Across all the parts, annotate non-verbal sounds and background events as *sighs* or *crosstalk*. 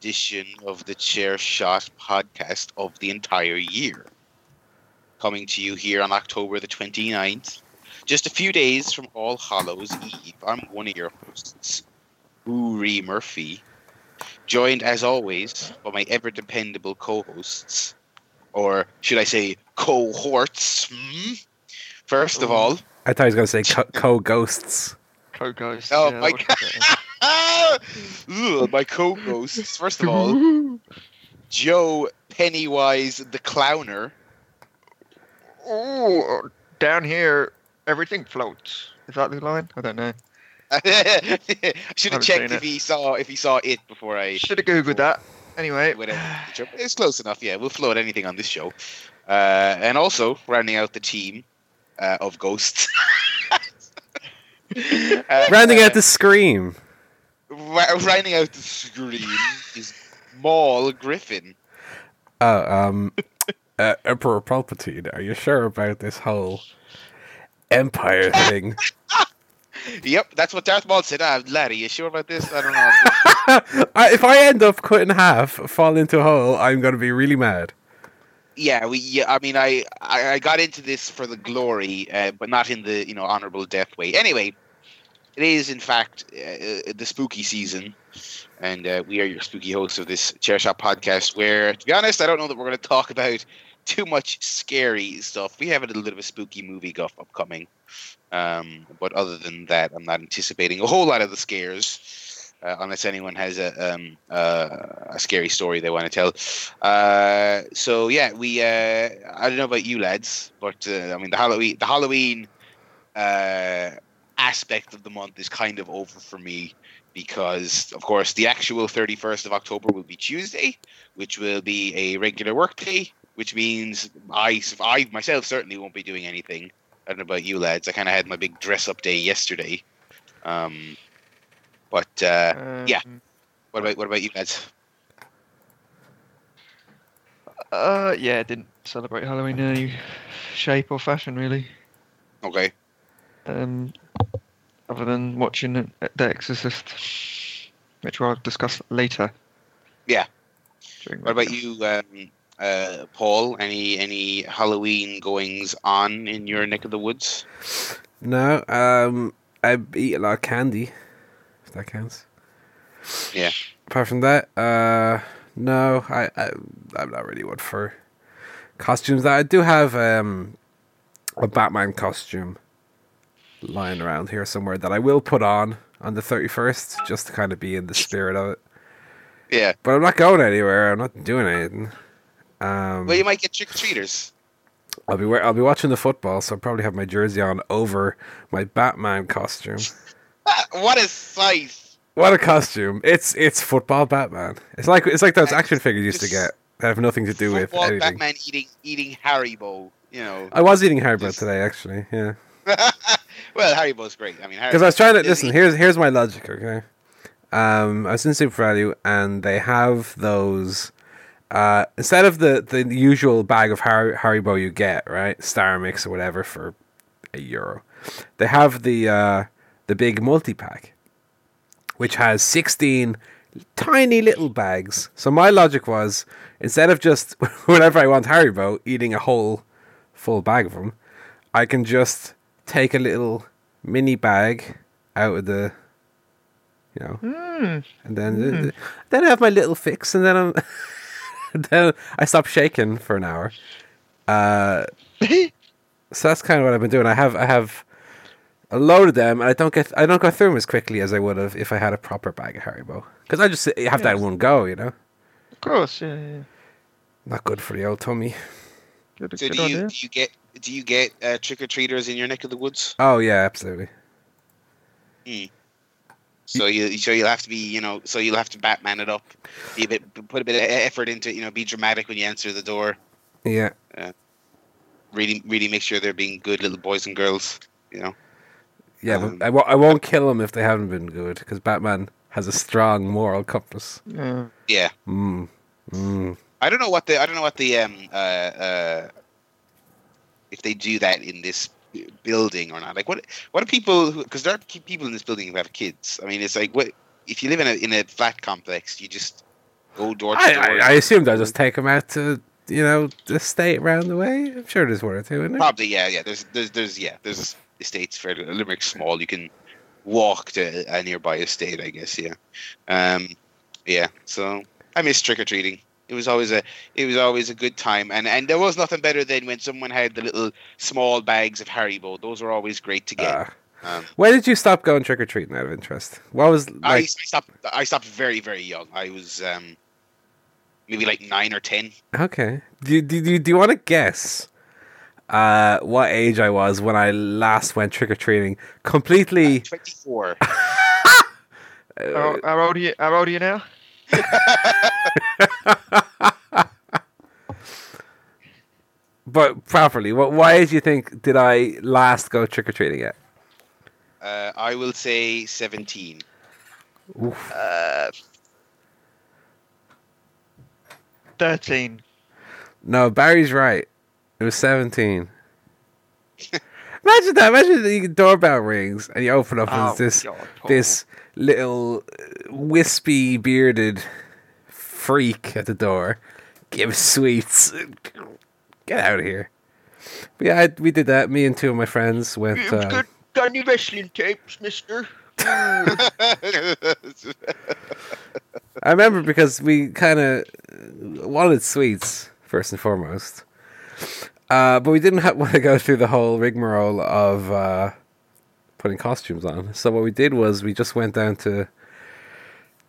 spookiest edition of the Chair Shot podcast of the entire year. Coming to you here on October the 29th, just a few days from All Hallows Eve. I'm one of your hosts, Uri Murphy, joined as always by my ever dependable co hosts, or should I say cohorts? Hmm? First of all, I thought he was going to say co- co-ghosts. Co ghosts. Oh yeah, my that would be better. *laughs* Ugh, my co-hosts. First of all, Joe Pennywise the Clowner. Oh, down here, everything floats. Is that the line? I don't know. *laughs* I should have checked seen if he saw if he saw it before I Should have googled that. Anyway, went out the joke. It's close enough. Yeah, we'll float anything on this show. Uh, and also rounding out the team uh, of ghosts. Uh, *laughs* Rounding out the scream. Rounding out the screen is Maul Griffin. Oh, um, *laughs* uh, Emperor Palpatine, are you sure about this whole Empire *laughs* thing? Yep, that's what Darth Maul said. Ah, lad, are you sure about this? I don't know. *laughs* I, if I end up cut in half, fall into a hole, I'm going to be really mad. yeah, we. Yeah, I mean, I, I, I got into this for the glory, uh, but not in the you know honorable death way. Anyway, it is in fact uh, the spooky season, and uh, we are your spooky hosts of this chair shot podcast. Where, to be honest, I don't know that we're going to talk about too much scary stuff. We have a little bit of a spooky movie guff upcoming, um, but other than that, I'm not anticipating a whole lot of the scares. Uh, unless anyone has a um, uh, a scary story they want to tell, uh, so yeah, we. Uh, I don't know about you lads, but uh, I mean the Halloween the Halloween uh, aspect of the month is kind of over for me because, of course, the actual thirty first of October will be Tuesday, which will be a regular work day, which means I I myself certainly won't be doing anything. I don't know about you lads. I kind of had my big dress up day yesterday. Um, but uh, yeah. um, what about what about you lads? Uh, yeah, didn't celebrate Halloween in any shape or fashion really. Okay. Um, other than watching The Exorcist, which we'll discuss later. Yeah. During What about you, um, uh, Paul? Any any Halloween goings on in your neck of the woods? No, um, I eat a lot of candy, if that counts. Yeah. Apart from that, uh, no, I, I I'm not really one for costumes. I do have um a Batman costume lying around here somewhere that I will put on on the 31st just to kind of be in the spirit of it. Yeah. But I'm not going anywhere. I'm not doing anything. Um, Well, you might get trick or treaters. I'll be I'll be watching the football, so I'll probably have my jersey on over my Batman costume. *laughs* what a sight! What a costume! It's it's football Batman. It's like it's like those action figures used to get that have nothing to do with anything. Batman eating eating Haribo. You know. I was eating Haribo Just- today, actually. Yeah, *laughs* well, Haribo's great. I mean, because I was trying to Is listen. Here's here's my logic. Okay, um, I was in SuperValu and they have those. Uh, instead of the, the usual bag of Har- Haribo you get, right, Star Mix or whatever for a euro, they have the uh, the big multi pack, which has sixteen tiny little bags. So my logic was instead of just *laughs* whenever I want Haribo eating a whole full bag of them, I can just take a little mini bag out of the, you know, Hmm. and then then I have my little fix, and then I'm *laughs* then I stop shaking for an hour. Uh, *laughs* so that's kind of what I've been doing. I have I have a load of them, and I don't get I don't go through them as quickly as I would have if I had a proper bag of Haribo. Because I just have that in one go, you know. Of course, yeah, yeah. yeah. Not good for the old tummy. Good, So good do you do you get do you get uh, trick or treaters in your neck of the woods? Oh yeah, absolutely. So you so you'll have to be you know so you'll have to Batman it up, be a bit put a bit of effort into you know be dramatic when you answer the door. Yeah, Really really make sure they're being good little boys and girls. You know. yeah, Um, but I w- I won't kill them if they haven't been good because Batman has a strong moral compass. Yeah. Yeah. Mm. Mm. I don't know what the I don't know what the um uh uh if they do that in this building or not. Like what what are people because there are people in this building who have kids. I mean, it's like what if you live in a in a flat complex, you just go door to I, door. I, I assumed I'll just take them out to you know the state around the way. I'm sure there's one or two in there. Probably, yeah, yeah. There's, there's, there's, yeah, there's estates fairly. Limerick's small. You can walk to a nearby estate, I guess. Yeah, um, yeah. So I miss trick or treating. It was always a, it was always a good time, and and there was nothing better than when someone had the little small bags of Haribo. Those were always great to get. Ah. um, when did you stop going trick or treating out of interest? What was I, I stopped. I stopped very, very young. I was um, maybe like nine or ten. Okay. Do you, do you, do you want to guess uh, what age I was when I last went trick or treating? Completely. Twenty-four. *laughs* How, how old are you? How old are you now? *laughs* *laughs* *laughs* But properly, what? What age do you think did I last go trick or treating at? Uh, I will say seventeen. Oof. Uh, Thirteen. No, Barry's right. It was seventeen. *laughs* Imagine that. Imagine the doorbell rings and you open up and Oh, it's this God, this little uh, wispy bearded freak at the door. Give sweets. Get out of here. But yeah, I, we did that. Me and two of my friends went. Uh, Got any wrestling tapes, Mister? *laughs* I remember because we kind of wanted sweets first and foremost, uh, but we didn't *laughs* want to go through the whole rigmarole of uh, putting costumes on. So what we did was we just went down to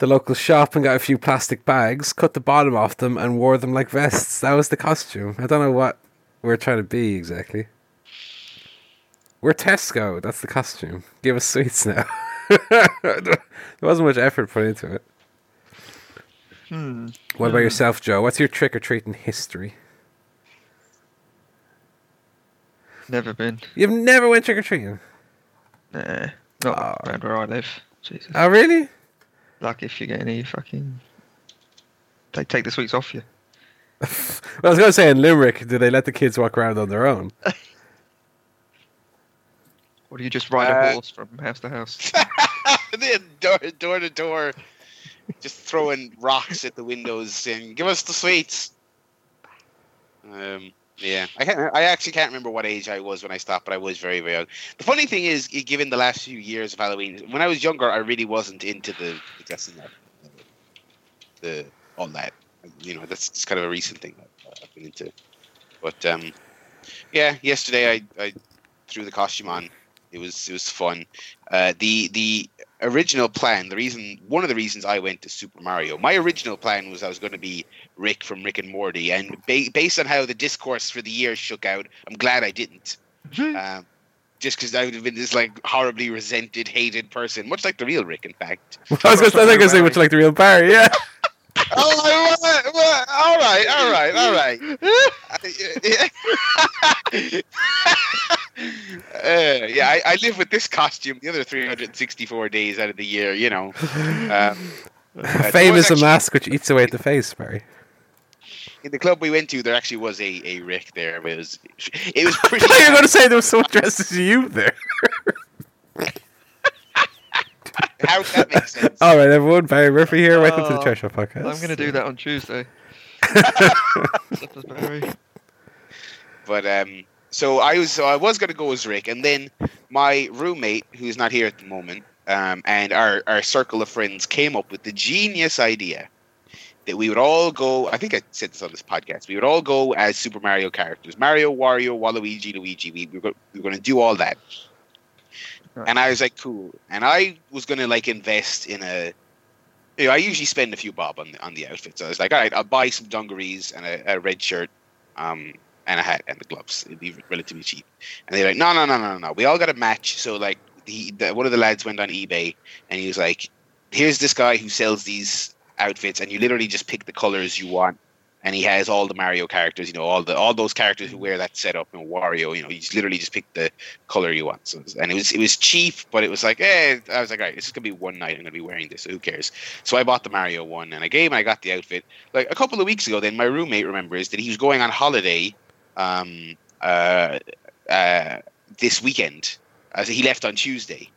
the local shop and got a few plastic bags, cut the bottom off them, and wore them like vests. That was the costume. I don't know what we're trying to be exactly. We're Tesco. That's the costume. Give us sweets now. *laughs* there wasn't much effort put into it. Hmm. What about yourself, Joe? What's your trick or treating history? Never been. You've never went trick or treating. Nah. Not Oh. around where I live. Jesus. Oh, really? Like if you get any fucking. They take the sweets off you. Well, *laughs* I was going to say in Limerick, do they let the kids walk around on their own? *laughs* Or do you just ride Uh, a horse from house to house? *laughs* then door, door to door, just throwing rocks at the windows and "Give us the sweets." Um, yeah, I can't. I actually can't remember what age I was when I stopped, but I was very, very young. The funny thing is, given the last few years of Halloween, when I was younger, I really wasn't into the, dressing up, the all that. You know, that's just kind of a recent thing that I've been into. But um, yeah, yesterday I, I threw the costume on. It was it was fun. Uh, the the original plan, the reason, one of the reasons I went to Super Mario, my original plan was I was going to be Rick from Rick and Morty, and ba- based on how the discourse for the year shook out, I'm glad I didn't. Um, just because I would have been this like horribly resented, hated person, much like the real Rick, in fact. *laughs* I was going to say much like the real Barry, yeah. *laughs* oh, well, well, all right, all right, all right. *laughs* uh, yeah, I, I live with this costume the other 364 days out of the year, you know. Um, uh, is a mask which eats away at the face, Barry. In the club we went to, there actually was a, a Rick there. It was it was *laughs* I pretty. thought you were going to say there was someone dressed as you there. *laughs* How that make sense? All right, everyone. Barry Murphy here. Welcome to the Oh, Trash Show Podcast. I'm going to do that on Tuesday. *laughs* Slippers Barry. But um, so I was so I was gonna go as Rick, and then my roommate, who's not here at the moment, um, and our our circle of friends came up with the genius idea that we would all go. I think I said this on this podcast. We would all go as Super Mario characters: Mario, Wario, Waluigi, Luigi. We, we were, we were going to do all that. Right. And I was like, cool. And I was going to like invest in a. You know, I usually spend a few bob on the, on the outfit. So I was like, all right, I'll buy some dungarees and a, a red shirt, um, and a hat and the gloves. It'd be relatively cheap. And they're like, no, no, no, no, no. We all got a match. So like, he, the, one of the lads went on eBay and he was like, here's this guy who sells these outfits, and you literally just pick the colors you want. And he has all the Mario characters, you know, all the all those characters who wear that setup. And Wario, you know, you just literally just pick the color you want. So, and it was it was cheap, but it was like, eh. I was like, all right, this is gonna be one night. I'm gonna be wearing this. Who cares? So I bought the Mario one, and I gave, and I got the outfit. Like a couple of weeks ago, then my roommate remembers that he was going on holiday, um, uh, uh, this weekend. Uh, so he left on Tuesday,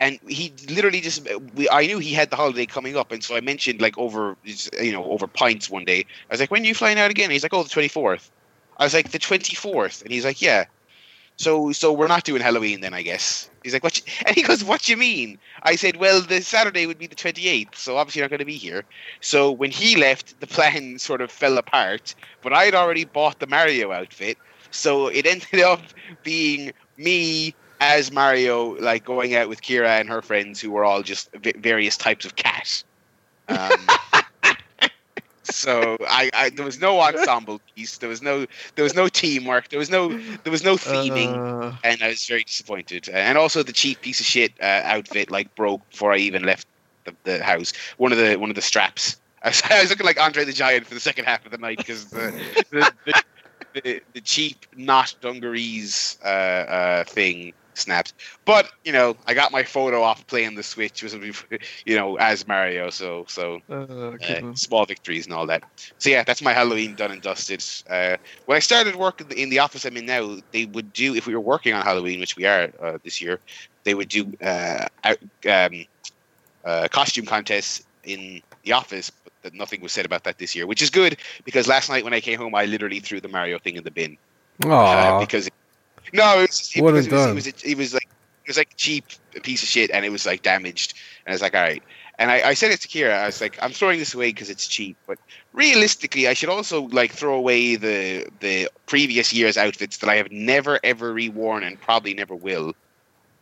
and he literally just we, I knew he had the holiday coming up, and so I mentioned like over you know over pints one day. I was like, "When are you flying out again?" And he's like, "Oh, the 24th." I was like, "The 24th," and he's like, "Yeah." So so we're not doing Halloween then, I guess. He's like, "What?" *laughs* And he goes, "What you mean?" I said, "Well, the Saturday would be the 28th, so obviously you're not going to be here." So when he left, the *laughs* plan sort of fell apart. But I had already bought the Mario outfit, so it *laughs* ended up being me as Mario, like going out with Kira and her friends, who were all just v- various types of cat. Um, *laughs* so I, I, there was no ensemble piece. There was no, there was no teamwork. There was no, there was no theming, Uh, and I was very disappointed. And also the cheap piece of shit uh, outfit like broke before I even left the, the house. One of the one of the straps. *laughs* I was, I was looking like Andre the Giant for the second half of the night because the the, the, the, the cheap not dungarees uh, uh, thing snapped. But you know, I got my photo off playing the Switch, was *laughs* you know as Mario. So so uh, good uh, small victories and all that. So yeah, that's my Halloween done and dusted. Uh, when I started work in the- office I'm in now, they would do if we were working on Halloween, which we are uh, this year, they would do uh, um, uh, costume contests in the office. But that nothing was said about that this year, which is good because last night when I came home, I literally threw the Mario thing in the bin uh, because it, no, it was, it, Well it was, it was it was like it was like a cheap piece of shit, and it was like damaged, and I was like, all right. And I, I said it to Kira. I was like, I'm throwing this away because it's cheap, but realistically, I should also like throw away the the previous year's outfits that I have never ever reworn and probably never will.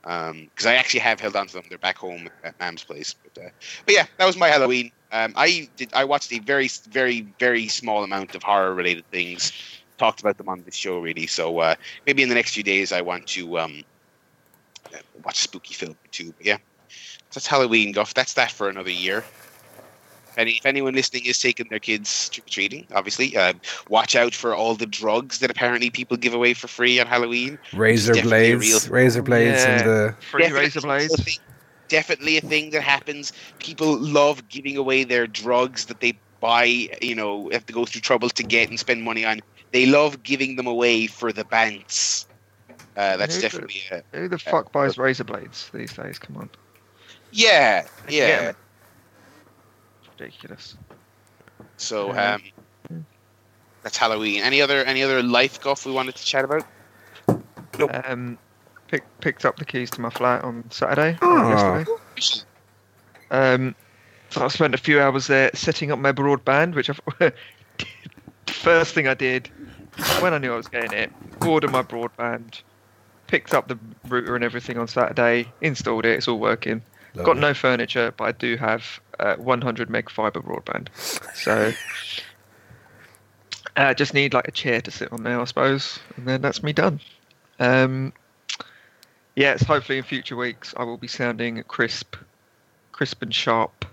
Because I actually have held on to them. They're back home at Mam's place. But, uh, but yeah, that was my Halloween. Um, I did. I watched a very, very, very small amount of horror-related things. Talked about them on this show, really. So uh, maybe in the next few days, I want to um, uh, watch a spooky film too. But yeah, so that's Halloween, Guff. That's that for another year. Any, if anyone listening is taking their kids trick or treating, obviously, uh, watch out for all the drugs that apparently people give away for free on Halloween. razor blades, real- razor blades, Yeah. and the Free Definitely razor a blades. thing- Definitely a thing that happens. People love giving away their drugs that they buy, you know, have to go through trouble to get and spend money on. They love giving them away for the bants. Uh, that's Who the- definitely a, Who the fuck buys razor blades these days? Come on, yeah, I yeah. ridiculous. So Yeah. um, that's Halloween. Any other any other life guff we wanted to chat about? Um, pick, picked up the keys to my flat on Saturday. Oh. Um, so I spent a few hours there setting up my broadband, which I *laughs* first thing I did when I knew I was getting it, ordered my broadband, picked up the router and everything on Saturday, installed it, it's all working. Got no furniture, but I do have uh, 100 meg fiber broadband. So *laughs* uh, just need like a chair to sit on now, I suppose, and then that's me done. Um, yes, hopefully in future weeks I will be sounding crisp, crisp and sharp.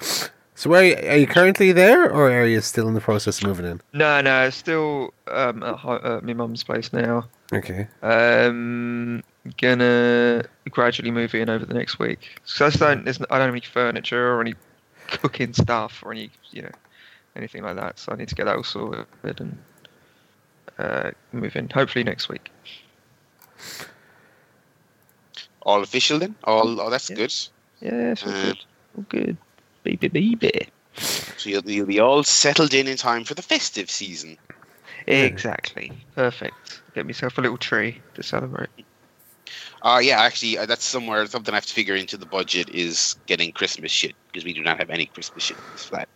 *laughs* So, where are you, are you currently there, or are you still in the process of moving in? No, no, still um, at ho- uh, my mum's place now. Okay. Um, gonna gradually move in over the next week. So I don't, there's, I don't have any furniture or any cooking stuff or any, you know, anything like that. So I need to get that all sorted and uh, move in. Hopefully next week. All official then? All oh, that's Yeah. good. Yeah, it's all Uh, good. All good. Baby, baby. So you'll, you'll be all settled in in time for the festive season. Exactly. Perfect. Get myself a little tree to celebrate. Uh, yeah, actually, uh, that's somewhere something I have to figure into the budget is getting Christmas shit because we do not have any Christmas shit in this flat.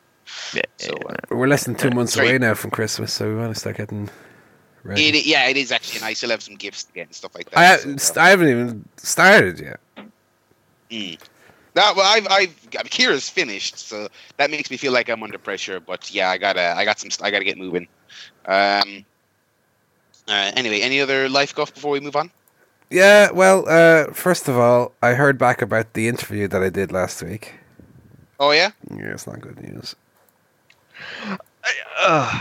Yeah. So uh, We're less than two Yeah, months sorry. away now from Christmas, so we want to start getting ready. it, yeah, it is actually, and I still have some gifts to get and stuff like that. I, so, uh, I haven't even started yet. Mm. No, well, I've, I've, Kira's finished, so that makes me feel like I'm under pressure. But yeah, I gotta, I got some, I gotta get moving. Um. Uh, anyway, any other life guff before we move on? Yeah, well, uh, first of all, I heard back about the interview that I did last week. Oh yeah, Yeah, it's not good news. Uh,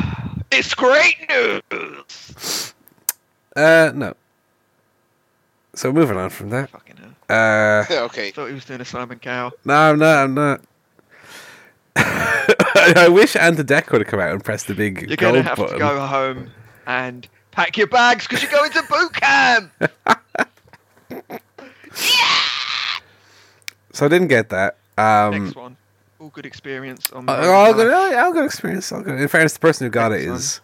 it's great news. Uh, no. So moving on from that. Fucking hell. Uh, okay. Thought he was doing a Simon Cowell. no, I'm not. I'm not. *laughs* I wish Ant the Dec would have come out and pressed the big You're gold gonna have button. to go home and pack your bags because you're going to boot camp. *laughs* so I didn't get that. Um, Next one. All good experience. On uh, the all good, all, all good experience. All good. In fairness, the person who got it Excellent. is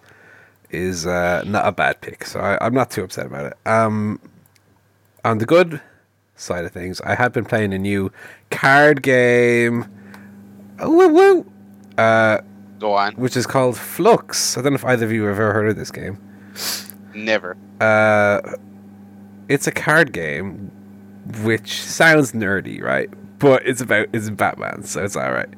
is uh, not a bad pick, so I, I'm not too upset about it. Um, on the good side of things, I have been playing a new card game. Oh, woo, woo, uh, Go on. which is called Fluxx. I don't know if either of you have ever heard of this game. Never. Uh, it's a card game, which sounds nerdy, right? But it's about it's Batman, so it's all right.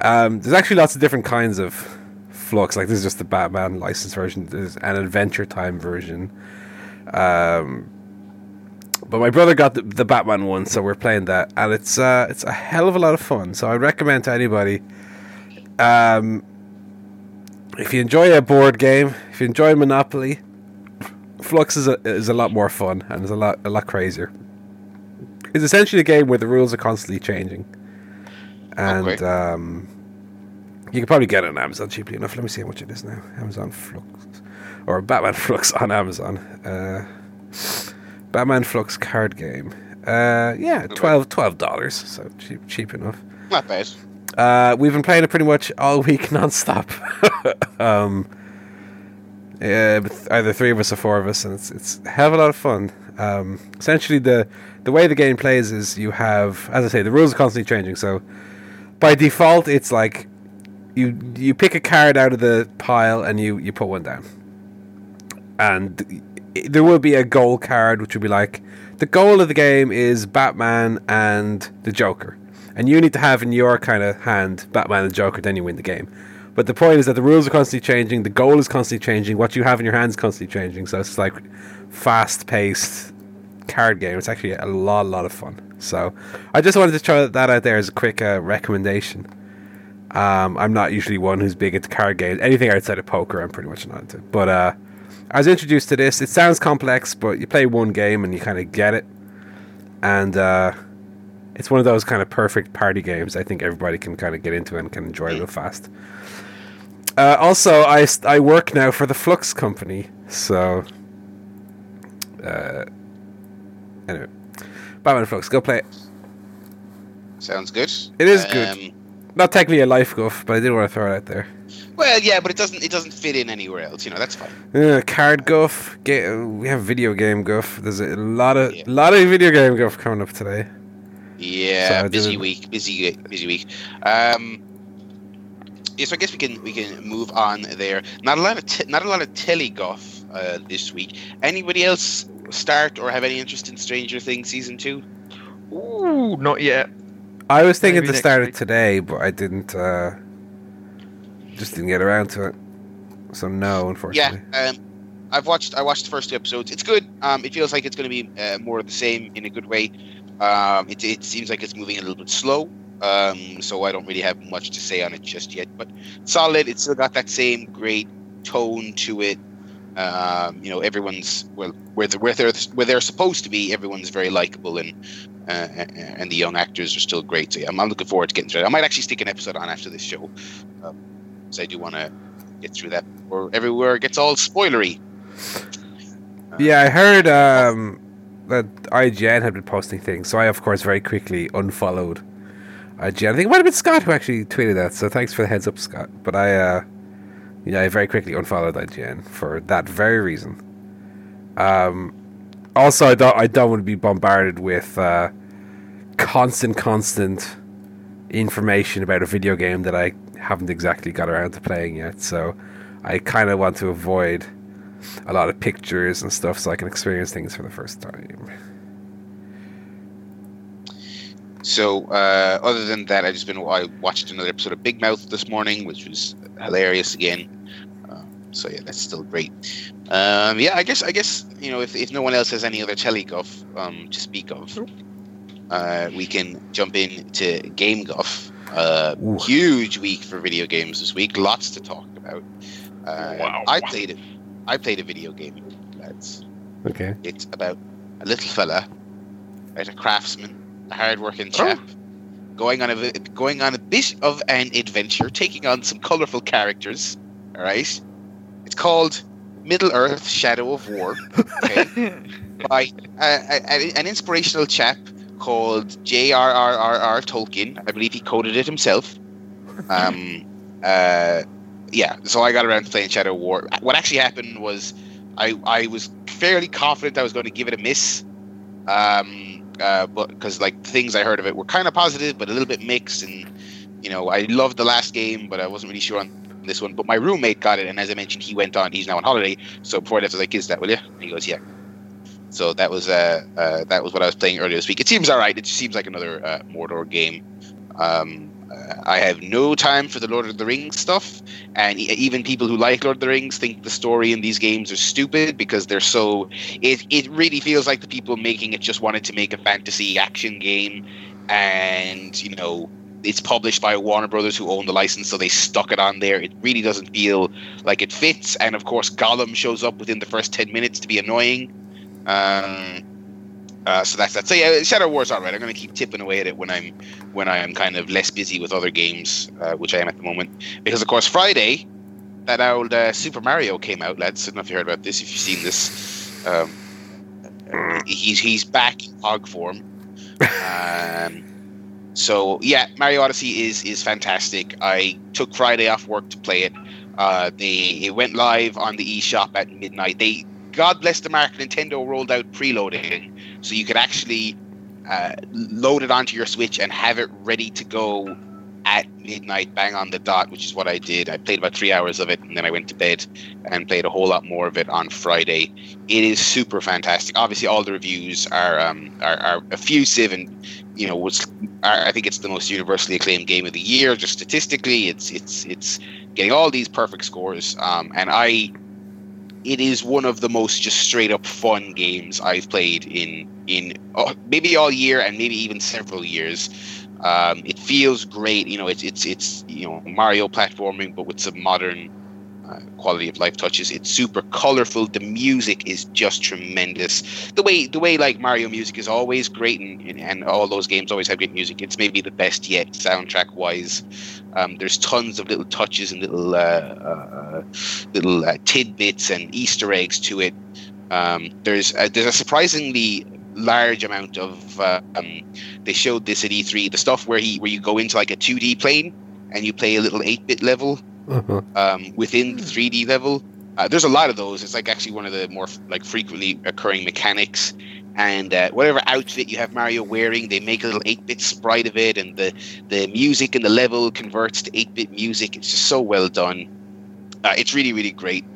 Um, there's actually lots of different kinds of Fluxx. Like this is just the Batman license version. There's an Adventure Time version. Um, but my brother got the, the Batman one, so we're playing that, and it's uh, it's a hell of a lot of fun. So I recommend to anybody. Um, if you enjoy a board game, if you enjoy Monopoly, Fluxx is a, is a lot more fun and is a lot a lot crazier. It's essentially a game where the rules are constantly changing, and Okay. um, you can probably get it on Amazon cheaply enough. Let me see how much it is now. Amazon Fluxx or Batman *laughs* Fluxx on Amazon. Uh, Batman Fluxx card game. Uh, yeah, 12 dollars. So cheap cheap enough. Not bad. Uh, we've been playing it pretty much all *laughs* week nonstop. *laughs* um, yeah, either three of us or four of us, and it's it's a hell of a lot of fun. Um, essentially, the the way the game plays is you have, as I say, the rules are constantly changing. So by default, it's like you you pick a card out of the pile and you you put one down, and there will be a goal card, which will be like the goal of the game is Batman and the Joker, and you need to have in your kind of hand Batman and Joker, then you win the game. But the point is that the rules are constantly changing, the goal is constantly changing, what you have in your hands is constantly changing. So it's like fast paced card game. It's actually a lot, lot of fun. So I just wanted to throw that out there as a quick uh, recommendation. Um, I'm not usually one who's big into card games. Anything outside of poker, I'm pretty much not into. But uh, I was introduced to this. It sounds complex, but you play one game and you kind of get it. And uh, it's one of those kind of perfect party games. I think everybody can kind of get into and can enjoy real fast. Uh, also, I, I work now for the Fluxx Company, so uh, anyway, Batman Fluxx, go play it. Sounds good. It is good. Um, Not technically a life guff, but I did want to throw it out there. Well, yeah, but it doesn't. It doesn't fit in anywhere else. You know, that's fine. Uh, card guff. Ga- we have video game guff. There's a lot of Yeah. lot of video game guff coming up today. Yeah, So I busy didn't- week. Busy, busy week. Um, yeah, so I guess we can we can move on there. Not a lot of te- not a lot of tellyguff uh, this week. Anybody else start or have any interest in Stranger Things season two? Ooh, not yet. I was thinking Maybe to next start it today, but I didn't. Uh, just didn't get around to it. So no, Yeah, unfortunately. um, I've watched. I watched the first two episodes. It's good. Um, it feels like it's going to be uh, more of the same in a good way. Um, it, it seems like it's moving a little bit slow. Um, so I don't really have much to say on it just yet. But solid. It's still got that same great tone to it. Um, you know, everyone's well where they're, where they're where they're supposed to be. Everyone's very likable and. Uh, and the young actors are still great. So yeah, I'm, I'm looking forward to getting through it. I might actually stick an episode on after this show, um, so I do want to get through that or everywhere gets all spoilery. Yeah, I heard um, that IGN had been posting things, so I of course very quickly unfollowed IGN. I think it might have been Scott who actually tweeted that. So thanks for the heads up, Scott. But I, uh, yeah, I very quickly unfollowed IGN for that very reason. Um, also, I don't, I don't want to be bombarded with uh, constant, constant information about a video game that I haven't exactly got around to playing yet. So I kind of want to avoid a lot of pictures and stuff so I can experience things for the first time. So uh, other than that, I just been I watched another episode of Big Mouth this morning, which was hilarious again. Um, so yeah, that's still great. Um, yeah, I guess I guess you know if, if no one else has any other tellyguff um, to speak of, uh, we can jump into Game Guff. Uh, Ooh. huge week for video games this week. Lots to talk about. Uh, Wow. I played it. I played a video game, lads. Okay. It's about a little fella, right, a craftsman, a hard-working chap, going on a vi- going on a bit of an adventure, taking on some colourful characters. All right, it's called Middle Earth: Shadow of War, okay, *laughs* by uh, a- a- an inspirational chap called J.R.R.R.R. Tolkien. I believe he coded it himself. Um, *laughs* uh, yeah, so I got around to playing Shadow War. What actually happened was I I was fairly confident I was going to give it a miss. Um, uh, but because like things I heard of it were kind of positive, but a little bit mixed, and you know I loved the last game, but I wasn't really sure on this one. But my roommate got it, and as I mentioned, he went on. He's now on holiday, so before I left, I was like, "Is that will you?" And he goes, "Yeah." So that was uh, uh, that was what I was playing earlier this week. It seems all right. It just seems like another uh, Mordor game. Um, uh, I have no time for the Lord of the Rings stuff, and e- even people who like Lord of the Rings think the story in these games are stupid because they're so. It it really feels like the people making it just wanted to make a fantasy action game, and you know it's published by Warner Brothers who own the license, so they stuck it on there. It really doesn't feel like it fits, and of course Gollum shows up within the first ten minutes to be annoying. Um, uh, so that's that. So yeah, Shadow War's all right. I'm going to keep tipping away at it when I'm when I am kind of less busy with other games, uh, which I am at the moment. Because of course Friday, that old uh, Super Mario came out, lads. I don't know if you heard about this. If you've seen this, um, he's he's back in hog form. Um, so yeah, Mario Odyssey is is fantastic. I took Friday off work to play it. Uh, they it went live on the eShop at midnight. They God bless the mark, Nintendo rolled out preloading, so you could actually uh, load it onto your Switch and have it ready to go at midnight, bang on the dot, which is what I did. I played about three hours of it, and then I went to bed and played a whole lot more of it on Friday. It is super fantastic. Obviously, all the reviews are um, are, are effusive, and you know, was I think it's the most universally acclaimed game of the year. Just statistically, it's it's it's getting all these perfect scores, um, and I it is one of the most just straight up fun games I've played in in uh, maybe all year and maybe even several years. Um, it feels great, you know. It's it's it's you know Mario platforming, but with some modern uh, quality of life touches. It's super colorful. The music is just tremendous. The way the way like Mario music is always great, and, and, all those games always have great music. It's maybe the best yet soundtrack wise. Um, there's tons of little touches and little uh, uh, little uh, tidbits and Easter eggs to it. Um, there's a, there's a surprisingly large amount of um, they showed this at E3 the stuff where he where you go into like a 2D plane and you play a little 8-bit level Uh-huh. *laughs* um, within the 3D level. Uh, there's a lot of those. It's like actually one of the more like frequently occurring mechanics. And uh, whatever outfit you have Mario wearing, they make a little 8-bit sprite of it, and the the music in the level converts to 8-bit music. It's just so well done. Uh, it's really really great,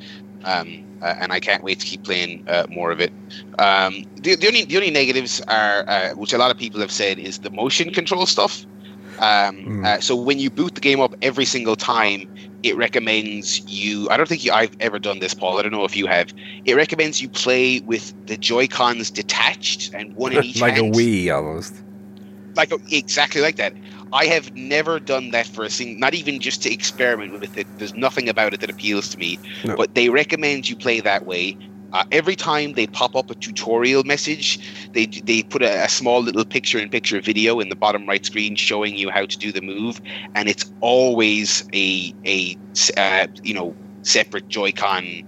um, uh, and I can't wait to keep playing uh, more of it. Um, the, the only the only negatives are, uh, which a lot of people have said, is the motion control stuff. Um, Mm. uh, so when you boot the game up every single time, it recommends you. I don't think you, I've ever done this, Paul. I don't know if you have. It recommends you play with the Joy Cons detached and one in *laughs* each like a hand. Wii almost. like exactly like that. I have never done that for a single, not even just to experiment with it. There's nothing about it that appeals to me. No. But they recommend you play that way. Uh, every time they pop up a tutorial message, they they put a, a small little picture-in-picture video in the bottom right screen showing you how to do the move, and it's always a a uh, you know separate Joy-Con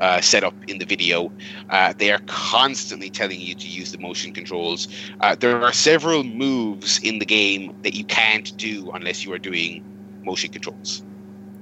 uh, setup in the video. Uh, they are constantly telling you to use the motion controls. Uh, there are several moves in the game that you can't do unless you are doing motion controls.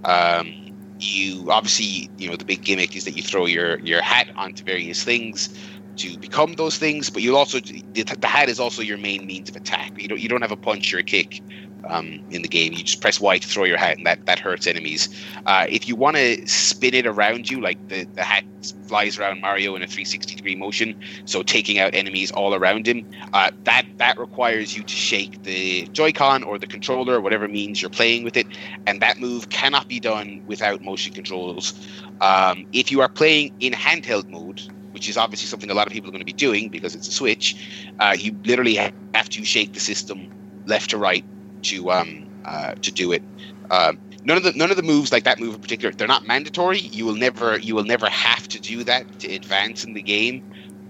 Um, you obviously, you know, the big gimmick is that you throw your your hat onto various things to become those things, but you also the, the hat is also your main means of attack. You don't you don't have a punch or a kick um, in the game. You just press Y to throw your hat, and that that hurts enemies. Uh, if you want to spin it around you, like the the hat flies around Mario in a 360 degree motion, so taking out enemies all around him, uh, that that requires you to shake the Joy-Con or the controller, whatever means you're playing with it, and that move cannot be done without motion controls. Um, if you are playing in handheld mode, which is obviously something a lot of people are going to be doing because it's a Switch, uh, you literally have to shake the system left to right to um uh, to do it. Um, none of the none of the moves like that move in particular they're not mandatory. You will never you will never have to do that to advance in the game.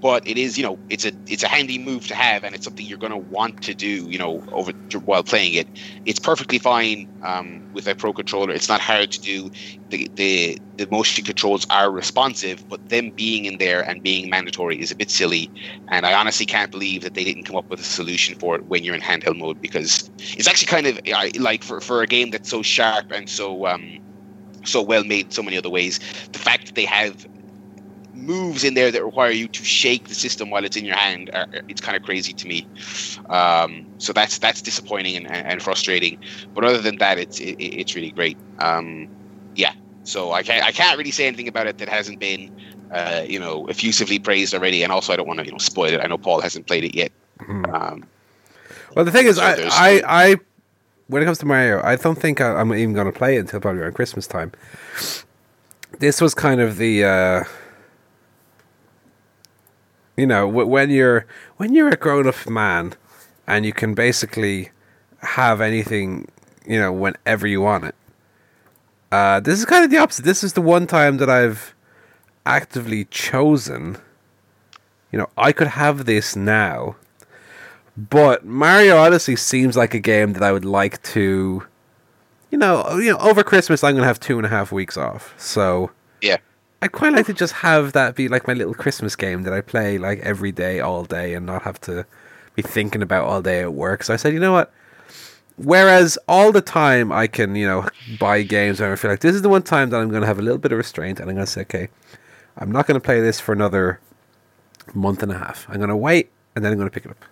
But it is you know it's a it's a handy move to have and it's something you're going to want to do you know over while playing it. It's perfectly fine um, with a pro controller. It's not hard to do. The, the the motion controls are responsive but them being in there and being mandatory is a bit silly and i honestly can't believe that they didn't come up with a solution for it when you're in handheld mode because it's actually kind of like for, for a game that's so sharp and so um, so well made so many other ways the fact that they have moves in there that require you to shake the system while it's in your hand are, it's kind of crazy to me. Um, so that's that's disappointing and, and, frustrating. But other than that it's it, it's really great. Um, yeah. So I can't I can't really say anything about it that hasn't been uh, you know effusively praised already. And also I don't want to you know spoil it. I know Paul hasn't played it yet. Mm-hmm. um, well the thing is so I, I I when it comes to Mario I don't think I, am even going to play it until probably around Christmas time. This was kind of the uh, you know, when you're when you're a grown up man and you can basically have anything, you know, whenever you want it. Uh, this is kind of the opposite. This is the one time that I've actively chosen. You know, I could have this now, but Mario Odyssey seems like a game that I would like to. You know, you know, over Christmas I'm gonna have two and a half weeks off, so yeah, I'd quite like to just have that be like my little Christmas game that I play like every day, all day, and not have to be thinking about all day at work. So I said, you know what? Whereas all the time I can, you know, buy games and I feel like this is the one time that I'm going to have a little bit of restraint and I'm going to say, okay, I'm not going to play this for another month and a half. I'm going to wait and then I'm going to pick it up.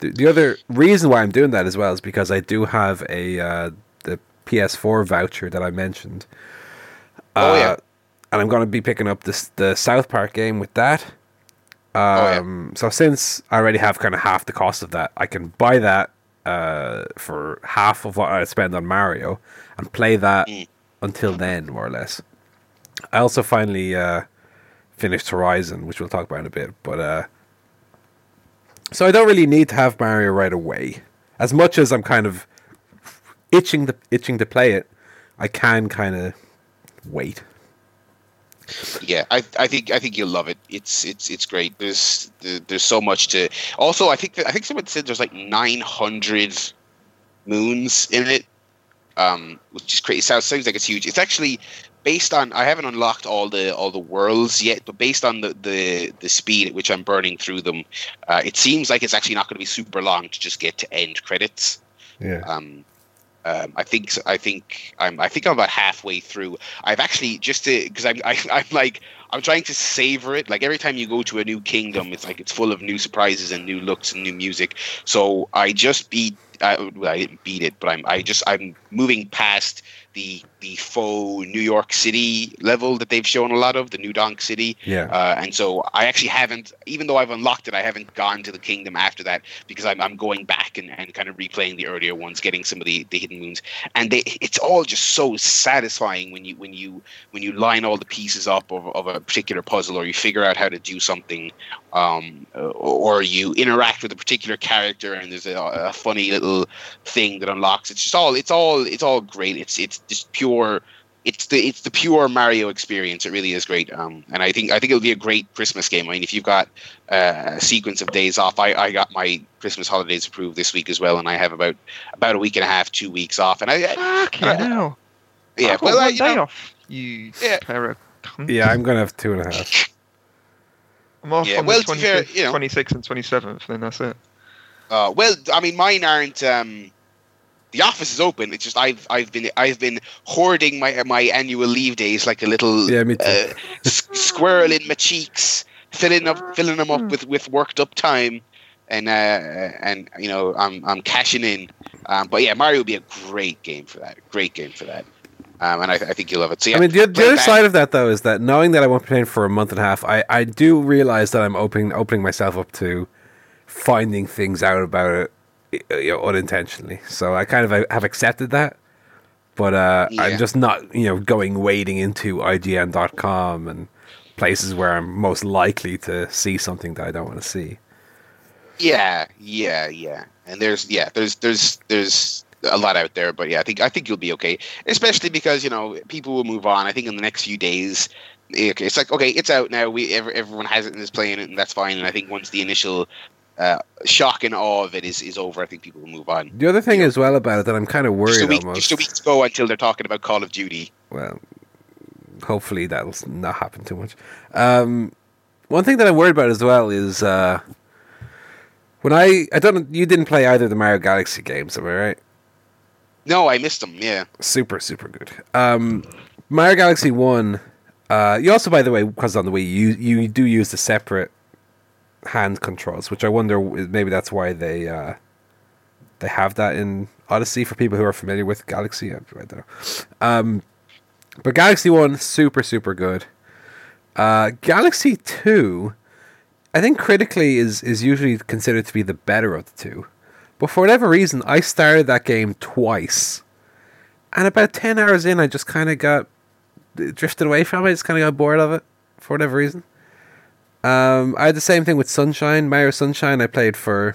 The, the other reason why I'm doing that as well is because I do have a uh, the PS4 voucher that I mentioned Oh yeah. Uh, and I'm going to be picking up this the South Park game with that. Um, oh, yeah. Um, so since I already have kind of half the cost of that, I can buy that uh, for half of what I spend on Mario and play that mm. until then, more or less. I also finally uh, finished Horizon, which we'll talk about in a bit. But uh, so I don't really need to have Mario right away. As much as I'm kind of itching to itching to play it, I can kind of wait. Yeah, I, I think I think you'll love it. It's it's it's great. There's there's so much to. Also, I think that, I think someone said there's like 900 moons in it, um, which is crazy. It sounds, sounds like it's huge. It's actually based on. I haven't unlocked all the all the worlds yet, but based on the the, the speed at which I'm burning through them, uh, it seems like it's actually not going to be super long to just get to end credits. Yeah. Um, um, I think I think I'm I think I'm about halfway through. I've actually just because I'm I, am i am like I'm trying to savor it. Like every time you go to a new kingdom, it's like it's full of new surprises and new looks and new music. So I just beat. I, well, I didn't beat it, but I'm I just I'm moving past the the faux New York City level that they've shown a lot of the New Donk City. Yeah. Uh, and so I actually haven't, even though I've unlocked it, I haven't gone to the kingdom after that because I'm, I'm going back and, and kind of replaying the earlier ones, getting some of the, the hidden moons, and they it's all just so satisfying when you when you when you line all the pieces up of, of a particular puzzle or you figure out how to do something, um, or you interact with a particular character and there's a, a funny little thing that unlocks. It's just all it's all it's all great. It's it's just pure it's the it's the pure Mario experience. It really is great, um, and I think I think it'll be a great Christmas game. I mean, if you've got uh, a sequence of days off, I, I got my Christmas holidays approved this week as well, and I have about about a week and a half, two weeks off, and I, Fuck I, know. Yeah, well, I, you day know, off. You yeah. pair Yeah, I'm gonna have two and a half. *laughs* I'm off yeah, on well, the 25th, fair, you know, 26th and 27th, then that's it. Uh, well, I mean, mine aren't. Um, the office is open. It's just I've I've been I've been hoarding my my annual leave days like a little yeah, uh, squirrel in my cheeks, filling up filling them up with, with worked up time, and uh, and you know I'm I'm cashing in. Um, but yeah, Mario would be a great game for that. Great game for that. Um, and I, I, think you'll love it. So yeah, I mean, the, the other side of that though is that knowing that I won't be playing for a month and a half, I, I do realize that I'm opening opening myself up to finding things out about it you know, unintentionally. So I kind of uh, have accepted that, but uh, yeah. I'm just not you know going wading into IGN.com and places where I'm most likely to see something that I don't want to see. Yeah, yeah, yeah. And there's yeah, there's there's there's a lot out there, but yeah, I think I think you'll be okay. Especially because you know people will move on. I think in the next few days it's like okay, it's out now. We everyone has it and is playing it, and that's fine. And I think once the initial uh, shock and awe of it is, is over, I think people will move on. The other thing as well about it that I'm kind of worried Just a week, almost. just a week to go until they're talking about Call of Duty. well, hopefully that'll not happen too much. Um, one thing that I'm worried about as well is uh, when I I don't you didn't play either of the Mario Galaxy games, am I right? No, I missed them. Yeah, Super super good. Um, Mario Galaxy One. Uh, you also, by the way, because on the Wii, you you do use the separate hand controls, which I wonder maybe that's why they uh, they have that in Odyssey for people who are familiar with Galaxy. I, don't know. Um, but Galaxy One, super super good. Uh, Galaxy Two, I think critically is is usually considered to be the better of the two, but for whatever reason, I started that game twice, and about ten hours in, I just kind of got drifted away from it. I Just kind of got bored of it for whatever reason. Um, I had the same thing with Sunshine, Mario Sunshine. I played for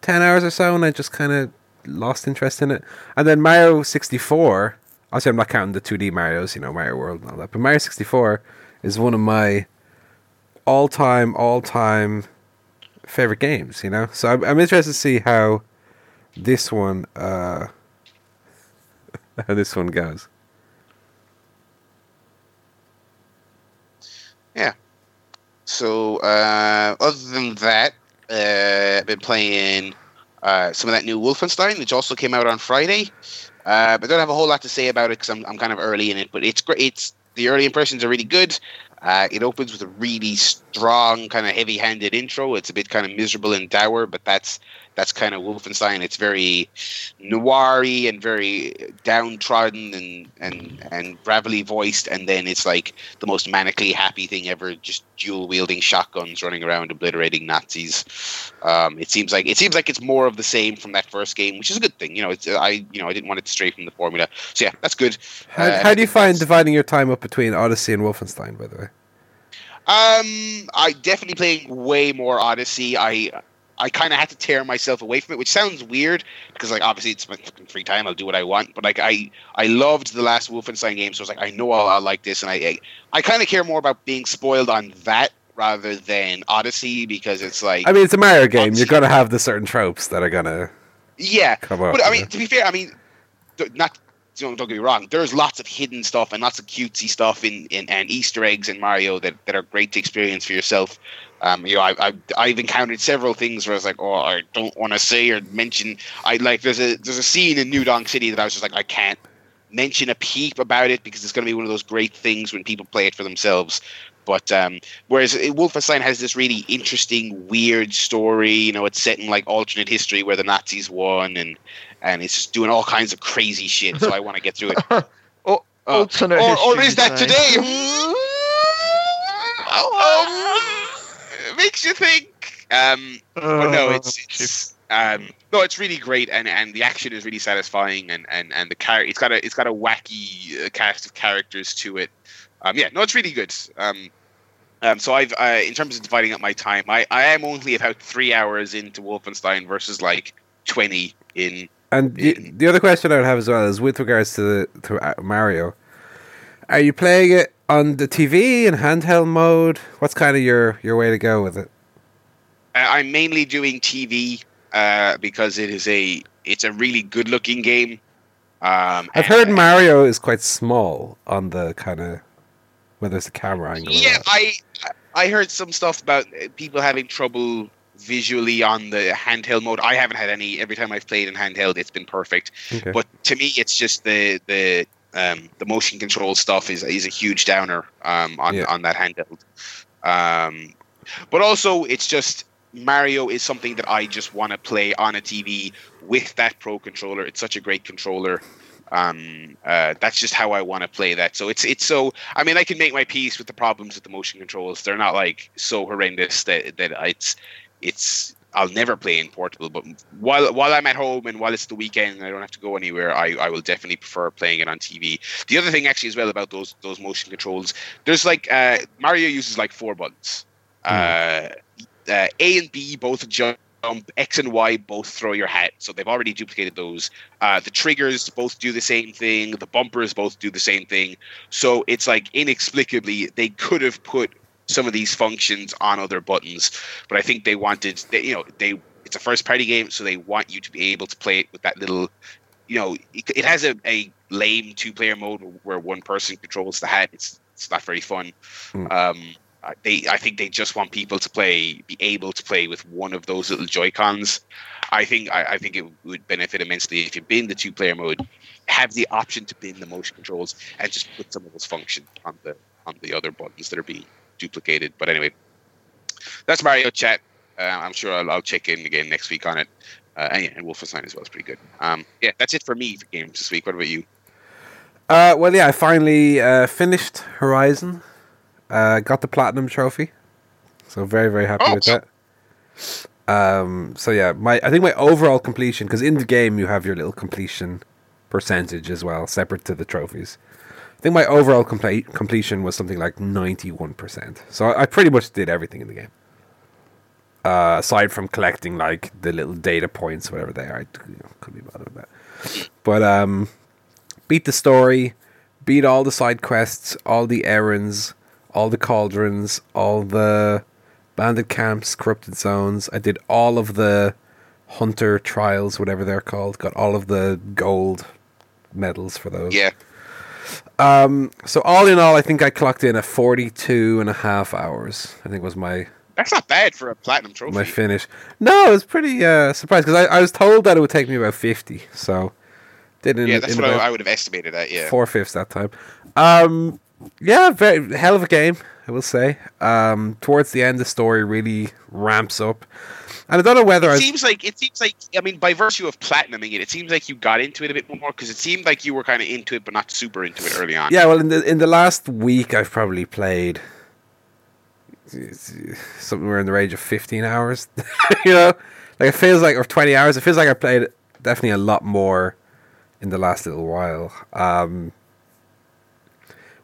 ten hours or so, and I just kind of lost interest in it. And then Mario sixty four. Obviously, I'm not counting the two D Mario's, you know, Mario World and all that. But Mario sixty four is one of my all time, all time favorite games. You know, so I'm, I'm interested to see how this one, uh, *laughs* how this one goes. So uh, other than that, uh, I've been playing uh, some of that new Wolfenstein, which also came out on Friday. Uh, but don't have a whole lot to say about it because I'm, I'm kind of early in it. But it's great. It's the early impressions are really good. Uh, it opens with a really strong, kind of heavy-handed intro. It's a bit kind of miserable and dour, but that's that's kind of Wolfenstein. It's very noiry and very downtrodden and and and gravelly voiced, and then it's like the most manically happy thing ever. Just dual wielding shotguns, running around obliterating Nazis. Um, it seems like it seems like it's more of the same from that first game, which is a good thing. You know, it's, I you know I didn't want it to stray from the formula. So yeah, that's good. How, Uh, how do you find dividing your time up between Odyssey and Wolfenstein? By the way, Um, I definitely playing way more Odyssey. I I kind of had to tear myself away from it, which sounds weird because like obviously it's my fucking free time. I'll do what I want, but like I I loved the last Wolfenstein game, so I was like I know I'll, I'll like this, and I I, I kind of care more about being spoiled on that rather than Odyssey because it's like I mean, it's a Mario game. You're gonna have the certain tropes that are gonna yeah, come up. But I mean, to be fair, I mean, not don't, don't get me wrong. There's lots of hidden stuff and lots of cutesy stuff in, in and Easter eggs in Mario that, that are great to experience for yourself. Um, you know, I, I I've encountered several things where I was like, oh, I don't want to say or mention. I like there's a there's a scene in New Donk City that I was just like, I can't mention a peep about it because it's going to be one of those great things when people play it for themselves. But um, whereas uh, Wolfenstein has this really interesting, weird story. You know, it's set in like alternate history where the Nazis won, and and it's just doing all kinds of crazy shit. So I want to get through it. *laughs* or, Uh, alternate or, or is that today? *laughs* *laughs* oh, it makes you think. Um, but no, Oh, it's, it's um, no, it's really great, and, and the action is really satisfying, and, and, and the car it's got a it's got a wacky uh, cast of characters to it. Um, yeah, no, it's really good. Um, um, so I've uh, in terms of dividing up my time, I, I am only about three hours into Wolfenstein versus like twenty in. And y- the other question I would have as well is with regards to the, to uh, Mario. Are you playing it on the TV in handheld mode? What's kind of your, your way to go with it? I- I'm mainly doing TV uh, because it is a it's a really good looking game. Um, I've heard Mario is quite small on the kind of whether it's the camera angle. Yeah. I I heard some stuff about uh, people having trouble visually on the handheld mode. I haven't had any. Every time I've played in handheld, it's been perfect. Okay. But to me, it's just the the um, the motion control stuff is is a huge downer um, on Yeah. on that handheld. Um, but also, it's just Mario is something that I just want to play on a TV with that Pro controller. It's such a great controller. Um, uh, that's just how I want to play that. So it's it's so. I mean, I can make my peace with the problems with the motion controls. They're not like so horrendous that that it's it's. I'll never play in portable, but while while I'm at home and while it's the weekend and I don't have to go anywhere, I, I will definitely prefer playing it on TV. The other thing actually as well about those those motion controls, there's like uh, Mario uses like four buttons. Uh, uh, A and B both jump, X and Y both throw your hat. So they've already duplicated those. Uh, the triggers both do the same thing. The bumpers both do the same thing. So it's like inexplicably they could have put some of these functions on other buttons, but I think they wanted, they, you know, they it's a first party game, so they want you to be able to play it with that little, you know, it, it has a, a lame two player mode where one person controls the hat. It's it's not very fun. Hmm. Um, they I think they just want people to play, be able to play with one of those little Joy Cons. I think I, I think it would benefit immensely if you bin the two player mode, have the option to bin the motion controls, and just put some of those functions on the on the other buttons that are being duplicated. But anyway, that's Mario Chat. Uh, I'm sure I'll, I'll check in again next week on it. Uh, and, yeah, and Wolfenstein as well is pretty good. Um, yeah, that's it for me for games this week. What about you? Uh, well, yeah, I finally uh, finished Horizon. Uh, got the platinum trophy, so very very happy Oh, with so- that. Um, so yeah, my I think my overall completion because in the game you have your little completion percentage as well, separate to the trophies. Think my overall complete completion was something like ninety one percent. So I, pretty much did everything in the game. Uh, aside from collecting like the little data points, whatever they are, I you know, couldn't be bothered with that. But um, beat the story, beat all the side quests, all the errands, all the cauldrons, all the bandit camps, corrupted zones. I did all of the hunter trials, whatever they're called. Got all of the gold medals for those. Yeah, So all in all, I think I clocked in at 42 and a half hours. I think was my that's not bad for a platinum trophy. my finish. No, I was pretty uh, surprised because I, I was told that it would take me about 50. So didn't. yeah, that's what I, I would have estimated that. Yeah, four fifths that time. Um, yeah, very hell of a game, I will say. Um, towards the end, the story really ramps up, and I don't know whether I it seems like it seems like I mean, by virtue of platinuming it, it seems like you got into it a bit more because it seemed like you were kind of into it, but not super into it early on. yeah. Well, in the in the last week, I've probably played somewhere in the range of fifteen hours. *laughs* you know, like it feels like or twenty hours. It feels like I played definitely a lot more in the last little while. Um,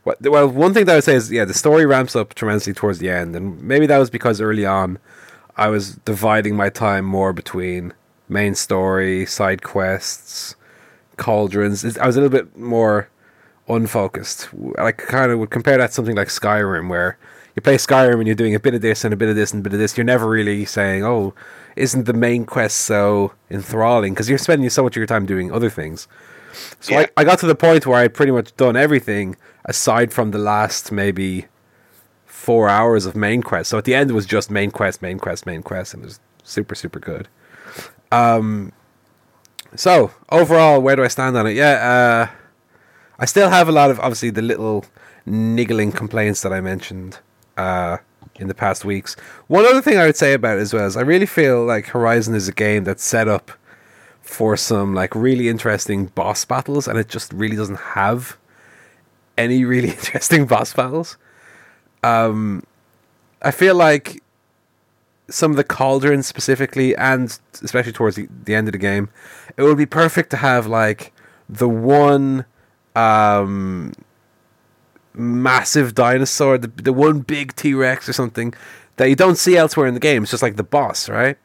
what, well, one thing that I would say is, yeah, the story ramps up tremendously towards the end, and maybe that was because early on I was dividing my time more between main story, side quests, cauldrons. I was a little bit more unfocused. I kind of would compare that to something like Skyrim, where you play Skyrim and you're doing a bit of this and a bit of this and a bit of this. You're never really saying, "Oh, isn't the main quest so enthralling?" Because you're spending so much of your time doing other things. So Yeah. I, I got to the point where I'd pretty much done everything aside from the last maybe four hours of main quest. So at the end it was just main quest, main quest, main quest, and it was super, super good. Um, so overall, where do I stand on it? Yeah, uh, I still have a lot of obviously the little niggling complaints that I mentioned uh, in the past weeks. One other thing I would say about it as well is I really feel like Horizon is a game that's set up for some like really interesting boss battles, and it just really doesn't have any really *laughs* interesting boss battles. Um, I feel like some of the cauldrons specifically, and especially towards the, the end of the game, it would be perfect to have like the one um, massive dinosaur, the, the one big T Rex or something that you don't see elsewhere in the game. It's just like the boss, right?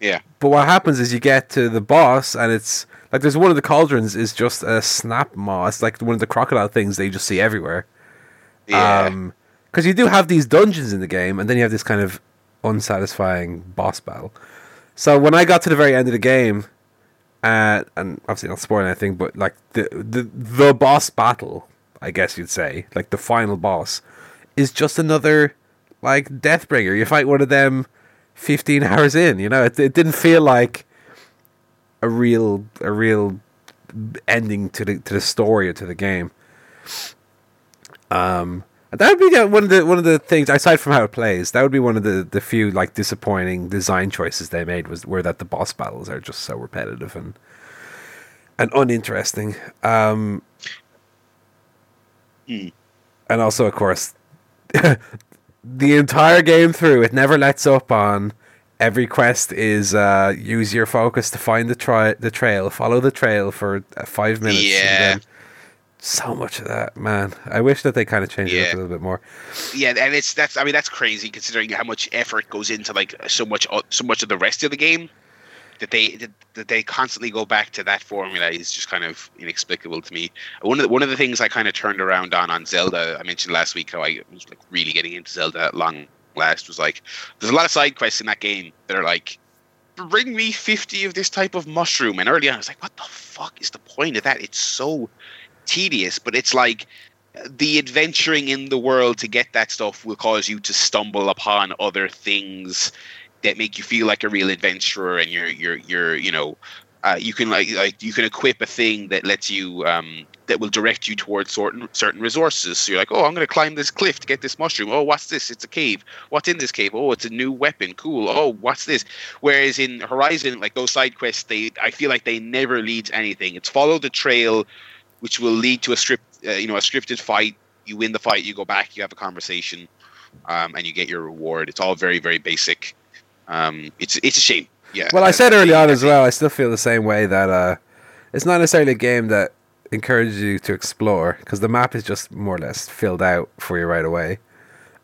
yeah, But what happens is you get to the boss, and it's like there's one of the cauldrons is just a Snapmaw. It's like one of the crocodile things that you just see everywhere. yeah. Um because you do have these dungeons in the game, and then you have this kind of unsatisfying boss battle. So when I got to the very end of the game, uh, and obviously not spoiling anything, but like the the the boss battle, I guess you'd say, like the final boss, is just another like Deathbringer. You fight one of them fifteen *laughs* hours in. You know, it, it didn't feel like a real a real ending to the to the story or to the game. Um, that would be one of the one of the things aside from how it plays. That would be one of the, the few like disappointing design choices they made was were that the boss battles are just so repetitive and and uninteresting. Um, Hmm. And also, of course, *laughs* the entire game through, it never lets up on. Every quest is uh, use your focus to find the tri- the trail, follow the trail for uh, five minutes, Yeah. and then So much of that, man. I wish that they kind of changed it up a little bit more. Yeah, and it's that's I mean that's crazy considering how much effort goes into like so much uh, so much of the rest of the game that they that, that they constantly go back to that formula is just kind of inexplicable to me. One of the, one of the things I kind of turned around on on Zelda, I mentioned last week how I was like really getting into Zelda at long last was like there's a lot of side quests in that game that are like bring me 50 of this type of mushroom and early on I was like what the fuck is the point of that? It's so tedious, but it's like the adventuring in the world to get that stuff will cause you to stumble upon other things that make you feel like a real adventurer and you're you're you're you know uh, you can like like you can equip a thing that lets you um that will direct you towards certain certain resources. So you're like oh i'm going to climb this cliff to get this mushroom. Oh what's this? It's a cave. What's in this cave? Oh it's a new weapon. Cool. Oh what's this? Whereas in horizon like those side quests they i feel like they never lead to anything. It's follow the trail which will lead to a script uh, you know a scripted fight you win the fight you go back you have a conversation um, and you get your reward it's all very very basic um, it's it's a shame yeah Well, I said early on as well. I still feel the same way that uh, it's not necessarily a game that encourages you to explore because the map is just more or less filled out for you right away.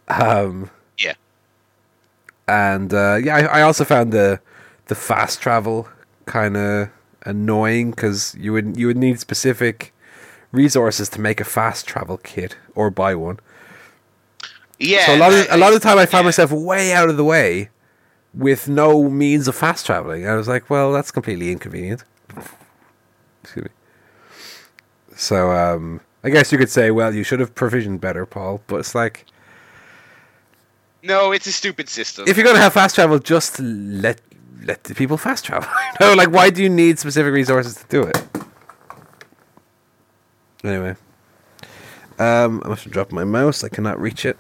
Um, Yeah. and uh, yeah, I, I also found the the fast travel kind of annoying because you would you would need specific resources to make a fast travel kit or buy one. yeah so a lot of a lot of the time I found yeah. myself way out of the way with no means of fast traveling. I was like, well, that's completely inconvenient. *laughs* Excuse me. So um, I guess you could say, well, you should have provisioned better, Paul. But it's like no it's a stupid system if you're gonna have fast travel, just let let the people fast travel. *laughs* no, like why do you need specific resources to do it? Anyway. Um, I must have dropped my mouse. I cannot reach it.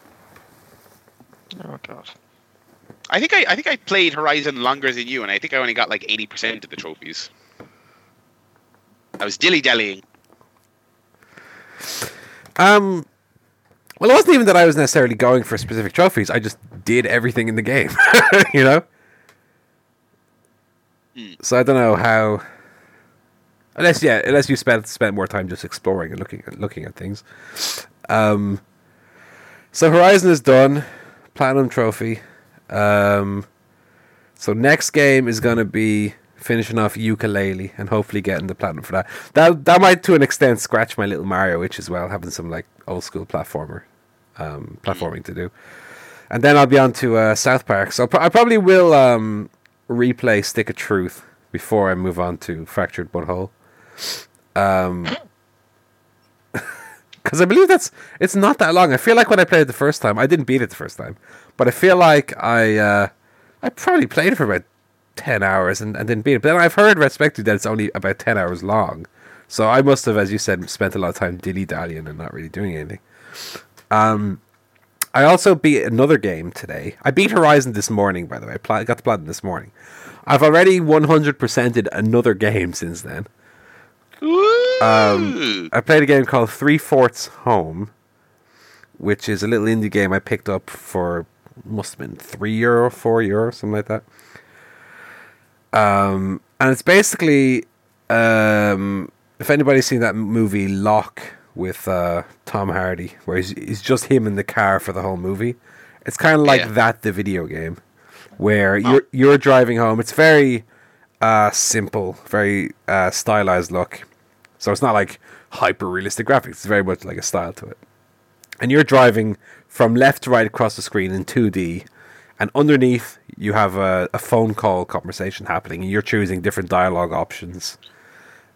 Oh god. I think I, I think I played Horizon longer than you, and I think I only got like eighty percent of the trophies. I was dilly dallying. Um, well, it wasn't even that I was necessarily going for specific trophies. I just did everything in the game, *laughs* you know. Hmm. So I don't know how. Unless yeah, unless you spent spent more time just exploring and looking at looking at things. Um. So Horizon is done, platinum trophy. Um. So next game is gonna be finishing off Yooka-Laylee and hopefully getting the platinum for that. That that might to an extent scratch my little Mario itch as well, having some like old school platformer, um, platforming to do. And then I'll be on to uh, South Park. So I probably will um, replay Stick of Truth before I move on to Fractured But Whole. Um, *laughs* because I believe that's it's not that long. I feel like when I played it the first time, I didn't beat it the first time, but I feel like I uh, I probably played it for about ten hours and, and didn't beat it. But then I've heard respected that it's only about ten hours long, so I must have, as you said, spent a lot of time dilly dallying and not really doing anything. Um, I also beat another game today. I beat Horizon this morning, by the way. I pla- got the platinum this morning. I've already 100%ed another *laughs* game since then. Um, I played a game called Three Fourths Home, which is a little indie game I picked up for must have been three euro, four euro, something like that. Um, and it's basically um, if anybody's seen that movie Locke with uh, Tom Hardy, where he's, he's just him in the car for the whole movie, it's kind of like Yeah. that the video game, where you're you're driving home. It's very uh, simple, very uh, stylized look. So it's not like hyper realistic graphics. It's very much like a style to it. And you're driving from left to right across the screen in 2D, and underneath you have a, a phone call conversation happening, and you're choosing different dialogue options.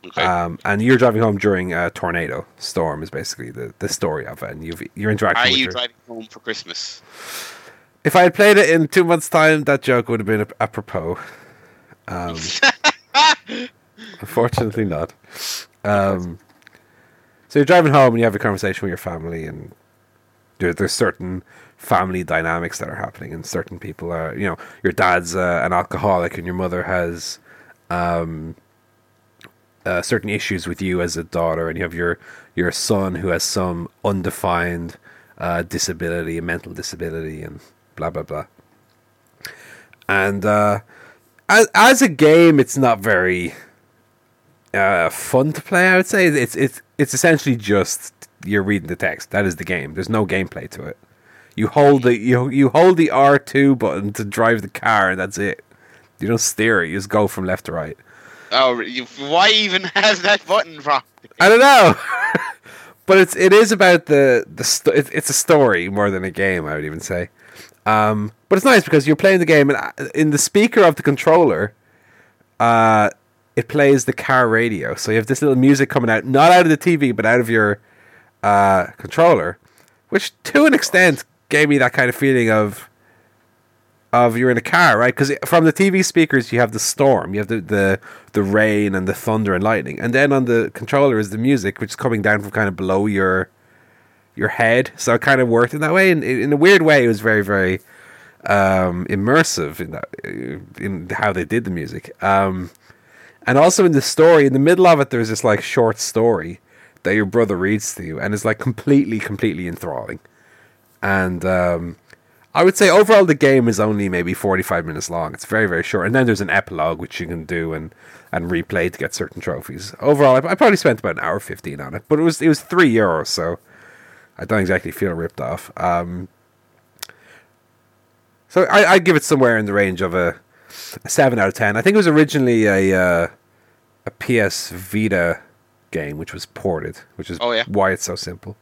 okay. Um, and you're driving home during a tornado storm is basically the, the story of it, and you've, you're interacting Are you your- driving home for Christmas? If I had played it in two months' time, that joke would have been apropos. Um, *laughs* unfortunately, not. Um, so you're driving home and you have a conversation with your family, and there, there's certain family dynamics that are happening, and certain people are, you know, your dad's uh, an alcoholic, and your mother has um, uh, certain issues with you as a daughter, and you have your your son who has some undefined uh, disability, a mental disability, and blah blah blah. And uh, as as a game, it's not very uh, fun to play. I would say it's it's it's essentially just you're reading the text. That is the game. There's no gameplay to it. You hold the you you hold the R two button to drive the car, and that's it. You don't steer it. You just go from left to right. Oh, you, why even *laughs* has that button from? I don't know, *laughs* but it's it is about the the sto- it's, it's a story more than a game. I would even say, um, but it's nice because you're playing the game and uh, in the speaker of the controller, uh, it plays the car radio. So you have this little music coming out, not out of the TV, but out of your uh, controller, which to an extent gave me that kind of feeling of of you're in a car, right? Because from the TV speakers you have the storm, you have the, the the rain and the thunder and lightning, and then on the controller is the music, which is coming down from kind of below your your head. So it kind of worked in that way, and in a weird way, it was very very um, immersive in that in how they did the music. Um, and also in the story, in the middle of it, there's this like short story that your brother reads to you, and it's like completely completely enthralling. And um, I would say overall the game is only maybe 45 minutes long. It's very, very short. And then there's an epilogue which you can do and, and replay to get certain trophies. Overall, I, I probably spent about an hour 15 on it, but it was it was 3 euros, so I don't exactly feel ripped off. Um, so I, I give it somewhere in the range of a, 7 out of 10. I think it was originally a, uh, a PS Vita game which was ported, which is Oh, yeah. why it's so simple.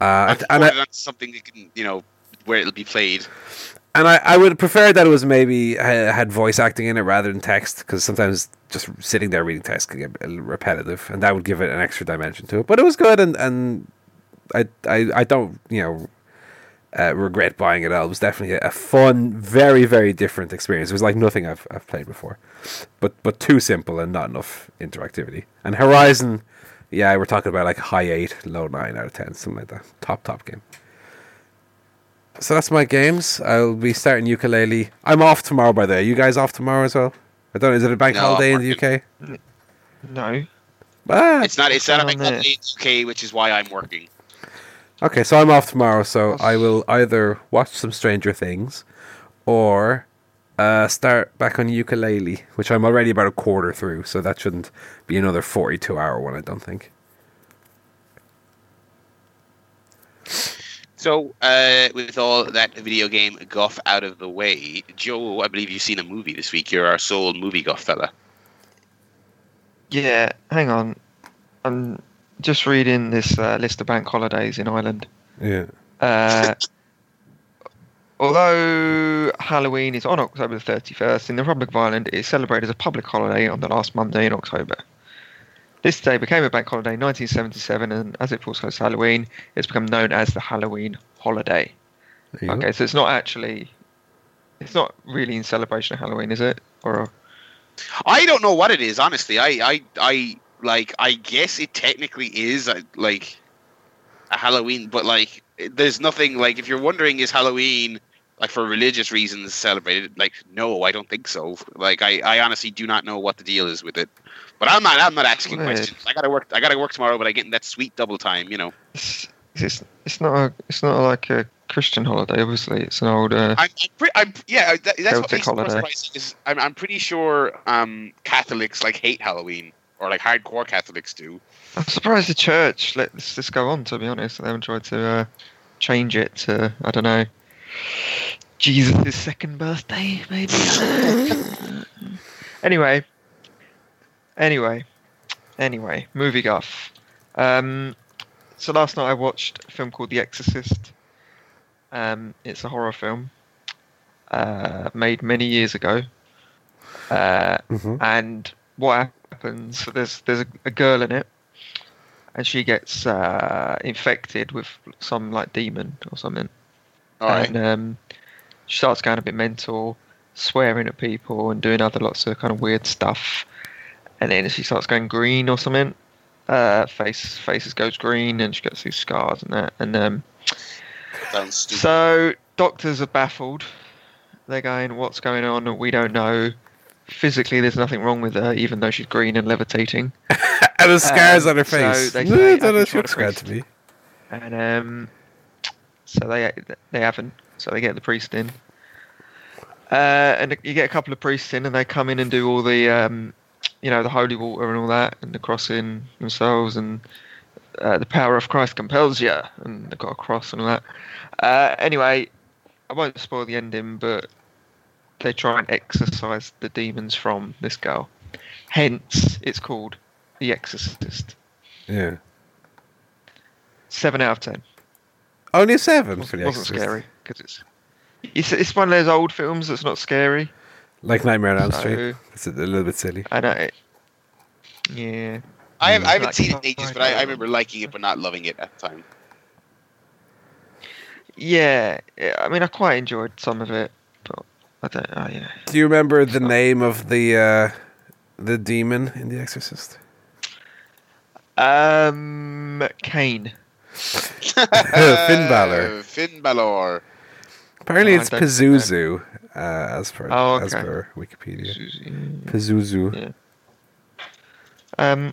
Uh, I've and I, something that can, you know, where it'll be played. And I, I would prefer that it was maybe had voice acting in it rather than text because sometimes just sitting there reading text can get repetitive, and that would give it an extra dimension to it. But it was good, and and I I, I don't you know uh, regret buying it. All. It was definitely a, a fun, very very different experience. It was like nothing I've I've played before, but but too simple and not enough interactivity. And Horizon, yeah, we're talking about like high eight, low nine out of ten, something like that. Top top game. So that's my games. I'll be starting Yooka-Laylee. I'm off tomorrow, by the way. You guys off tomorrow as well? I don't know. Is it a bank No, holiday in the UK? No. Ah, It's not. It's not a bank holiday in the UK, which is why I'm working. Okay, so I'm off tomorrow. So I will either watch some Stranger Things, or uh, start back on Yooka-Laylee, which I'm already about a quarter through. So that shouldn't be another 42 hour one. I don't think. So, uh, with all that video game guff out of the way, Joe, I believe you've seen a movie this week. You're our sole movie guff fella. Yeah, hang on. I'm just reading this uh, list of bank holidays in Ireland. Yeah. Uh, although Halloween is on October the 31st, in the Republic of Ireland, it is celebrated as a public holiday on the last Monday in October. This day became a bank holiday in 1977, and as it falls close to Halloween, it's become known as the Halloween holiday. There you go. Okay, so it's not actually, it's not really in celebration of Halloween, is it? Or I don't know what it is, honestly. I, I, I like. I guess it technically is uh, like a Halloween, but like, there's nothing like. If you're wondering, is Halloween like for religious reasons celebrated? Like, no, I don't think so. Like, I, I honestly do not know what the deal is with it. But I'm not. I'm not asking questions. I gotta work. I gotta work tomorrow, but I get in that sweet double time. You know. it's it's, it's not a, it's not like a Christian holiday. Obviously, it's an old. Uh, I'm, I'm, pre- I'm yeah. That, that's what Celtic makes holiday. Is I'm, I'm pretty sure um, Catholics like hate Halloween or like hardcore Catholics do. I'm surprised the church let this, this go on. To be honest, they haven't tried to uh, change it to I don't know Jesus' second birthday, maybe. *laughs* anyway, anyway, anyway, movie guff. Um, so last night I watched a film called The Exorcist. Um, it's a horror film uh, made many years ago. Uh, Mhm. and what happens? There's there's a, a girl in it, and she gets uh, infected with some like demon or something, right. and um, she starts going a bit mental, swearing at people and doing other lots of kind of weird stuff, and then she starts going green or something. Uh, face faces goes green, and she gets these scars and that, and um, so doctors are baffled. They're going, "What's going on? We don't know." Physically, there's nothing wrong with her, even though she's green and levitating. *laughs* and the scars Um, on her so face. they No, say, I don't know. She looks scared to me. And um, so they they haven't. So they get the priest in, uh, and you get a couple of priests in, and they come in and do all the um, you know, the holy water and all that, and the crossing themselves, and uh, the power of Christ compels you, and they've got a cross and all that. Uh, anyway, I won't spoil the ending, but they try and exorcise the demons from this girl. Hence, it's called The Exorcist. Yeah. Seven out of ten. Only a seven Wasn't, for the wasn't Exorcist. scary because it's, it's it's one of those old films that's not scary. Like Nightmare on Elm So- Street. It's a, a little bit silly. I know. It, yeah. I, have, I haven't Like seen it in ages, but I, I remember liking it but not loving it at the time. Yeah, yeah, I mean, I quite enjoyed some of it, but I don't. Oh yeah. Do you remember the name of the uh, the demon in The Exorcist? Um, Kane. *laughs* Finn Balor. *laughs* Finn Balor. Apparently, Oh, I it's don't. Pazuzu, uh, as per Oh, as per Wikipedia. Susie. Pazuzu. Yeah. Um,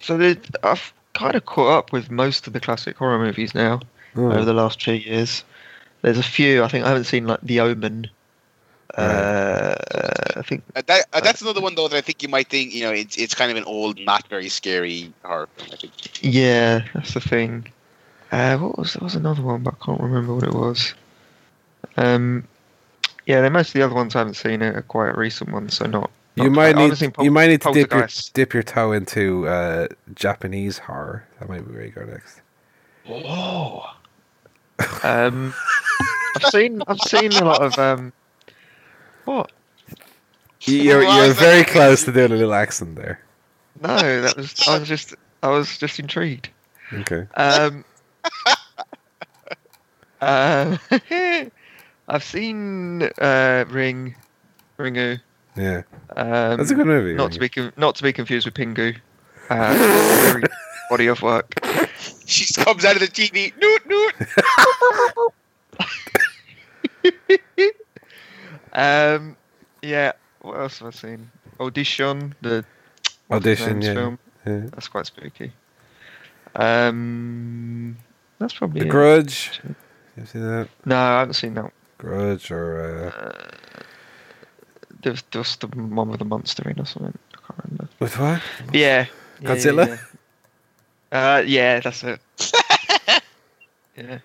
so the, I've kind of caught up with most of the classic horror movies now Oh. over the last two years. There's a few I think I haven't seen, like The Omen. Uh, I think Uh, that, uh, that's another one though that I think you might think you know it's it's kind of an old, not very scary horror. Film, I think. Yeah, that's the thing. Uh, what was there was another one, but I can't remember what it was. Um, yeah, then most of the other ones I haven't seen are quite recent ones, so not. You might I need seen Pol- you might need to dip your, dip your toe into uh, Japanese horror. That might be where you go next. Whoa. um, I've seen I've seen a lot of um. What? You're you're very close to doing a little accent there. No, that was I was just I was just intrigued. Okay. Um. uh, *laughs* I've seen uh, Ring, Ringu. Yeah, Um, that's a good movie. Not to be con- not to be confused with Pingu. Uh, *laughs* body of work. She just comes out of the TV. Noot noot. Um, yeah. What else have I seen? Audition, the Audition. Yeah. film. yeah. That's quite spooky. Um, that's probably The it. Grudge. You seen that? No, I haven't seen that. Grudge or uh, Uh, there's just the one with the monster in or something. I can't remember. with what? Yeah. yeah, Godzilla? Yeah, yeah. Uh, yeah, that's it. *laughs*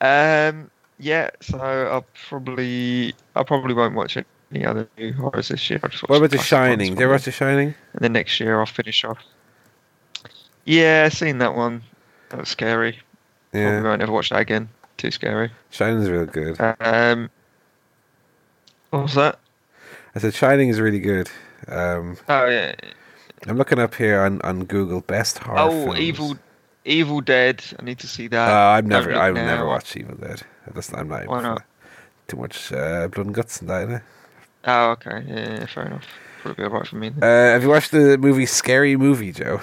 yeah. Um. Yeah. So I'll probably I probably won't watch any other new horrors this year. I'll just watch What about The Shining? Did you watch The Shining? And then next year I'll finish off. Yeah, seen that one. That was scary. Probably Yeah, won't ever watch that again. Too scary. Shining's real good. Um. What was that? I said Shining is really good. Um, Oh yeah. I'm looking up here on, on Google best horror Oh, films. Evil, Evil Dead. I need to see that. Uh, I've never, I've Now. never watched Evil Dead. That's I'm not. Why even- not? Too much uh, blood and guts and that. innit? Oh, okay. Yeah, yeah, fair enough. Probably alright for me. Uh, have you watched the movie Scary Movie, Joe?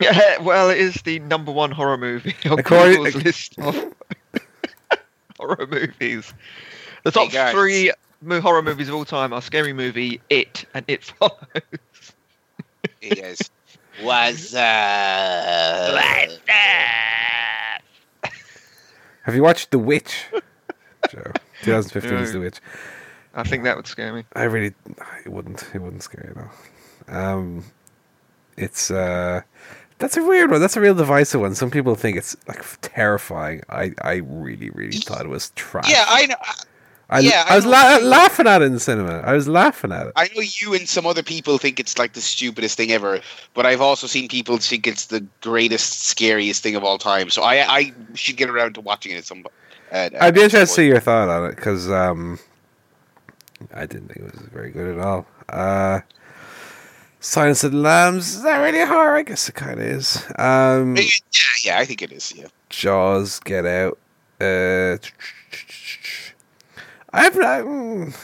Yeah, *laughs* well, it is the number one horror movie on According- Google's list of *laughs* horror movies. The top guys. three horror movies of all time are Scary Movie, It, and It Follows. Yes. Was uh. *laughs* Have you watched The Witch, *laughs* Joe? 2015 is The Witch. I think that would scare me. I really, it wouldn't, it wouldn't scare you though. Um, it's uh, that's a weird one. That's a real divisive one. Some people think it's like terrifying. I, I really, really thought it was trash. Yeah, I know. I, yeah, I I was la- laughing at it in the cinema. I was laughing at it. I know you and some other people think it's like the stupidest thing ever, but I've also seen people think it's the greatest, scariest thing of all time. So I, I should get around to watching it at some. At, I'd be interested to see your thought on it because um, I didn't think it was very good at all. Uh, Silence of the Lambs is that really horror? I guess it kind of is. Um, Yeah, yeah, I think it is. Yeah. Jaws, Get Out. Uh, I've I, mm,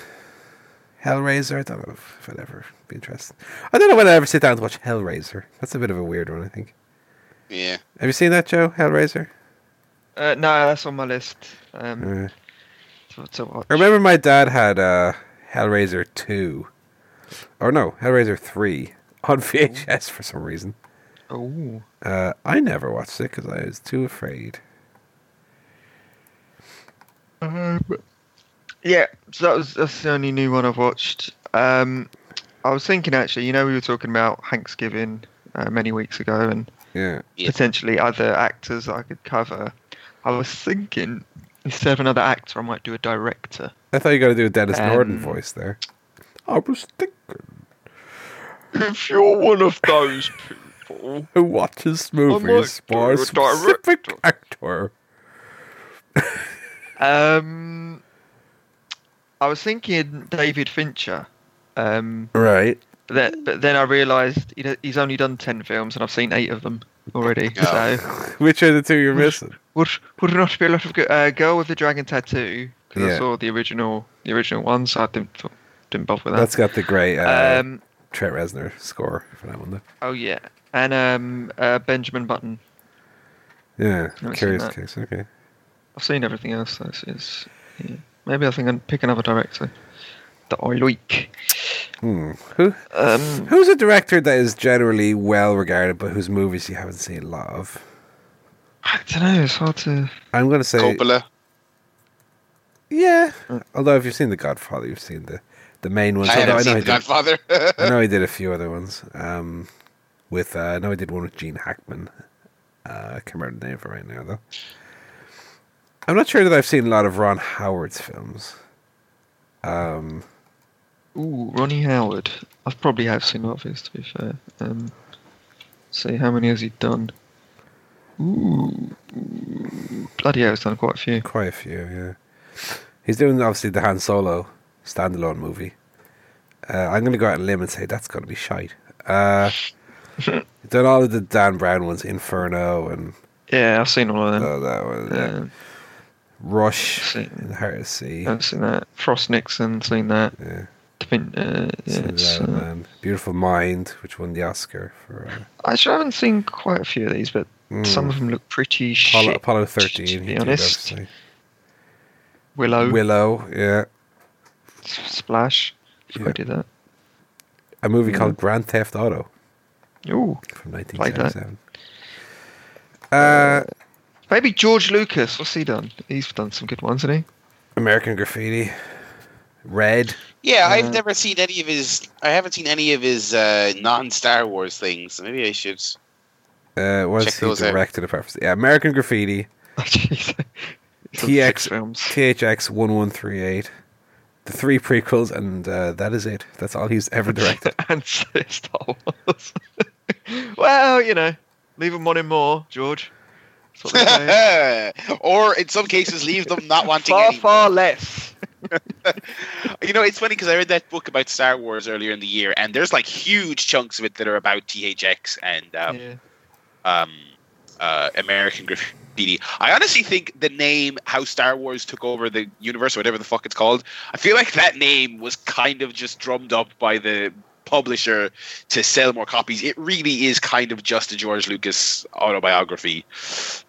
Hellraiser. I don't know if I'd ever be interested. I don't know when I ever sit down to watch Hellraiser. That's a bit of a weird one, I think. Yeah. Have you seen that, Joe? Hellraiser. Uh, no, that's on my list. Um, Uh, to, to watch. I remember my dad had uh, Hellraiser two, or no, Hellraiser three on *laughs* VHS for some reason. Oh, Uh, I never watched it because I was too afraid. Um, yeah, so that was that's the only new one I've watched. Um, I was thinking actually, you know, we were talking about Thanksgiving uh, many weeks ago, and Yeah. Yeah. potentially other actors I could cover. I was thinking instead of another actor, I might do a director. I thought you got to do a Denis Norden Um, voice there. I was thinking If you're one of those people, who watches movies do for a a specific director. actor. *laughs* um, I was thinking David Fincher. Um, Right. but then, but then I realised he- he's only done ten films, and I've seen eight of them already. So *laughs* Which are the two you're missing? would would it not be a lot of good? Uh, Girl with the Dragon Tattoo because Yeah. I saw the original the original one, so I didn't didn't bother with that. That's got the great uh, um, Trent Reznor score for that one. Though. oh yeah, and um, uh, Benjamin Button. Yeah, curious case. Okay. I've seen everything else. Though, so it's, yeah. Maybe I think I'd pick another director that I like. Hmm. Who? Um, Who's a director that is generally well regarded, but whose movies you haven't seen a lot of? I don't know. It's hard to. I'm going to say, Coppola. yeah. Mm. Although if you've seen The Godfather, you've seen the the main ones. I haven't I know seen he The did, Godfather. I know he *laughs* did a few other ones. Um, with uh, I know he did one with Gene Hackman. Uh, I can't remember the name of it right now though. I'm not sure that I've seen a lot of Ron Howard's films. Um, Ooh, Ronnie Howard. I've probably have seen a lot of his, to be fair. Um, see, how many has he done? Ooh, bloody hell, he's done quite a few. quite a few, yeah. He's doing obviously the Han Solo standalone movie. Uh, I'm going to go out on a limb and say that's going to be shite. Uh, *laughs* done all of the Dan Brown ones, Inferno and Yeah, I've seen all of them. oh, that one, yeah. Um, Rush seen- in the Heart of the Sea. I've seen that. Frost Nixon, seen that. Yeah, uh, yeah, uh, man. Beautiful Mind, which won the Oscar for uh, Actually, I haven't seen quite a few of these, but mm, some of them look pretty Apollo, shit. Apollo 13. he be honest. obviously. Willow, Willow, yeah. Splash. Yeah. I did that. A movie Mm. called Grand Theft Auto Ooh, from Like that. 1977. Uh, maybe George Lucas. What's he done? He's done some good ones, hasn't he? American Graffiti. Red. yeah, I've Uh, never seen any of his. I haven't seen any of his uh, non-Star Wars things. So maybe I should. Uh, was Check he those out. directed apart from yeah, American Graffiti, *laughs* Jeez. He's TX films. THX one one three eight, the three prequels, and uh, that is it. That's all he's ever *laughs* directed. *laughs* and Star Wars. well, you know, leave him wanting more, George. That's *laughs* what or in some cases, leave them not wanting to far, any. far less. *laughs* You know, it's funny because I read that book about Star Wars earlier in the year, and there's like huge chunks of it that are about THX and um, yeah. um, uh, American Graffiti. I honestly think the name how Star Wars took over the universe, or whatever the fuck it's called, I feel like that name was kind of just drummed up by the publisher to sell more copies. It really is kind of just a George Lucas autobiography,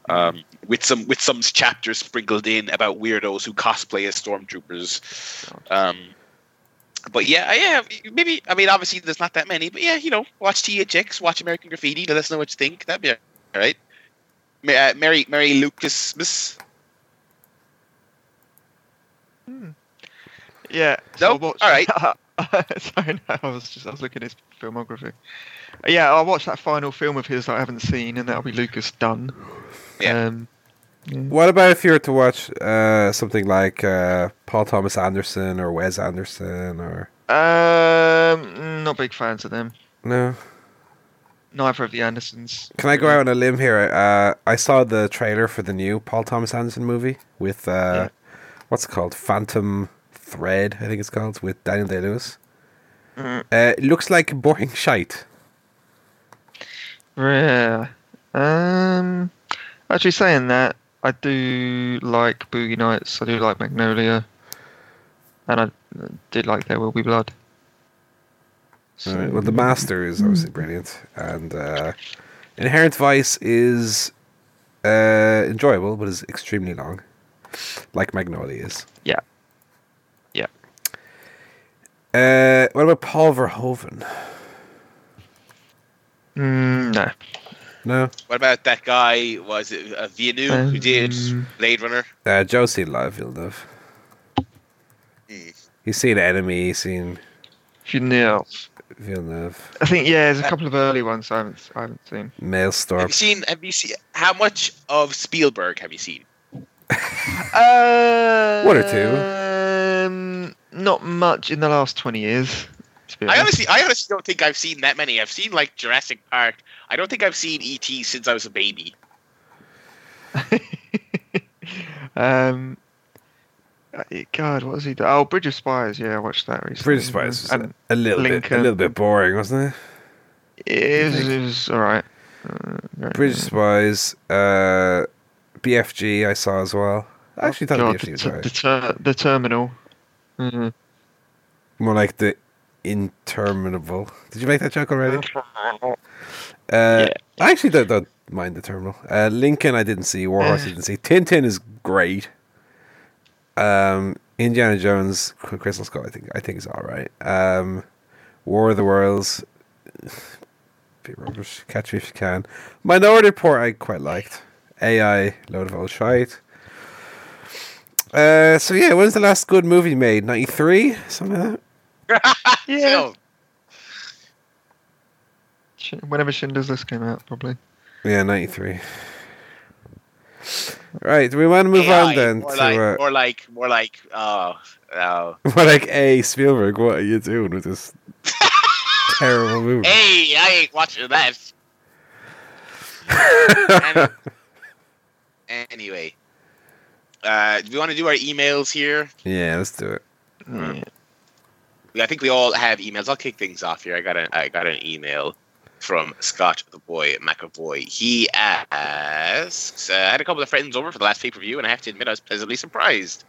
um, with some with some chapters sprinkled in about weirdos who cosplay as stormtroopers. Um, but yeah, yeah, maybe. I mean, obviously, there's not that many, but yeah, you know, watch THX, watch American Graffiti. Let us know what you think. That'd be all right. Uh, Mary, Mary Lucas, Miss. Yeah. No? I watched- All right. *laughs* *laughs* Sorry, no, I was just I was looking at his filmography. Yeah, I watched that final film of his that I haven't seen, and that'll be Lucas done. Yeah. Um, yeah. what about if you were to watch uh, something like uh, Paul Thomas Anderson or Wes Anderson or Um, not big fans of them. no? Neither of the Andersons. Can I go out on a limb here? Uh, I saw the trailer for the new Paul Thomas Anderson movie with uh, Yeah. what's it called? Phantom Thread, I think it's called, with Daniel Day Lewis. Mm, Uh, it looks like boring shite. yeah. Um, actually, saying that, I do like Boogie Nights. I do like Magnolia, and I did like There Will Be Blood. So, Alright, Well, The Master is obviously brilliant, and uh, Inherent Vice is uh, enjoyable, but is extremely long, like Magnolia is. Yeah. Uh, what about Paul Verhoeven? Mm, no. No, What about that guy? Was it uh, Villeneuve who did Um, Blade Runner? uh, Josie Love Villeneuve. Hmm. He's seen Enemy. He's seen Villeneuve. Villeneuve, I think yeah, there's a couple of early ones I haven't I haven't seen. Have you seen? Have you seen? How much of Spielberg have you seen? Uh, *laughs* One or two. Um, not much in the last twenty years. I honestly, I honestly don't think I've seen that many. I've seen like Jurassic Park. I don't think I've seen ET since I was a baby. *laughs* um, uh, God, what was he? do- Oh, Bridge of Spies. Yeah, I watched that recently. Bridge of Spies was And a little bit, a little bit boring, wasn't it? it was, it was all right. Uh, Bridge of Spies, uh, BFG, I saw as well. Actually thought God, BFG the, was ter- alright. the, ter- the terminal. Mhm. More like the interminable. Did you make that joke already? Uh, I actually don't, don't mind the terminal. Uh, Lincoln, I didn't see. Warhorse, I didn't see. Tintin is great. Um, Indiana Jones, Cr- Crystal Skull, I think I think is all right. Um, War of the Worlds, *sighs* bit rubbish. Catch Me If You Can. Minority Report, I quite liked. AI, load of old shite. Uh, so yeah, when's the last good movie made? Ninety three, something like that. *laughs* Yeah. Still, Whenever Schindler's List came out, probably. Yeah, ninety three. Right, do we want to move AI, on then more to like, uh, more like, more like, oh, oh. *laughs* More like, a Spielberg, what are you doing with this *laughs* terrible movie? Hey, I ain't watching that. Anyway, uh, do we want to do our emails here? yeah, let's do it. Yeah. I think we all have emails. I'll kick things off here. I got an I got an email from Scott the boy McAvoy. He asks, uh, I had a couple of friends over for the last pay per view, and I have to admit I was pleasantly surprised.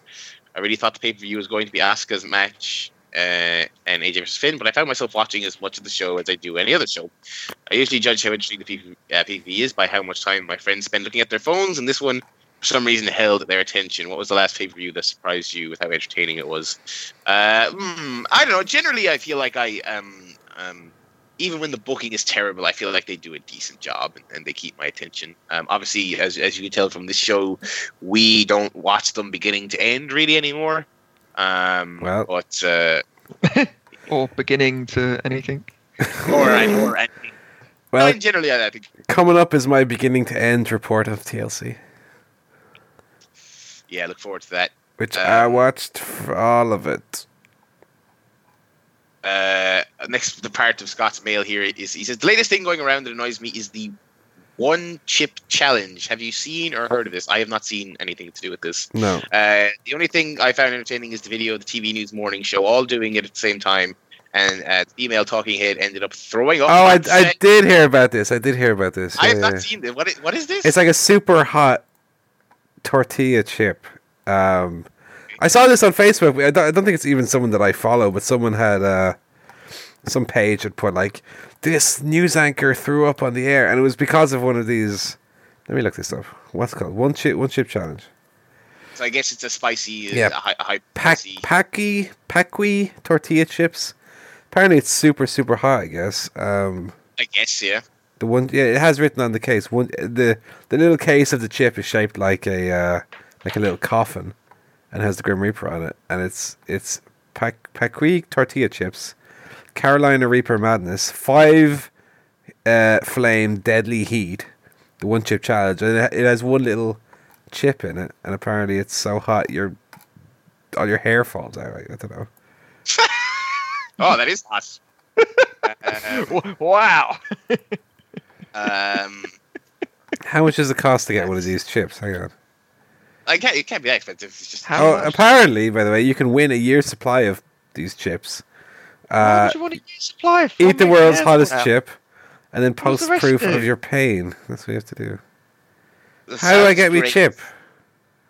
I really thought the pay per view was going to be Asuka's match uh, and AJ vs Finn, but I found myself watching as much of the show as I do any other show. I usually judge how interesting the PPV, uh, PPV is by how much time my friends spend looking at their phones, and this one, for some reason, held their attention. What was the last pay per view that surprised you with how entertaining it was? Uh, hmm, I don't know. Generally, I feel like I um um even when the booking is terrible, I feel like they do a decent job and, and they keep my attention. Um, obviously, as as you can tell from this show, we don't watch them beginning to end really anymore. Um, Well. but uh, *laughs* Or beginning to anything. *laughs* or or anything. Well, Well, generally, I I think coming up is my beginning to end report of TLC, yeah. I Look forward to that. which I Um, watched all of it. Uh, next, the part of Scott's mail here is he says the latest thing going around that annoys me is the one chip challenge. Have you seen or heard of this? I have not seen anything to do with this. No, Uh, the only thing I found entertaining is the video of the TV News morning show, all doing it at the same time. And uh, the female talking head ended up throwing up. oh, I, I did hear about this. I did hear about this. I have Yeah, not yeah. seen this. What is, what is this? It's like a super hot tortilla chip. Um, I saw this on Facebook. I don't, I don't think it's even someone that I follow, but someone had uh, some page had put like this news anchor threw up on the air, and it was because of one of these. Let me look this up. What's it called one chip one chip challenge? so I guess it's a spicy, uh, Yeah. high, a high Pack spicy. Paqui Paqui tortilla chips. Apparently, it's super super hot. I guess. Um, I guess, yeah. The one, yeah, it has written on the case. One, the the little case of the chip is shaped like a uh, like a little coffin, and has the Grim Reaper on it. And it's it's Pac Paqui tortilla chips, Carolina Reaper Madness, five uh, flame deadly heat, the one chip challenge. And it, it has one little chip in it, and apparently it's so hot your all your hair falls out. I, I don't know. *laughs* Oh, that is hot. um, *laughs* Wow. *laughs* um, How much does it cost to get one of these chips? Hang on. I can't, it can't be that expensive. It's just How oh, much? apparently, by the way, you can win a year's supply of these chips. Why Uh, would you want to use supply? eat the world's hottest out? chip, and then post the rest proof do? of your pain. That's what you have to do. that How do I sounds get me great. chip?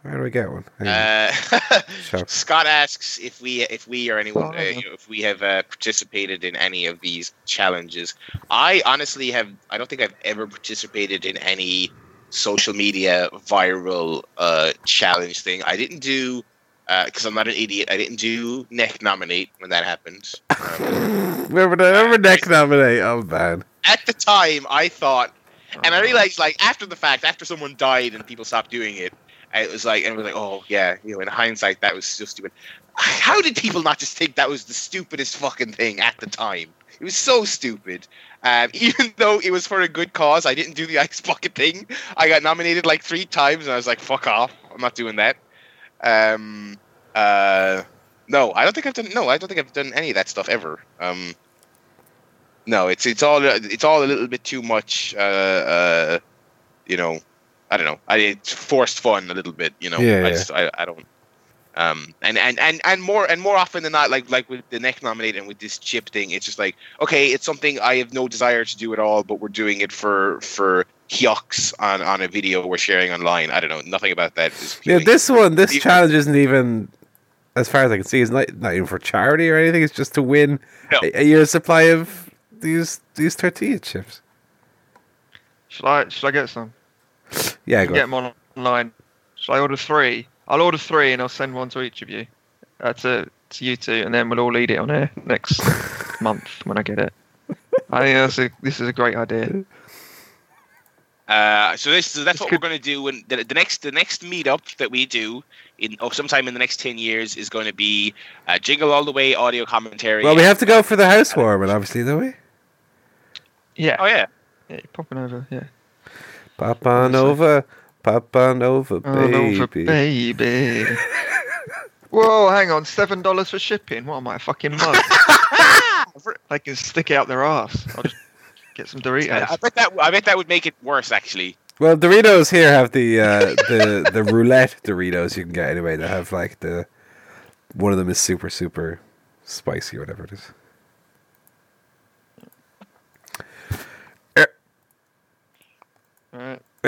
How do we get one? Uh, *laughs* Scott asks if we if we or anyone uh, Oh. you know, if we have uh, participated in any of these challenges. I honestly have. I don't think I've ever participated in any social media viral uh, challenge thing. I didn't do because I'm not an idiot. I didn't do neknominate when that happened. *laughs* Um, remember, the, remember neknominate? Oh man. at the time, I thought, and I realized like after the fact, after someone died and people stopped doing it, It was like, and it was like, oh yeah, you know, in hindsight, that was so stupid. How did people not just think that was the stupidest fucking thing at the time? It was so stupid. Um, *laughs* even though it was for a good cause, I didn't do the ice bucket thing. I got nominated like three times, and I was like, "Fuck off! I'm not doing that." Um, uh, no, I don't think I've done. No, I don't think I've done any of that stuff ever. Um, no, it's it's all it's all a little bit too much. Uh, uh, you know, I don't know. I it's forced fun a little bit. You know, Yeah, I yeah. just I, I don't. Um, and, and, and, and more and more often than not, like like with the neknominated and with this chip thing, it's just like okay, it's something I have no desire to do at all, but we're doing it for for hyucks on on a video we're sharing online. I don't know, nothing about that. Yeah, this one, this You- challenge isn't even, as far as I can see, it's not, not even for charity or anything. It's just to win No. a, a year's supply of these these tortilla chips. Shall I? Shall I get some? Yeah, You go get on. them online. Shall I order three? I'll order three and I'll send one to each of you. Uh, to to you two, and then we'll all eat it on air next *laughs* month when I get it. I think that's a, this is a great idea. Uh, so this so that's This what could- we're going to do. When the, the next the next meetup that we do in oh sometime in the next ten years is going to be uh, jingle all the way audio commentary. Well, we have to go for the housewarming, obviously, don't we? Yeah. Oh yeah. yeah you're popping over. Yeah. Pop on Honestly. over, pop on over, Oh, no, for baby. baby. *laughs* Whoa, hang on, seven dollars for shipping. What am I, a fucking mug? *laughs* they can stick out their ass. I'll just get some I, I Doritos. bet that I bet that would make it worse actually. Well, Doritos here have the uh, *laughs* the the roulette Doritos you can get anyway. They have like the one of them is super super spicy or whatever it is.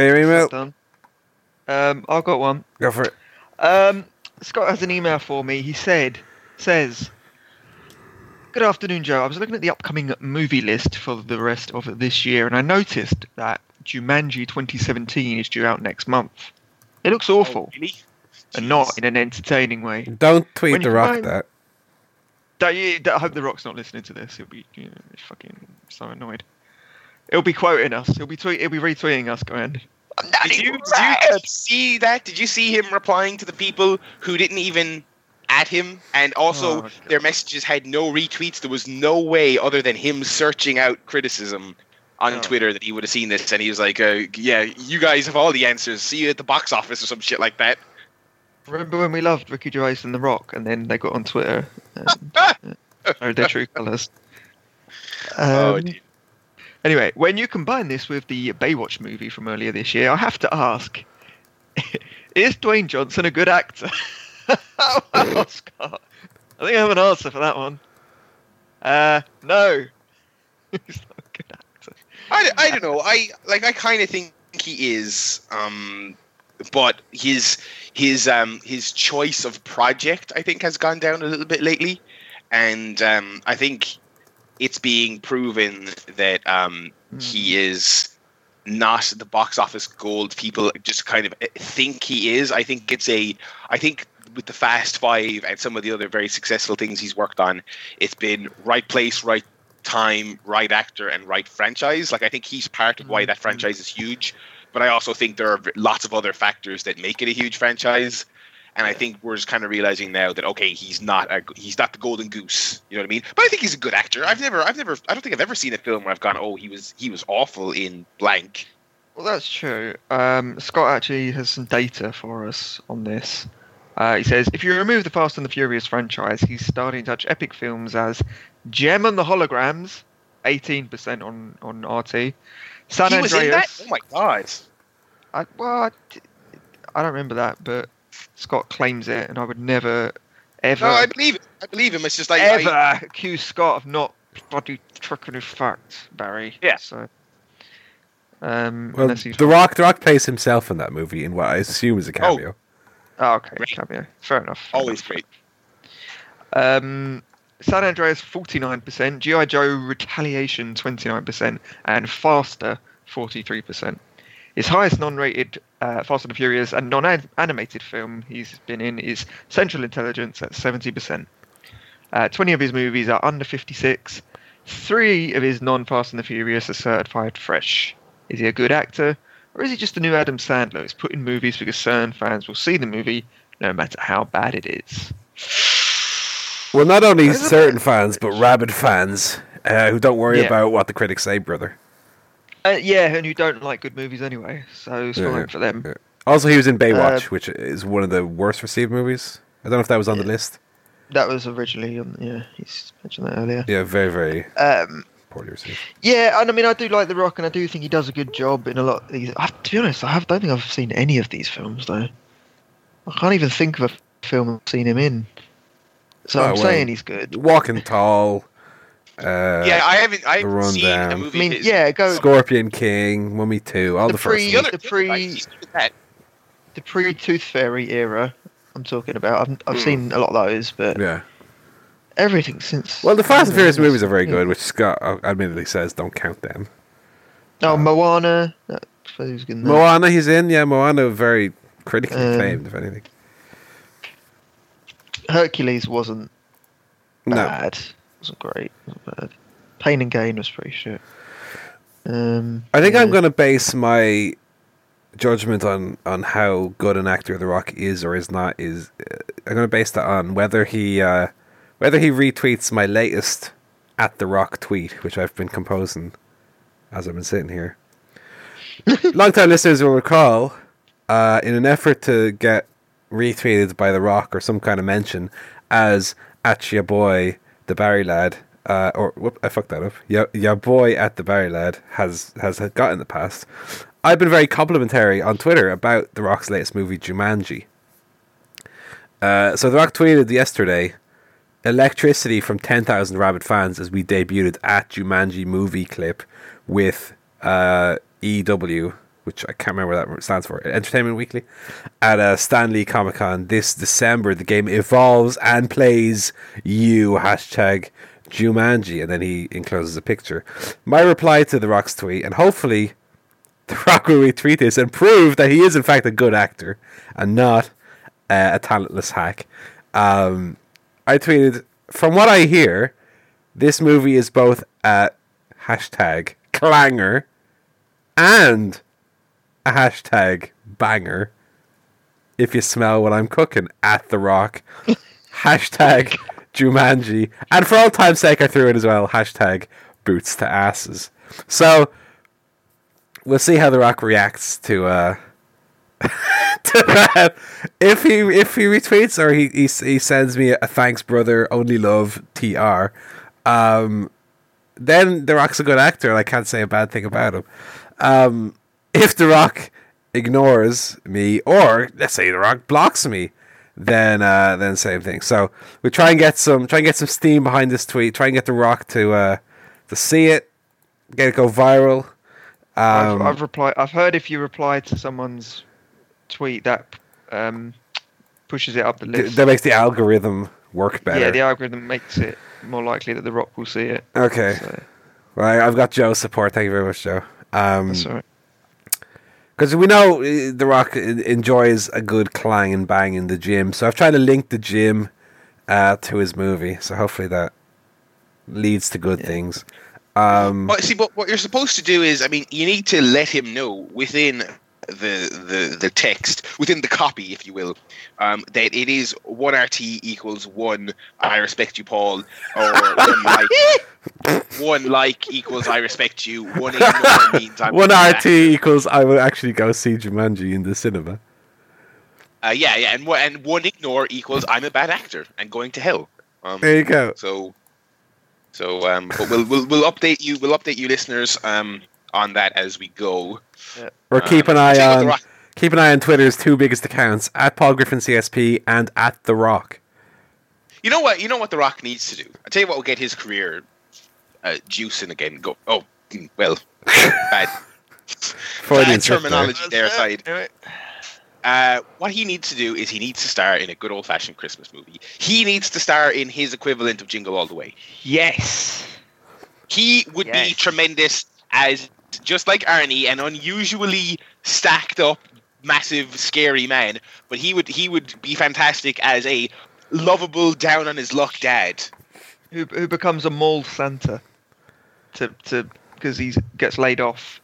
All right, Hey, email. done. Um, I've got one. Go for it. Um, Scott has an email for me. He said, says, Good afternoon, Joe. I was looking at the upcoming movie list for the rest of this year, and I noticed that Jumanji 2017 is due out next month. It looks awful, Oh, really? and not in an entertaining way. Don't tweet When the rock find- that. Don't you, I hope The Rock's not listening to this. He'll be you know, fucking so annoyed. He'll be quoting us. He'll be tweet. He'll be retweeting us, going. "I'm not Did you, even did you see that? Did you see him replying to the people who didn't even at him? And also, Oh, their messages had no retweets. There was no way other than him searching out criticism on Oh. Twitter that he would have seen this. And he was like, uh, "Yeah, you guys have all the answers. See you at the box office or some shit like that." Remember when we loved Ricky Gervais and The Rock, and then they got on Twitter and *laughs* showed their true colours. oh, Um, dear. Anyway, when you combine this with the Baywatch movie from earlier this year, I have to ask: *laughs* Is Dwayne Johnson a good actor? *laughs* Scott, I think I have an answer for that one. Uh, no, *laughs* he's not a good actor. I, I don't know. I like. I kind of think he is. Um, but his his um his choice of project I think has gone down a little bit lately, and um, I think it's being proven that um hmm. he is not the box office gold people just kind of eh, think he is. I think it's a. I think with the Fast Five and some of the other very successful things he's worked on, it's been right place, right time, right actor, and right franchise. Like I think he's part of why hmm. that franchise is huge. But I also think there are lots of other factors that make it a huge franchise. And I think we're just kind of realizing now that okay, he's not a, he's not the golden goose. You know what I mean? But I think he's a good actor. I've never, I've never, I don't think I've ever seen a film where I've gone, oh, he was he was awful in blank. Well, that's true. Um, Scott actually has some data for us on this. Uh, he says if you remove the Fast and the Furious franchise, he's starting to touch epic films as Jem and the Holograms, 18% on, on RT. San he Andreas. was in that. Oh my god! I, well, I, I don't remember that, but Scott claims it, and I would never, ever, No, I believe it. I believe him. It's just like ever I, accuse Scott of not bloody tricking his facts, Barry. Yeah. So, um, Well, unless he's the rock, the rock plays himself in that movie in what I assume is a cameo. Oh, okay, Right. cameo. Fair enough. fair always enough. great. Um, San Andreas 49%, GI Joe Retaliation 29%, and Faster 43%. His highest non-rated uh, Fast and the Furious and non-animated film he's been in is Central Intelligence at 70%. Uh, 20 of his movies are under 56. Three of his non-Fast and the Furious are certified fresh. Is he a good actor? or is he just the new Adam Sandler? He's put in movies because certain fans will see the movie no matter how bad it is. Well, not only certain fans, but rabid fans uh, who don't worry Yeah. about what the critics say, brother. Uh, yeah, and who don't like good movies anyway, so it's Yeah, fine for them. yeah. Also, he was in Baywatch, Uh, which is one of the worst received movies. I don't know if that was on the list. That was originally on. Yeah, he's mentioned that earlier. Yeah, very, very Um, poorly received. yeah, and I mean, I do like The Rock, and I do think he does a good job in a lot of these. I, to be honest, I have, don't think I've seen any of these films though. I can't even think of a film I've seen him in. So Oh, I'm well, saying he's good. Walking Tall, uh, yeah, I haven't. I haven't Rundown. seen a I movie. mean, of his. yeah, go Scorpion King, Mummy 2, all the, The first pre- The ones. other, the pre- like, he's good at that. the pre-Tooth Fairy era. I'm talking about. I've, I've Hmm. seen a lot of those, but Yeah. everything since. Well, the Fast and Furious movies are very Yeah. good, which Scott uh, admittedly says don't count them. Oh, Moana. That's who's good. Moana, he's in. Yeah, Moana, very critically Um, acclaimed, if anything. Hercules wasn't No. bad. Wasn't great. wasn't bad. Pain and Gain was pretty shit. Um, I think yeah. I'm going to base my judgment on on how good an actor The Rock is or is not is uh, I'm going to base that on whether he uh, whether he retweets my latest at The Rock tweet, which I've been composing as I've been sitting here. *laughs* Long-time listeners will recall, uh, in an effort to get retweeted by The Rock or some kind of mention as at your boy the Barry lad, uh, or whoop, I fucked that up. Your, your boy at the Barry lad has has got in the past. I've been very complimentary on Twitter about The Rock's latest movie Jumanji. Uh, so The Rock tweeted yesterday, electricity from 10,000 rabid fans as we debuted at Jumanji movie clip with uh, EW, which I can't remember what that stands for, Entertainment Weekly, at uh, Stanley Comic Con this December. The game evolves and plays you, hashtag Jumanji. And then he encloses a picture. My reply to The Rock's tweet, and hopefully The Rock will retweet this and prove that he is, in fact, a good actor and not uh, a talentless hack. Um, I tweeted, from what I hear, this movie is both a hashtag clanger and a hashtag banger. If you smell what I'm cooking at The Rock, *laughs* hashtag Jumanji, and for all time's sake, I threw in as well hashtag boots to asses. So we'll see how The Rock reacts to uh *laughs* to that. If he if he retweets or he he, he sends me a thanks brother only love tr, um, then The Rock's a good actor and I can't say a bad thing about him. Um, if The Rock ignores me or let's say The Rock blocks me, then uh, then same thing. So we try and get some try and get some steam behind this tweet. Try and get The Rock to uh, to see it, get it go viral. Um, I've, I've replied. I've heard if you reply to someone's tweet, that um, pushes it up the list. that makes the algorithm work better. Yeah, the algorithm makes it more likely that the Rock will see it. okay. So I- I've got Joe's support. Thank you very much, Joe. Um, that's all right. Because we know uh, The Rock enjoys a good clang and bang in the gym. So I've tried to link the gym uh, to his movie. So hopefully that leads to good Yeah. things. Um, But see, but what you're supposed to do is, I mean, you need to let him know within the the the text, within the copy, if you will, um, that it is one RT equals one. I respect you, Paul, or one *laughs* like one like equals I respect you. One ignore means I'm one RT equals I will actually go see Jumanji in the cinema. Uh, yeah, yeah, and one and one ignore equals I'm a bad actor and going to hell. Um, There you go. So, so um, but we'll we'll we'll update you. We'll update you, listeners, um, on that as we go. Or Um, keep an eye tell you what, on Rock- keep an eye on Twitter's two biggest accounts at Paul Griffin CSP and at The Rock. You know what? You know what The Rock needs to do. I tell you what will get his career uh, juicing again. Go. Oh, mm, well, *laughs* bad, Freudian bad slip there. terminology there aside. Anyway, Uh, what he needs to do is he needs to star in a good old fashioned Christmas movie. He needs to star in his equivalent of Jingle All the Way. Yes. He would be tremendous as just like Arnie, an unusually stacked up, massive, scary man. But he would he would be fantastic as a lovable, down on his luck dad. Who who becomes a mall Santa? To to because he gets laid off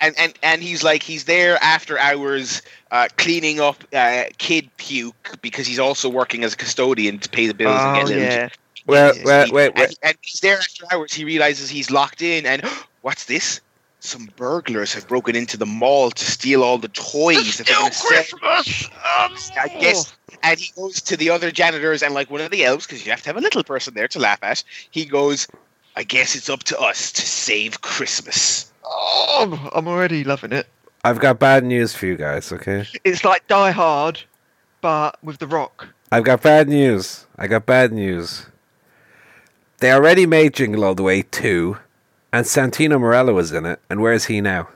and and and he's like he's there after hours uh, cleaning up uh, kid puke because he's also working as a custodian to pay the bills and Oh get little yeah. Well, Yes, wait, he- wait, and, wait. and he's there after hours. He realizes he's locked in, and *gasps* what's this? Some burglars have broken into the mall to steal all the toys that they're going to sell. Christmas. Um, I guess. And he goes to the other janitors, and like one of the elves, because you have to have a little person there to laugh at. He goes, "I guess it's up to us to save Christmas." Oh, I'm already loving it. I've got bad news for you guys. Okay, It's like Die Hard, but with The Rock. I've got bad news. I got bad news. They already made Jingle All the Way two, and Santino Marella was in it. And where's he now?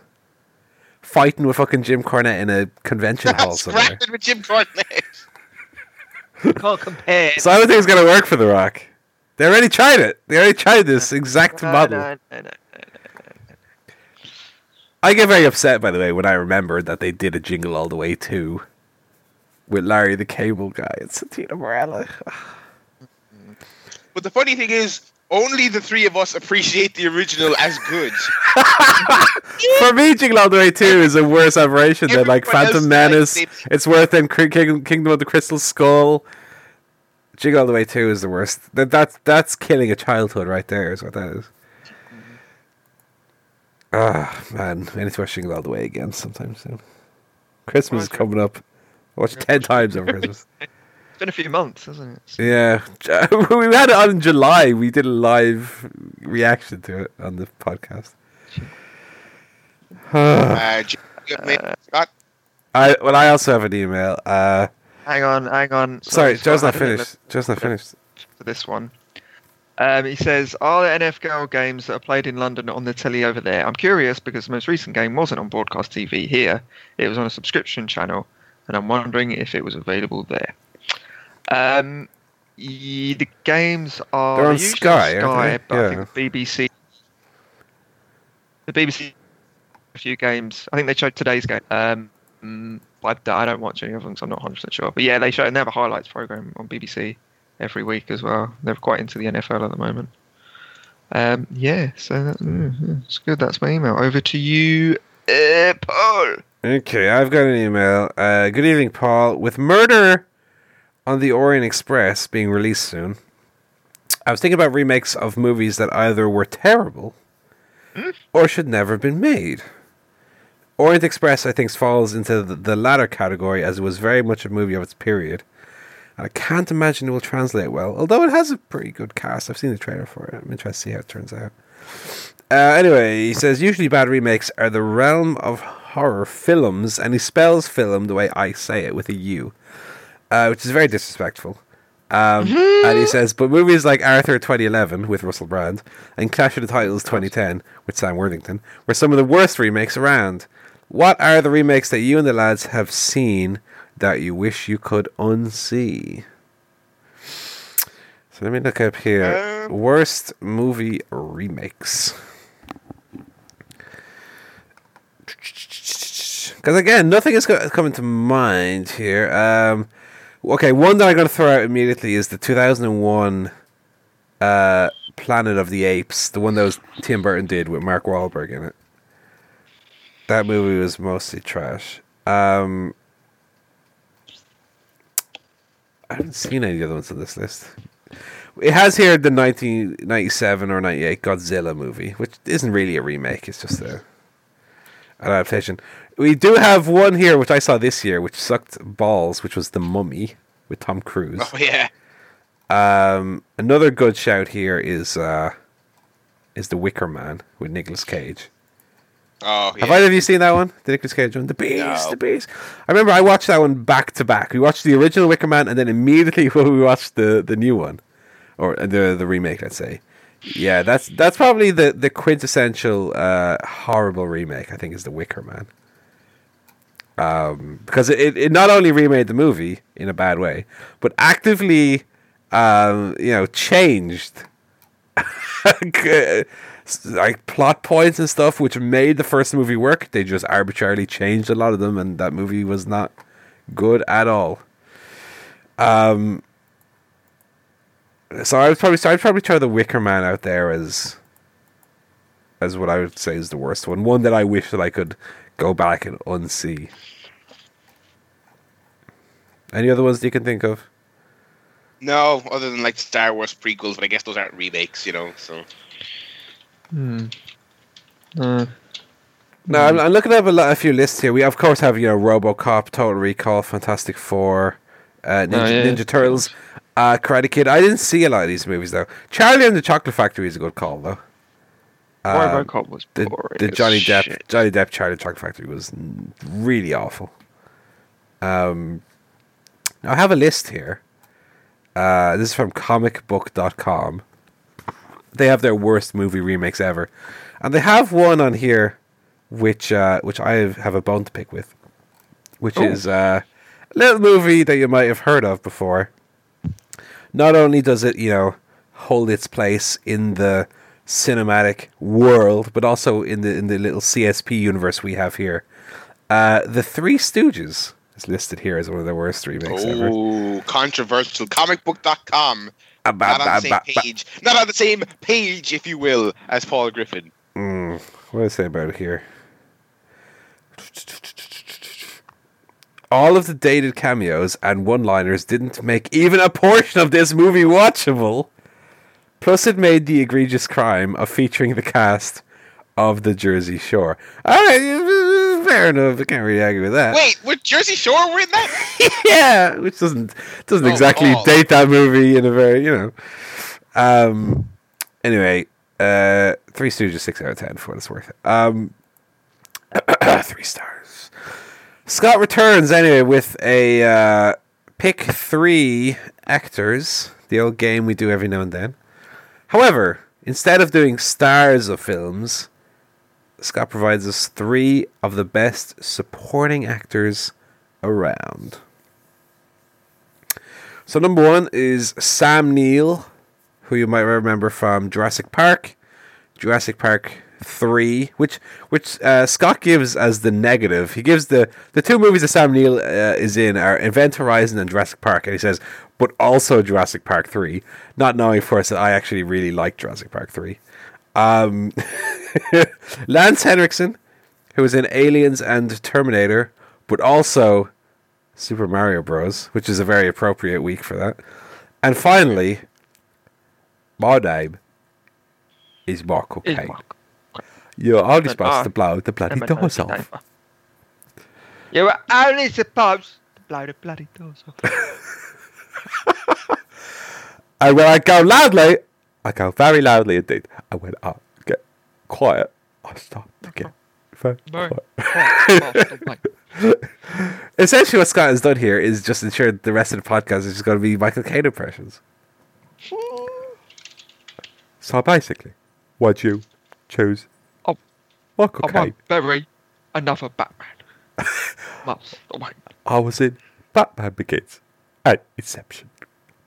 Fighting with fucking Jim Cornette in a convention hall somewhere. Scrapped with Jim Cornette. *laughs* *laughs* Can't compare. So I don't think it's gonna work for The Rock. They already tried it. They already tried this exact No, model. no, no, no. I get very upset, by the way, when I remember that they did a Jingle All the Way too, with Larry the Cable Guy and Santino Marella. But the funny thing is, only the three of us appreciate the original as good. *laughs* For me, Jingle All the Way 2 is a worse aberration than like Phantom Menace. it. It's worse than King- Kingdom of the Crystal Skull. Jingle All the Way 2 is the worst. That, that's, that's killing a childhood right there, is what that is. Ah, man. I need to watch Jingle All the Way again sometime soon. Christmas is coming up. I watched it 10 times over Christmas. *laughs* It's been a few months, hasn't it? Yeah. *laughs* we had it on in July. We did a live reaction to it on the podcast. *sighs* Uh, Jim, you got me, Scott? I well, I also have an email. Uh, Hang on, hang on. sorry, Scott, Joe's not finished. Joe's not finished. For this one. Um, he says, Are there NFL games that are played in London on the telly over there? I'm curious because the most recent game wasn't on broadcast TV here. It was on a subscription channel, and I'm wondering if it was available there. Um, y- the games are They're on usually Sky, aren't Sky they? but Yeah. I think BBC. The BBC, a few games. I think they showed today's game. Um, mm, but I don't watch any of them, so I'm not 100 percent sure. But yeah, they show and they have a highlights program on BBC every week as well. They're quite into the NFL at the moment. Um, yeah, so that, mm, yeah, it's good. That's my email. Over to you, uh, Paul. Okay, I've got an email. Uh, good evening, Paul. With Murder on the Orient Express being released soon, I was thinking about remakes of movies that either were terrible or should never have been made. Orient Express, I think, falls into the, the latter category as it was very much a movie of its period. And I can't imagine it will translate well, although it has a pretty good cast. I've seen the trailer for it. I'm interested to see how it turns out. Uh, anyway, he says usually bad remakes are the realm of horror films, and he spells film the way I say it with a U, uh, which is very disrespectful. Um, and he says, but movies like Arthur 2011 with Russell Brand and Clash of the Titans 2010 with Sam Worthington were some of the worst remakes around. What are the remakes that you and the lads have seen that you wish you could unsee? So let me look up here. Um, Worst movie remakes. Because again, nothing is co- coming to mind here. Um, okay, one that I'm going to throw out immediately is the 2001 uh, Planet of the Apes, the one that was Tim Burton did with Mark Wahlberg in it. That movie was mostly trash. Um, I haven't seen any of the other ones on this list. It has here the 1997 or 98 Godzilla movie, which isn't really a remake. It's just a an adaptation. We do have one here, which I saw this year, which sucked balls, which was The Mummy with Tom Cruise. Oh yeah. Um, another good shout here is uh, is The Wicker Man with Nicolas Cage. Oh yeah. Have either of you seen that one? The Nicolas Cage one? The Beast, No. The Beast. I remember I watched that one back to back. We watched the original Wicker Man and then immediately *laughs* we watched the, the new one. Or uh, the the remake, let's say. Yeah, that's that's probably the, the quintessential uh, horrible remake, I think, is The Wicker Man. Um, because it, it, not only remade the movie in a bad way, but actively, um, you know, changed *laughs* like plot points and stuff which made the first movie work. They just arbitrarily changed a lot of them, and that movie was not good at all. Um, so I would probably so I'd probably try the Wicker Man out there as as what I would say is the worst one. One that I wish that I could go back and unsee. Any other ones that you can think of? No, other than like Star Wars prequels, but I guess those aren't remakes, you know. So Hmm. Uh, No, I'm, I'm looking up a, lot, a few lists here. We of course have you know RoboCop, Total Recall, Fantastic Four, uh, Ninja, Oh, yeah. Ninja Turtles, uh, Karate Kid. I didn't see a lot of these movies though. Charlie and the Chocolate Factory is a good call though. Um, RoboCop was the, the Johnny Depp shit. Johnny Depp Charlie the Factory was really awful. Um, I have a list here. Uh, this is from comicbook.com. They have their worst movie remakes ever. And they have one on here which uh, which I have a bone to pick with. Which Oh. is uh, a little movie that you might have heard of before. Not only does it, you know, hold its place in the cinematic world, but also in the in the little CSP universe we have here. Uh, the Three Stooges is listed here as one of the worst remakes ever. oh, controversial. Comicbook.com. Ah, ba, Not on the same ba, ba. page. Not on the same page, if you will, as Paul Griffin. Mm, what do I say about it here? All of the dated cameos and one-liners didn't make even a portion of this movie watchable. Plus, it made the egregious crime of featuring the cast of the Jersey Shore. All right, fair enough. I can't really argue with that. Wait, with Jersey Shore were in that? *laughs* yeah, which doesn't doesn't Oh, exactly oh. date that movie in a very you know. Um. Anyway, uh, Three Stooges, six out of ten for what it's worth. Um, *clears throat* three stars. Scott returns anyway with a uh, pick three actors. The old game we do every now and then. However, instead of doing stars of films, Scott provides us three of the best supporting actors around. So number one is Sam Neill, who you might remember from Jurassic Park, Jurassic Park Three, which which uh, Scott gives as the negative. He gives the the two movies that Sam Neill uh, is in are Event Horizon and Jurassic Park, and he says, but also Jurassic Park Three, not knowing first that I actually really like Jurassic Park Three. Um, *laughs* Lance Henriksen, who was in Aliens and Terminator, but also Super Mario Bros, which is a very appropriate week for that. And finally, my name is O'Kane. Mark. You're only supposed to blow the bloody doors off. You were only supposed to blow the bloody doors off. *laughs* And when I go loudly, I go very loudly indeed. And when I uh, get quiet, I start to get very quiet. Oh, oh, oh. Essentially, what Scott has done here is just ensured the rest of the podcast is just going to be Michael Caine impressions. *laughs* So basically, why'd you choose Oh, Michael I Caine? bury another Batman. *laughs* Away. I was in Batman Begins and Inception,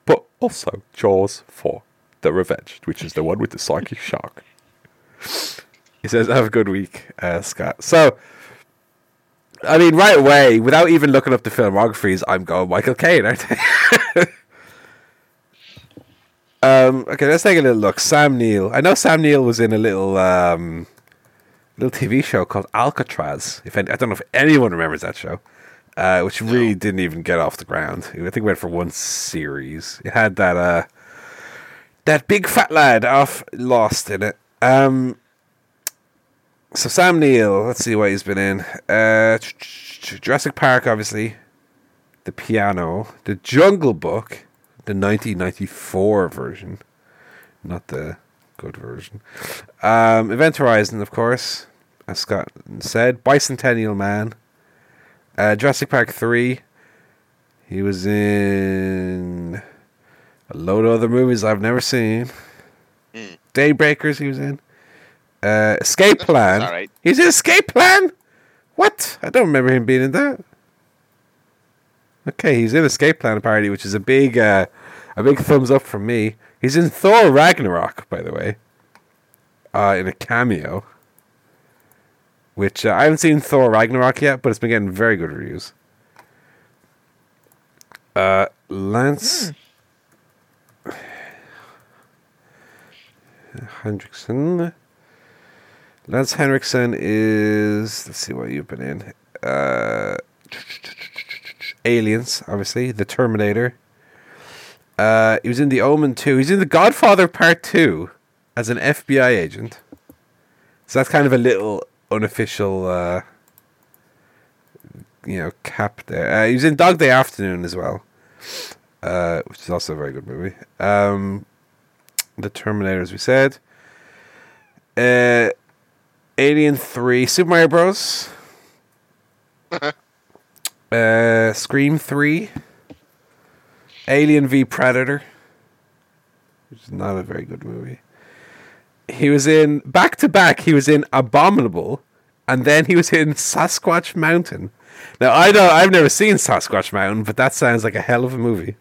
but also Jaws 4 The Revenge, which is the one with the psychic shark. He says, Have a good week, uh, Scott. So, I mean, right away, without even looking up the filmographies, I'm going Michael Caine, aren't I? *laughs* um, okay, let's take a little look. Sam Neill. I know Sam Neill was in a little. Um, little TV show called Alcatraz. If any, I don't know if anyone remembers that show, uh, which really didn't even get off the ground. I think it went for one series. It had that uh, that big fat lad off Lost in it. Um, so Sam Neill, let's see what he's been in. Uh, Jurassic Park, obviously. The Piano, The Jungle Book, the 1994 version, not the good version. Um, Event Horizon, of course, as Scott said. Bicentennial Man. Uh, Jurassic Park 3. He was in a load of other movies I've never seen. Mm. Daybreakers, he was in. Uh, Escape Plan. right. He's in Escape Plan? What? I don't remember him being in that. Okay, he's in Escape Plan apparently, which is a big, uh, a big thumbs up from me. He's in Thor Ragnarok, by the way, uh, in a cameo. Which uh, I haven't seen Thor Ragnarok yet, but it's been getting very good reviews. Uh, Lance Hendrickson. Lance Henriksen is. Let's see what you've been in. Uh, Aliens, obviously. The Terminator. Uh, he was in The Omen 2. He's in The Godfather Part 2 as an FBI agent. So that's kind of a little unofficial, uh, you know, cap there. Uh, he was in Dog Day Afternoon as well, uh, which is also a very good movie. Um, the Terminator, as we said. Uh, Alien 3, Super Mario Bros. *laughs* uh, Scream 3. Alien v Predator, which is not a very good movie. He was in back to back. He was in Abominable, and then he was in Sasquatch Mountain. Now I know I've never seen Sasquatch Mountain, but that sounds like a hell of a movie.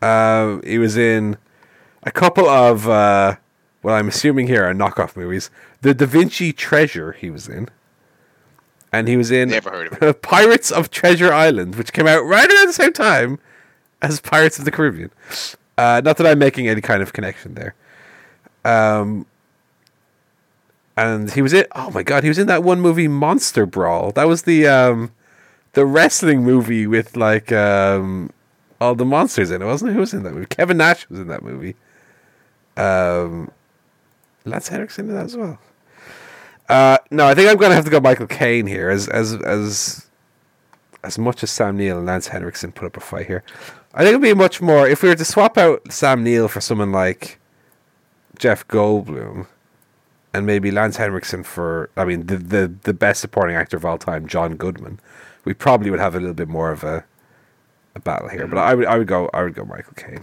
Uh, he was in a couple of uh, well, I'm assuming here are knockoff movies. The Da Vinci Treasure he was in, and he was in Never heard of it. *laughs* Pirates of Treasure Island, which came out right around the same time as Pirates of the Caribbean. Uh, not that I'm making any kind of connection there. Um, and he was in. Oh my god, he was in that one movie, Monster Brawl. That was the um, the wrestling movie with like um, all the monsters in it, wasn't it? Who was in that movie? Kevin Nash was in that movie. Um, Lance Henriksen in that as well. Uh, no, I think I'm to have to go Michael Caine here, as as as as much as Sam Neill and Lance Henriksen put up a fight here. I think it'd be much more if we were to swap out Sam Neill for someone like Jeff Goldblum, and maybe Lance Henriksen for I mean the the the best supporting actor of all time, John Goodman. We probably would have a little bit more of a a battle here, but I would I would go I would go Michael Caine.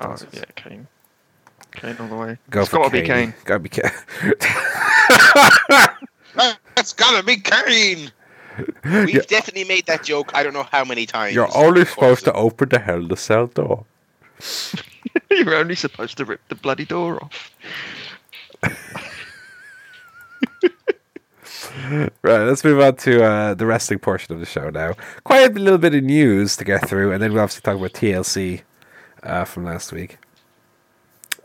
Oh, yeah, Caine. Caine all the way. Go it's for gotta be Caine. Caine. Gotta be Caine. *laughs* That's gotta be Caine. We've Yeah. definitely made that joke. I don't know how many times. You're only supposed to open the hell the cell door. *laughs* *laughs* You're only supposed to rip the bloody door off. Right, let's move on to uh, the wrestling portion of the show now. Quite a little bit of news to get through, and then we'll obviously talk about TLC uh, from last week.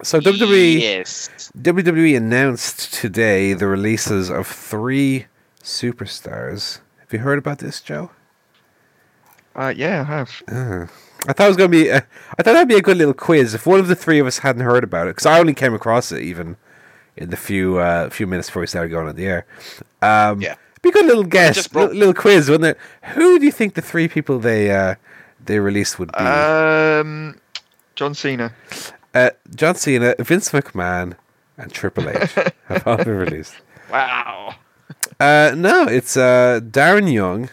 So WWE Yes. WWE announced today the releases of three superstars. Have you heard about this, Joe? Uh, yeah, I have. Uh, I thought it was going to be. A, I thought that'd be a good little quiz if one of the three of us hadn't heard about it, because I only came across it even in the few uh, few minutes before we started going on the air. Um, Yeah. be a good little guess, little, little quiz, wouldn't it? Who do you think the three people they uh, they released would be? Um, John Cena. Uh, John Cena, Vince McMahon, and Triple H *laughs* have all been released. Wow. Uh, no, it's uh, Darren Young,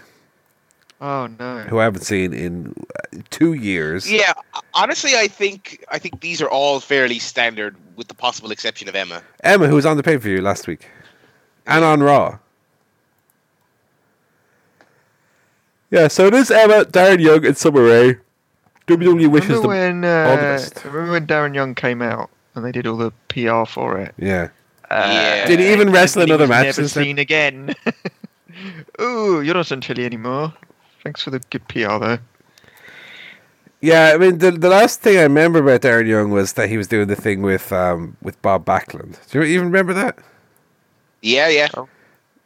Oh no. who I haven't seen in uh, two years. Yeah. Honestly, I think I think these are all fairly standard, with the possible exception of Emma. Emma, who was on the pay per view last week, and on Raw. Yeah, so it is Emma, Darren Young, and Summer Rae. WWE wishes Remember them. when all the uh, best. remember when Darren Young came out and they did all the PR for it? Yeah, Yeah. Did he even wrestle and he another was match Never since then? seen again. *laughs* Ooh, you're not on telly anymore. Thanks for the good PR though. yeah. I mean, the the last thing I remember about Darren Young was that he was doing the thing with um with Bob Backlund. Do you even remember that? Yeah, yeah.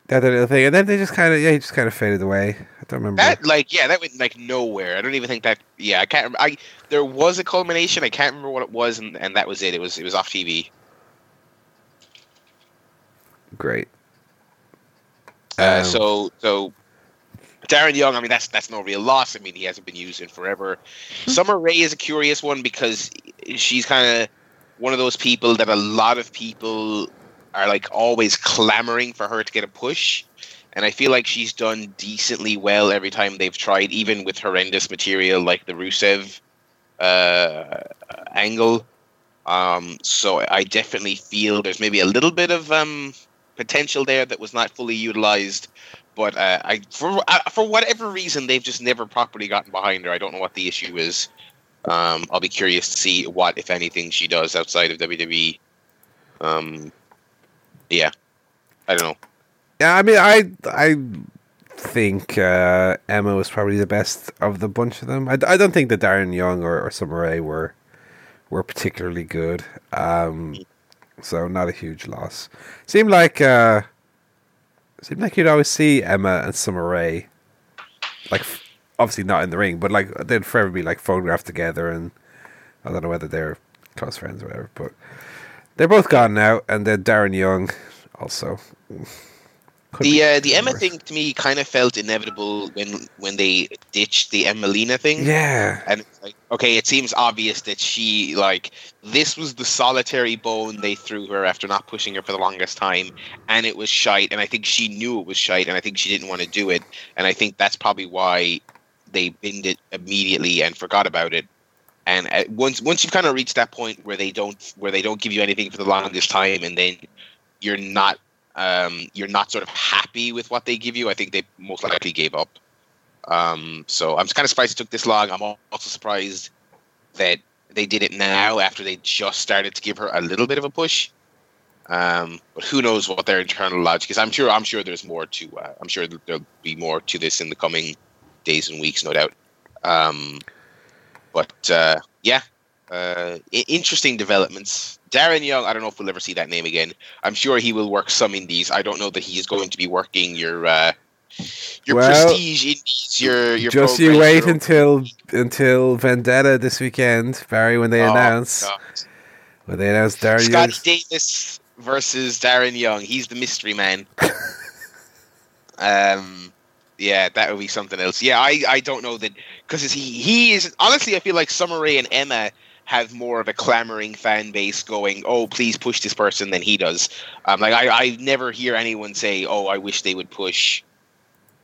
That little thing, and then they just kind of yeah, he just kind of faded away. I don't remember. That like yeah, that went like nowhere. I don't even think that. Yeah, I can't. I there was a culmination. I can't remember what it was, and, and that was it. It was it was off TV. Great. Uh, Um, so so Darren Young, I mean that's that's no real loss. I mean he hasn't been used in forever. Summer Rae is a curious one because she's kind of one of those people that a lot of people are like always clamoring for her to get a push. And I feel like she's done decently well every time they've tried, even with horrendous material like the Rusev uh, angle. Um, so I definitely feel there's maybe a little bit of um, potential there that was not fully utilized. But uh, I, for uh, for whatever reason, they've just never properly gotten behind her. I don't know what the issue is. Um, I'll be curious to see what, if anything, she does outside of WWE. Um, yeah, I don't know. Yeah, I mean, I I think uh, Emma was probably the best of the bunch of them. I, I don't think that Darren Young or, or Summer Rae were were particularly good. Um, so not a huge loss. Seemed like uh, seemed like you'd always see Emma and Summer Rae, like f- obviously not in the ring, but like they'd forever be like photographed together, and I don't know whether they're close friends or whatever, but they're both gone now, and then Darren Young also. Could The uh, the Emma thing to me kind of felt inevitable when when they ditched the Emma Emmalina thing. Yeah, And like, okay, it seems obvious that she like this was the solitary bone they threw her after not pushing her for the longest time, and it was shite. And I think she knew it was shite, and I think she didn't want to do it. And I think that's probably why they binned it immediately and forgot about it. And uh, once once you've kind of reached that point where they don't where they don't give you anything for the longest time, and then you're not um, you're not sort of happy with what they give you, I think they most likely gave up. Um, so I'm kind of surprised it took this long. I'm also surprised that they did it now after they just started to give her a little bit of a push. Um, but who knows what their internal logic is? I'm sure. I'm sure there's more to. Uh, I'm sure there'll be more to this in the coming days and weeks, no doubt. Um, but uh, yeah, uh, interesting developments. Darren Young. I don't know if we'll ever see that name again. I'm sure he will work some indies. I don't know that he's going to be working your uh, your Well, prestige indies. Your your just you wait your- until until Vendetta this weekend, Barry, when they Oh, announce God. when they announce Darren Scotty Young's Davis versus Darren Young. He's the mystery man. *laughs* um, yeah, that would be something else. Yeah, I, I don't know that because he he is honestly I feel like Summer Rae and Emma have more of a clamoring fan base going, oh please push this person than he does. Um, like I I never hear anyone say, oh I wish they would push.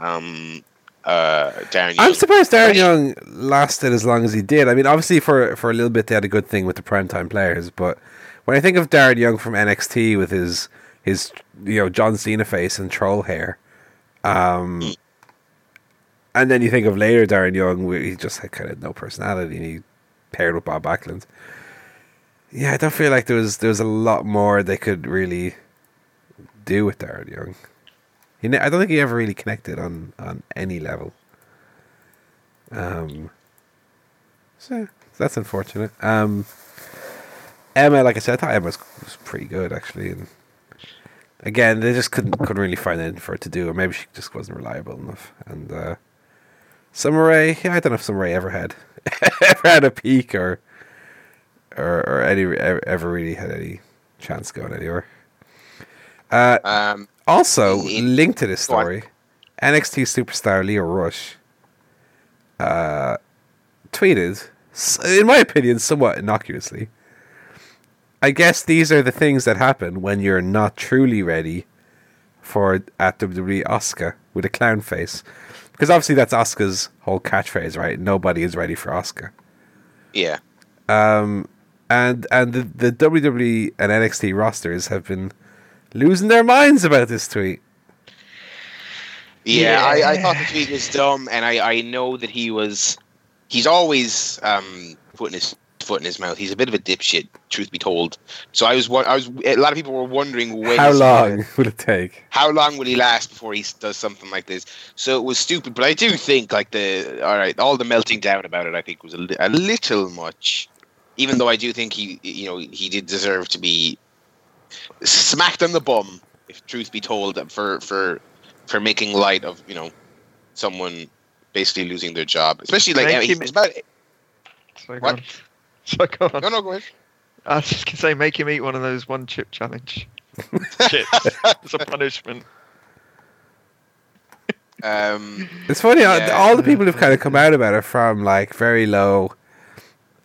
Um, uh, Darren. I'm Young. surprised Darren. Young lasted as long as he did. I mean, obviously for for a little bit they had a good thing with the primetime players, but when I think of Darren Young from NXT with his his you know John Cena face and troll hair, um, and then you think of later Darren Young, where he just had kind of no personality, and he paired with Bob Backlund. Yeah, I don't feel like there was there was a lot more they could really do with Darren Young. He, ne- I don't think he ever really connected on on any level. Um, so that's unfortunate. Um, Emma, like I said, I thought Emma was, was pretty good actually, and again, they just couldn't couldn't really find anything for her to do, or maybe she just wasn't reliable enough. And uh, Rae, yeah, I don't know if Rae ever had *laughs* ever had a peak or or or any ever, ever really had any chance going anywhere. Uh, Um, also, linked to this story, NXT superstar Lio Rush uh, tweeted, in my opinion, somewhat innocuously. I guess these are the things that happen when you're not truly ready for at WWE Oscar with a clown face. Because obviously that's Oscar's whole catchphrase, right? Nobody is ready for Oscar. yeah. Um, and and the, the WWE and NXT rosters have been losing their minds about this tweet. Yeah, I, I thought the tweet was dumb, and I, I know that he was. He's always um, putting his foot in his mouth. He's a bit of a dipshit, truth be told. So I was, I was. A lot of people were wondering when. How is he gonna- long will it take? how long will he last before he does something like this? So it was stupid, but I do think like the all right, all the melting down about it, I think was a, li- a little much. Even though I do think he, you know, he did deserve to be smacked on the bum, if truth be told, for for for making light of you know someone basically losing their job, especially like Make him- it's about. So go What? on. So go on. No, no, go ahead. I was just gonna say, make him eat one of those one chip challenge *laughs* chips as a punishment. Um, It's funny. uh, Yeah. All the people who've kind of come out about it from like very low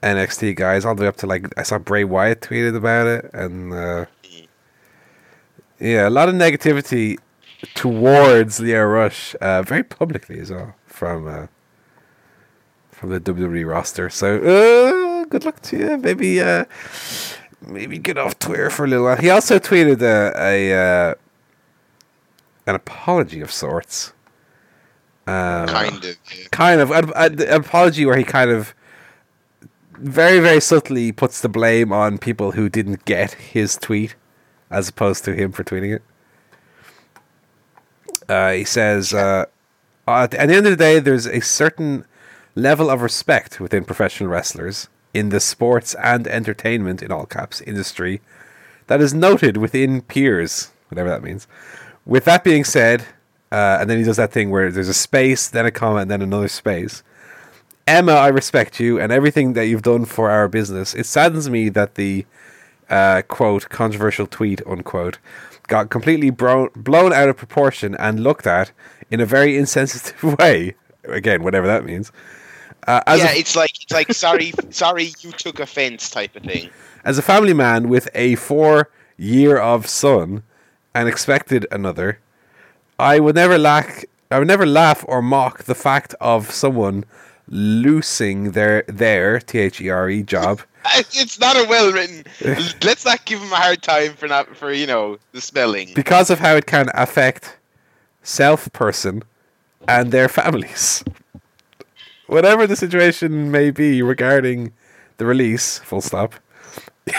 NXT guys all the way up to like I saw Bray Wyatt tweeted about it, and uh, yeah, a lot of negativity towards Lio Rush, uh, very publicly as well from uh, from the WWE roster. So uh, good luck to you. Maybe uh, maybe get off Twitter for a little while. He also tweeted a, a uh, an apology of sorts. Um, kind of. yeah. kind of an, an apology where he kind of very very subtly puts the blame on people who didn't get his tweet as opposed to him for tweeting it uh, he says uh, at the end of the day there's a certain level of respect within professional wrestlers in the sports and entertainment in all caps industry that is noted within peers, whatever that means. With that being said, uh, and then he does that thing where there's a space, then a comma, and then another space. Emma, I respect you and everything that you've done for our business. It saddens me that the uh, quote controversial tweet unquote got completely bro- blown out of proportion and looked at in a very insensitive *laughs* way. Again, whatever that means. Uh, as yeah, a, it's like it's like sorry, *laughs* sorry, you took offense type of thing. as a family man with a four year of son and expected another, I would never lack. I would never laugh or mock the fact of someone losing their their T H E R E job *laughs* *laughs* It's not a well written. *laughs* Let's not give him a hard time for not for you know the spelling. because of how it can affect self person and their families. Whatever the situation may be regarding the release, full stop. *laughs*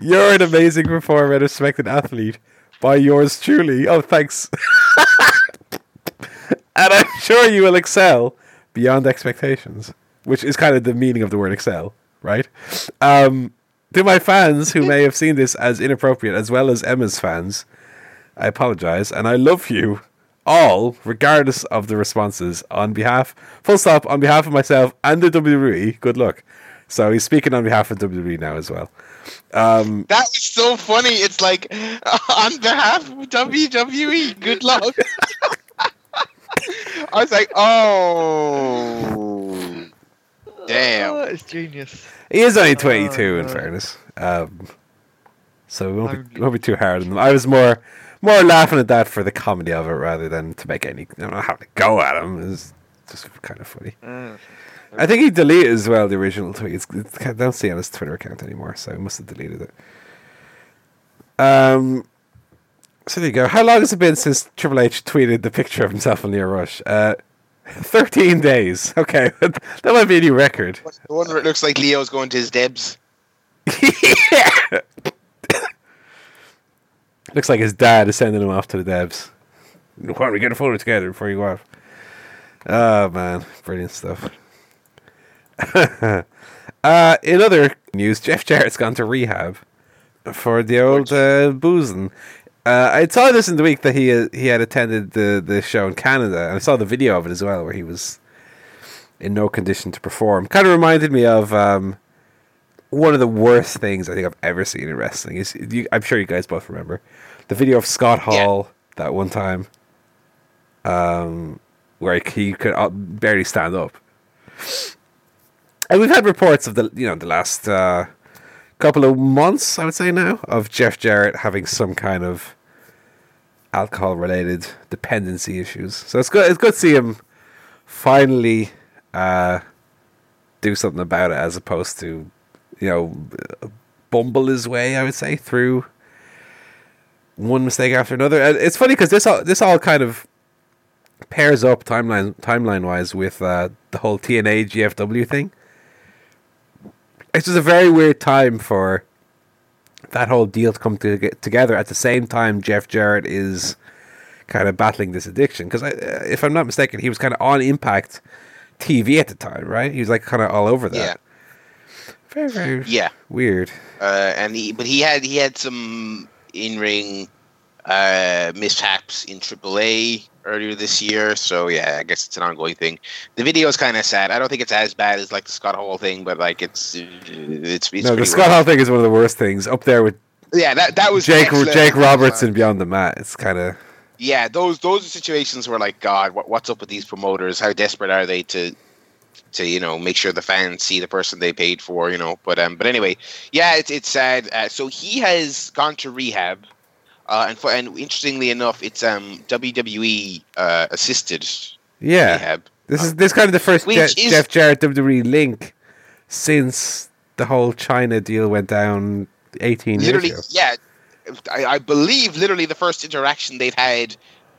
You're an amazing performer and a respected athlete by yours truly. Oh, thanks. and I'm sure you will excel beyond expectations, which is kind of the meaning of the word excel, right? Um, to my fans who may have seen this as inappropriate, as well as Emma's fans, I apologize, and I love you all, regardless of the responses. On behalf, full stop, on behalf of myself and the WWE, good luck. So he's speaking on behalf of WWE now as well. Um, That was so funny. It's like *laughs* on behalf of WWE, good luck. *laughs* I was like, oh, damn. Oh, it's genius. he is only 22, in Oh, no. fairness. Um, so it won't, be, I'm- it won't be too hard on them. I was more more laughing at that for the comedy of it rather than to make any. I don't know how to go at him. It's just kind of funny. Uh, I think he deleted as well the original tweet. It's, it's, I don't see it on his Twitter account anymore, so he must have deleted it. Um, so there you go. How long has it been since Triple H tweeted the picture of himself on Lio Rush? Uh, Thirteen days. Okay, *laughs* that might be a new record. The one where it looks like Lio's going to his Debs. *laughs* Looks like his dad is sending him off to the devs. Why don't we get a photo together before you go off? Oh man, brilliant stuff. *laughs* uh, in other news, Jeff Jarrett's gone to rehab for the old uh, boozing. Uh, I saw this in the week that he uh, he had attended the the show in Canada, and I saw the video of it as well, where he was in no condition to perform. Kind of reminded me of um, one of the worst things I think I've ever seen in wrestling. Is you, I'm sure you guys both remember the video of Scott Hall that one time, um, where he could uh, barely stand up. And we've had reports of the you know the last uh, couple of months, I would say now, of Jeff Jarrett having some kind of alcohol related dependency issues. So it's good. It's good to see him finally uh, do something about it, as opposed to you know bumble his way. I would say through one mistake after another. And it's funny because this all this all kind of pairs up timeline timeline wise with uh, the whole TNA GFW thing. It's just a very weird time for that whole deal to come to get together. At the same time Jeff Jarrett is kind of battling this addiction. Because if I'm not mistaken he was kind of on Impact TV at the time right? He was like kind of all over that. Yeah, very very yeah. weird. Uh, and he, but he had he had some in ring uh, mishaps in AAA earlier this year. So yeah, I guess it's an ongoing thing. The video is kind of sad. I don't think it's as bad as like the Scott Hall thing, but like it's it's, it's no the Scott rough. Hall thing is one of the worst things up there with Yeah, that that was Jake. Jake Roberts and Beyond the Mat it's kind of yeah, those those are situations where like God, what, what's up with these promoters? How desperate are they to to you know make sure the fans see the person they paid for? You know, but um, but anyway, yeah, it's it's sad. Uh, so he has gone to rehab, uh, and for and interestingly enough, it's um WWE uh, assisted yeah rehab. This is this kind of the first Which Je- is- Jeff Jarrett WWE link since the whole Chyna deal went down eighteen Literally, years ago. yeah, I, I believe literally the first interaction they've had.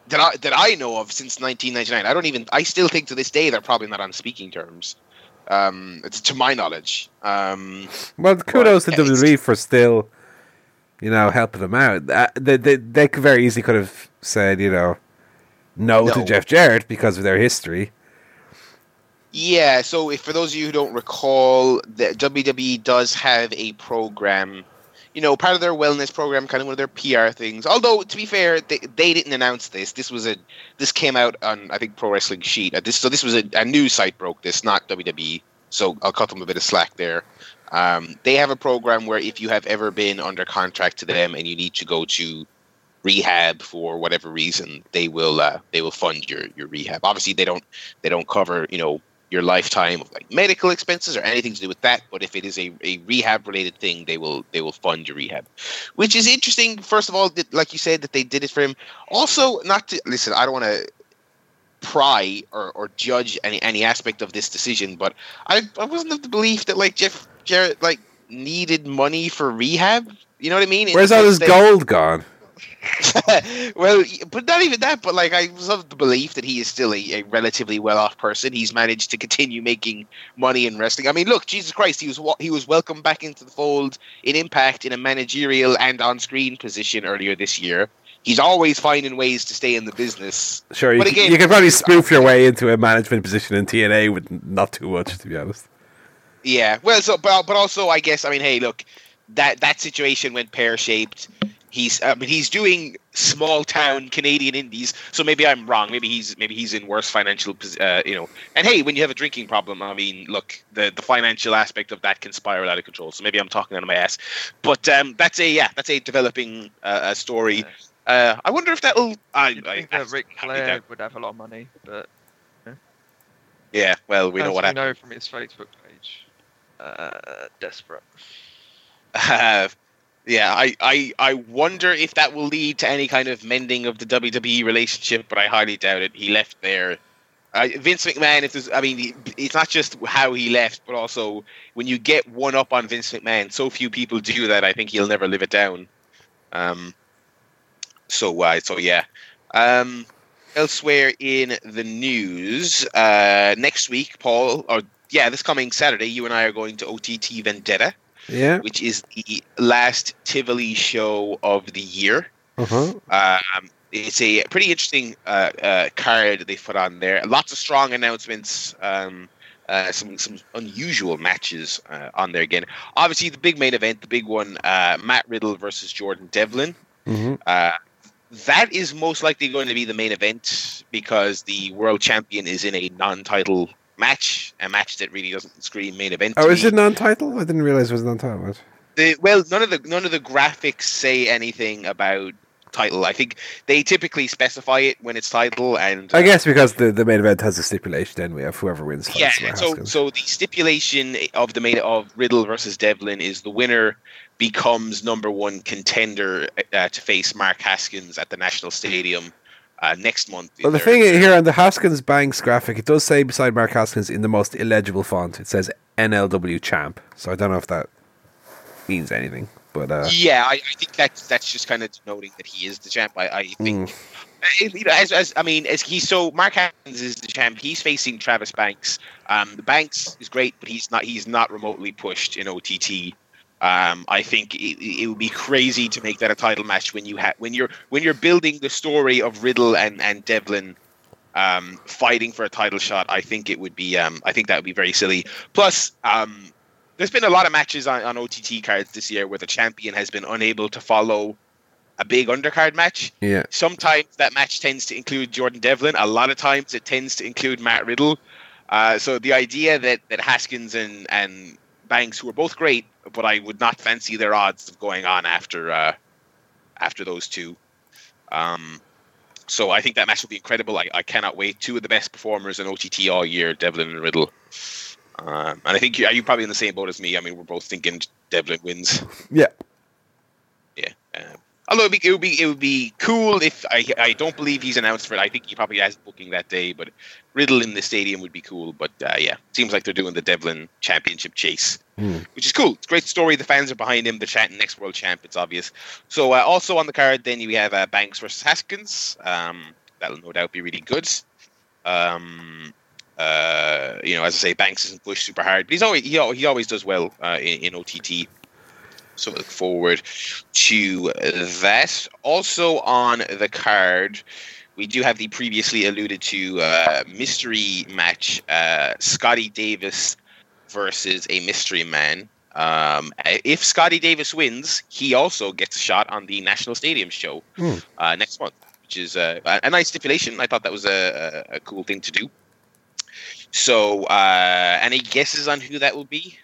That I, that I know of since 1999. I don't even. I still think to this day they're probably not on speaking terms. Um, it's to my knowledge. Um, Well, kudos Well, to WWE for still, you know, helping them out. Uh, they, they they could very easily could have said, you know, no, to Jeff Jarrett because of their history. Yeah, so if for those of you who don't recall, that WWE does have a program you know, part of their wellness program, kind of one of their PR things. Although, to be fair, they, they didn't announce this. This was a this came out on I think Pro Wrestling Sheet. Uh, this so this was a, a news site broke this, not WWE. So I'll cut them a bit of slack there. Um, they have a program where if you have ever been under contract to them and you need to go to rehab for whatever reason, they will uh, they will fund your your rehab. Obviously, they don't they don't cover you know your lifetime of like medical expenses or anything to do with that. But if it is a, a rehab related thing, they will they will fund your rehab, which is interesting. First of all, that, like you said, that they did it for him. Also, not to listen, I don't want to pry or, or judge any any aspect of this decision, but I I wasn't of the belief that like Jeff Jarrett like needed money for rehab. You know what I mean? Where's all his gold gone? *laughs* well, but not even that. But like, I was of the belief that he is still a, a relatively well-off person. He's managed to continue making money in wrestling. I mean, look, Jesus Christ, he was wa- he was welcomed back into the fold in Impact in a managerial and on-screen position earlier this year. He's always finding ways to stay in the business. Sure, But c- again- you can probably spoof your way into a management position in TNA with not too much, to be honest. Yeah, well, so but but also, I guess, I mean, hey, look, that that situation went pear-shaped. He's, I mean, he's doing small town Canadian indies, so maybe I'm wrong. Maybe he's maybe he's in worse financial, uh, you know. And hey, when you have a drinking problem, I mean, look, the the financial aspect of that can spiral out of control. So maybe I'm talking out of my ass, but um, that's a yeah, that's a developing uh, a story. Uh, I wonder if that'll. I, You'd I, think that Ric Flair would have a lot of money, but yeah, well, we know what we happened. know from his Facebook uh, desperate. Uh, yeah, I, I, I wonder if that will lead to any kind of mending of the WWE relationship, but I highly doubt it. He left there. Uh, Vince McMahon, if there's, I mean, it's not just how he left, but also when you get one up on Vince McMahon, so few people do that. I think he'll never live it down. Um, so, uh, so yeah. Um, elsewhere in the news, uh, next week, Paul, or yeah, this coming Saturday, you and I are going to OTT Vendetta Yeah. which is the last Tivoli show of the year. Uh huh. Um, it's a pretty interesting uh, uh, card they put on there. Lots of strong announcements. Um, uh, some some unusual matches uh, on there again. Obviously, the big main event, the big one, uh, Matt Riddle versus Jordan Devlin. hmm Uh, that is most likely going to be the main event because the world champion is in a non-title match, a match that really doesn't scream main event. Oh, is me. it non-title? I didn't realize it was non-title. match. The, well, none of the none of the graphics say anything about title. I think they typically specify it when it's title, and I uh, guess because the, the main event has a stipulation, then we have whoever wins. yeah. So so the stipulation of the main of Riddle versus Devlin is the winner becomes number one contender uh, to face Mark Haskins at the National Stadium uh, next month. Well, the thing here on the Haskins Banks graphic, it does say beside Mark Haskins in the most illegible font, it says NLW champ. So I don't know if that means anything, but uh, Yeah, I, I think that's that's just kind of denoting that he is the champ. I, I think mm, you know, as, as I mean, as he's so Mark Haskins is the champ. He's facing Travis Banks. Um, Banks is great, but he's not. He's not remotely pushed in OTT. Um, I think it, it would be crazy to make that a title match when you have when you're when you're building the story of Riddle and and Devlin um, fighting for a title shot. I think it would be. Um, I think that would be very silly. Plus, um, there's been a lot of matches on, on OTT cards this year where the champion has been unable to follow a big undercard match yeah, sometimes that match tends to include Jordan Devlin. A lot of times it tends to include Matt Riddle. Uh, so the idea that, that Haskins and, and Banks, who are both great, but I would not fancy their odds of going on after uh, after those two. Um, so I think that match will be incredible. I, I cannot wait. Two of the best performers in OTT all year, Devlin and Riddle. Um, and I think you, are you probably in the same boat as me. I mean, we're both thinking Devlin wins. yeah. Yeah. Um, although it would, be, it would be it would be cool if I I don't believe he's announced for it. I think he probably has booking that day, but Riddle in the stadium would be cool. But uh, yeah, seems like they're doing the Devlin Championship chase, Hmm. which is cool. It's a great story. The fans are behind him. The chat next world champ. It's obvious. So uh, also on the card, then you have uh, Banks versus Haskins. Um, that'll no doubt be really good. Um, uh, you know, as I say, Banks isn't pushed super hard, but he's always he, he always does well uh, in, in OTT. So look forward to that. Also on the card, we do have the previously alluded to uh, mystery match: uh, Scotty Davis versus a mystery man. Um, if Scotty Davis wins, he also gets a shot on the National Stadium show Hmm. uh, next month, which is uh, a, a nice stipulation. I thought that was a, a, a cool thing to do. So, uh, any guesses on who that will be?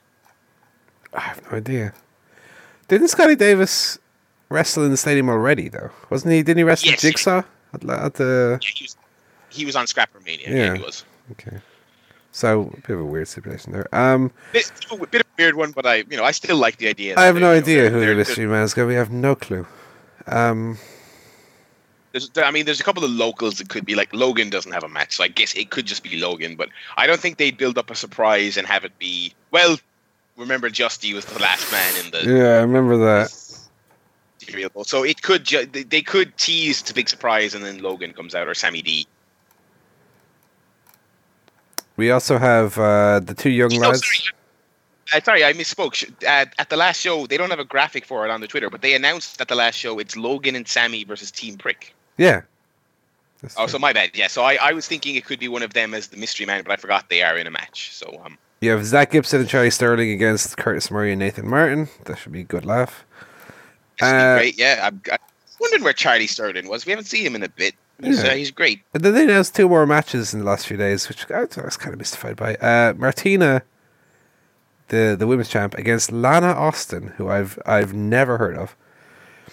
I have no idea. Didn't Scotty Davis wrestle in the stadium already though? Wasn't he? Didn't he wrestle Yes. Jigsaw at, at the? Yeah, he was, he was on Scrapper Mania. Yeah. Yeah. he was. Okay. So a bit of a weird situation there. Um, Bit, bit of a weird one, but I, you know, I still like the idea. I have no you know, idea who the mystery man is going to be. I have no clue. Um, There's, I mean, there's a couple of locals that could be like Logan doesn't have a match, so I guess it could just be Logan. But I don't think they'd build up a surprise and have it be well. Remember, Justy was the last man in the yeah, I remember that. So it could ju- they- could tease to big surprise, and then Logan comes out or Sammy D. We also have uh, the two young No, lads. sorry, uh, sorry, I misspoke. Uh, at the last show, they don't have a graphic for it on the Twitter, but they announced at the last show it's Logan and Sammy versus Team Prick. Yeah. That's Oh, true. so my bad. Yeah, so I, I was thinking it could be one of them as the mystery man, but I forgot they are in a match. So um, You have Zach Gibson and Charlie Sterling against Curtis Murray and Nathan Martin. That should be a good laugh. Uh, great. Yeah, I'm, I'm wondering where Charlie Sterling was. We haven't seen him in a bit. He's, Yeah. uh, he's great. And then they announced two more matches in the last few days, which I was kind of mystified by. Uh, Martina, the the women's champ, against Lana Austin, who I've I've never heard of.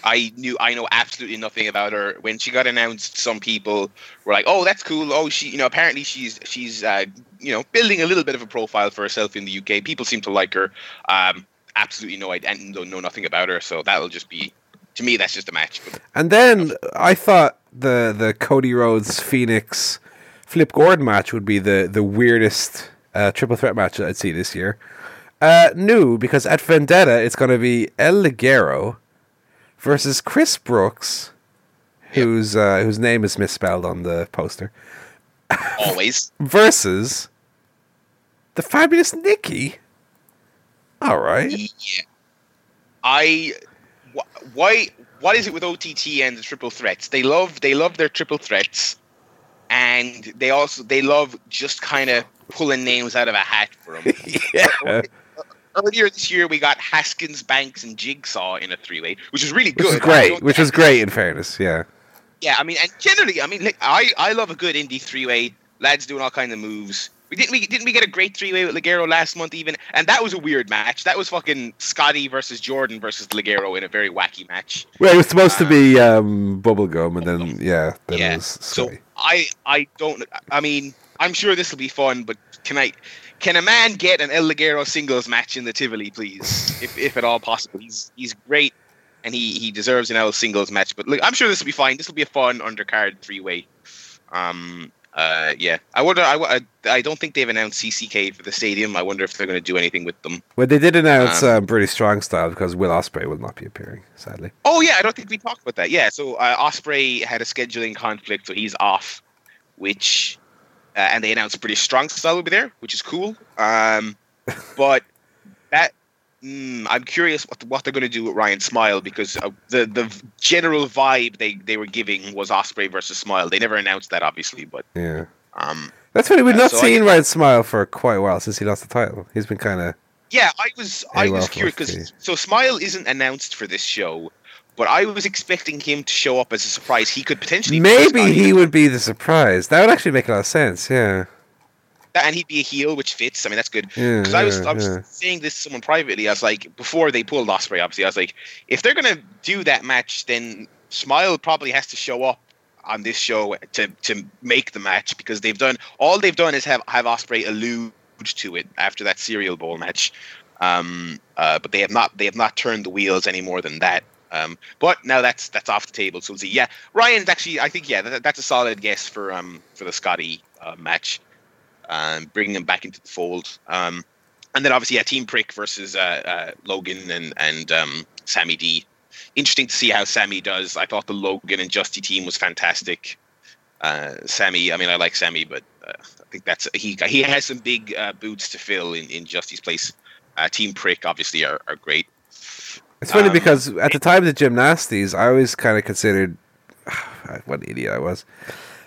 I knew I know absolutely nothing about her. When she got announced, some people were like, "Oh, that's cool. Oh, she, you know, apparently she's she's uh, you know building a little bit of a profile for herself in the UK. People seem to like her. Um, absolutely no and don't know nothing about her. So that'll just be to me. That's just a match. And then I thought the the Cody Rhodes Phoenix Flip Gordon match would be the the weirdest uh, triple threat match that I'd see this year. Uh, no, because at Vendetta it's going to be El Ligero versus Chris Brooks, whose uh, whose name is misspelled on the poster, always, *laughs* versus the fabulous Nikki. All right. yeah. I wh- why what is it with OTT and the triple threats? They love they love their triple threats, and they also they love just kind of pulling names out of a hat for them. *laughs* yeah. Earlier this year we got Haskins, Banks, and Jigsaw in a three-way, which was really Which good. was I great. Which was great in fairness. Yeah. yeah. I mean, and generally, I mean, like, I I love a good indie three-way. Lads doing all kinds of moves. We didn't we didn't we get a great three-way with Ligero last month even, and that was a weird match. That was fucking Scotty versus Jordan versus Ligero in a very wacky match. Well, it was supposed to be um, bubblegum, and then yeah, then yeah. it was So I I don't. I mean, I'm sure this will be fun, but can I? Can a man get an El Ligero singles match in the Tivoli, please, if, if at all possible? He's he's great, and he, he deserves an El singles match. But look, I'm sure this will be fine. This will be a fun undercard three way. Um. Uh. Yeah. I wonder. I, I. Don't think they've announced CCK for the stadium. I wonder if they're going to do anything with them. Well, they did announce Um, um, British Strong Style because Will Ospreay will not be appearing, sadly. Oh yeah, I don't think we talked about that. Yeah, so uh, Ospreay had a scheduling conflict, so he's off. Which, uh, and they announced British Strong Style will be there, which is cool. Um, but that mm, I'm curious what what they're going to do with Ryan Smile because uh, the the general vibe they they were giving was Ospreay versus Smile. They never announced that, obviously, but Yeah, um, that's funny. We've Uh, not so seen Ryan Smile for quite a while since he lost the title. He's been kind of Yeah, I was I was curious because so Smile isn't announced for this show, but I was expecting him to show up as a surprise. He could potentially maybe he would be the surprise. That would actually make a lot of sense. Yeah, and he'd be a heel, which fits. I mean, that's good. yeah. Because I was yeah, I was yeah. saying this to someone privately. I was like, before they pulled Ospreay, obviously, I was like, if they're gonna do that match, then Smile probably has to show up on this show to to make the match because they've done all they've done is have have Ospreay allude to it after that cereal bowl match. Um, uh, but they have not they have not turned the wheels any more than that. Um, but now that's that's off the table. So we'll see. Yeah, Ryan's actually I think yeah that, that's a solid guess for um for the Scotty uh, match, um, bringing him back into the fold. Um, and then obviously yeah, Team Prick versus uh, uh, Logan and and um, Sammy D. Interesting to see how Sammy does. I thought the Logan and Justy team was fantastic. Uh, Sammy, I mean, I like Sammy, but uh, I think that's he. He has some big uh, boots to fill in in Justy's place. Uh, Team Prick obviously are, are great. It's funny um, because at the time of the gymnasties, I always kind of considered *sighs* what an idiot I was.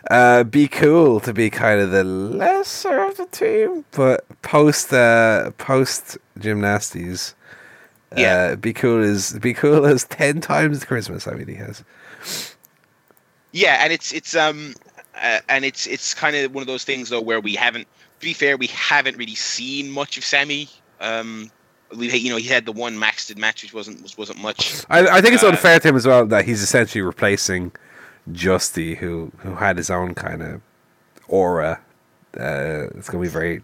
Uh, be cool to be kind of the lesser of the team, but post uh, post gymnasties, Yeah. Uh, be cool is be cool is ten times the Christmas. I mean, he has. Yeah, and it's it's um uh, and it's it's kind of one of those things though where we haven't. To be fair, we haven't really seen much of Sammy. Um, you know he had the one maxed match which wasn't which wasn't much. I, I think it's Uh, unfair to him as well that he's essentially replacing Justy, who who had his own kind of aura. Uh, it's going to be very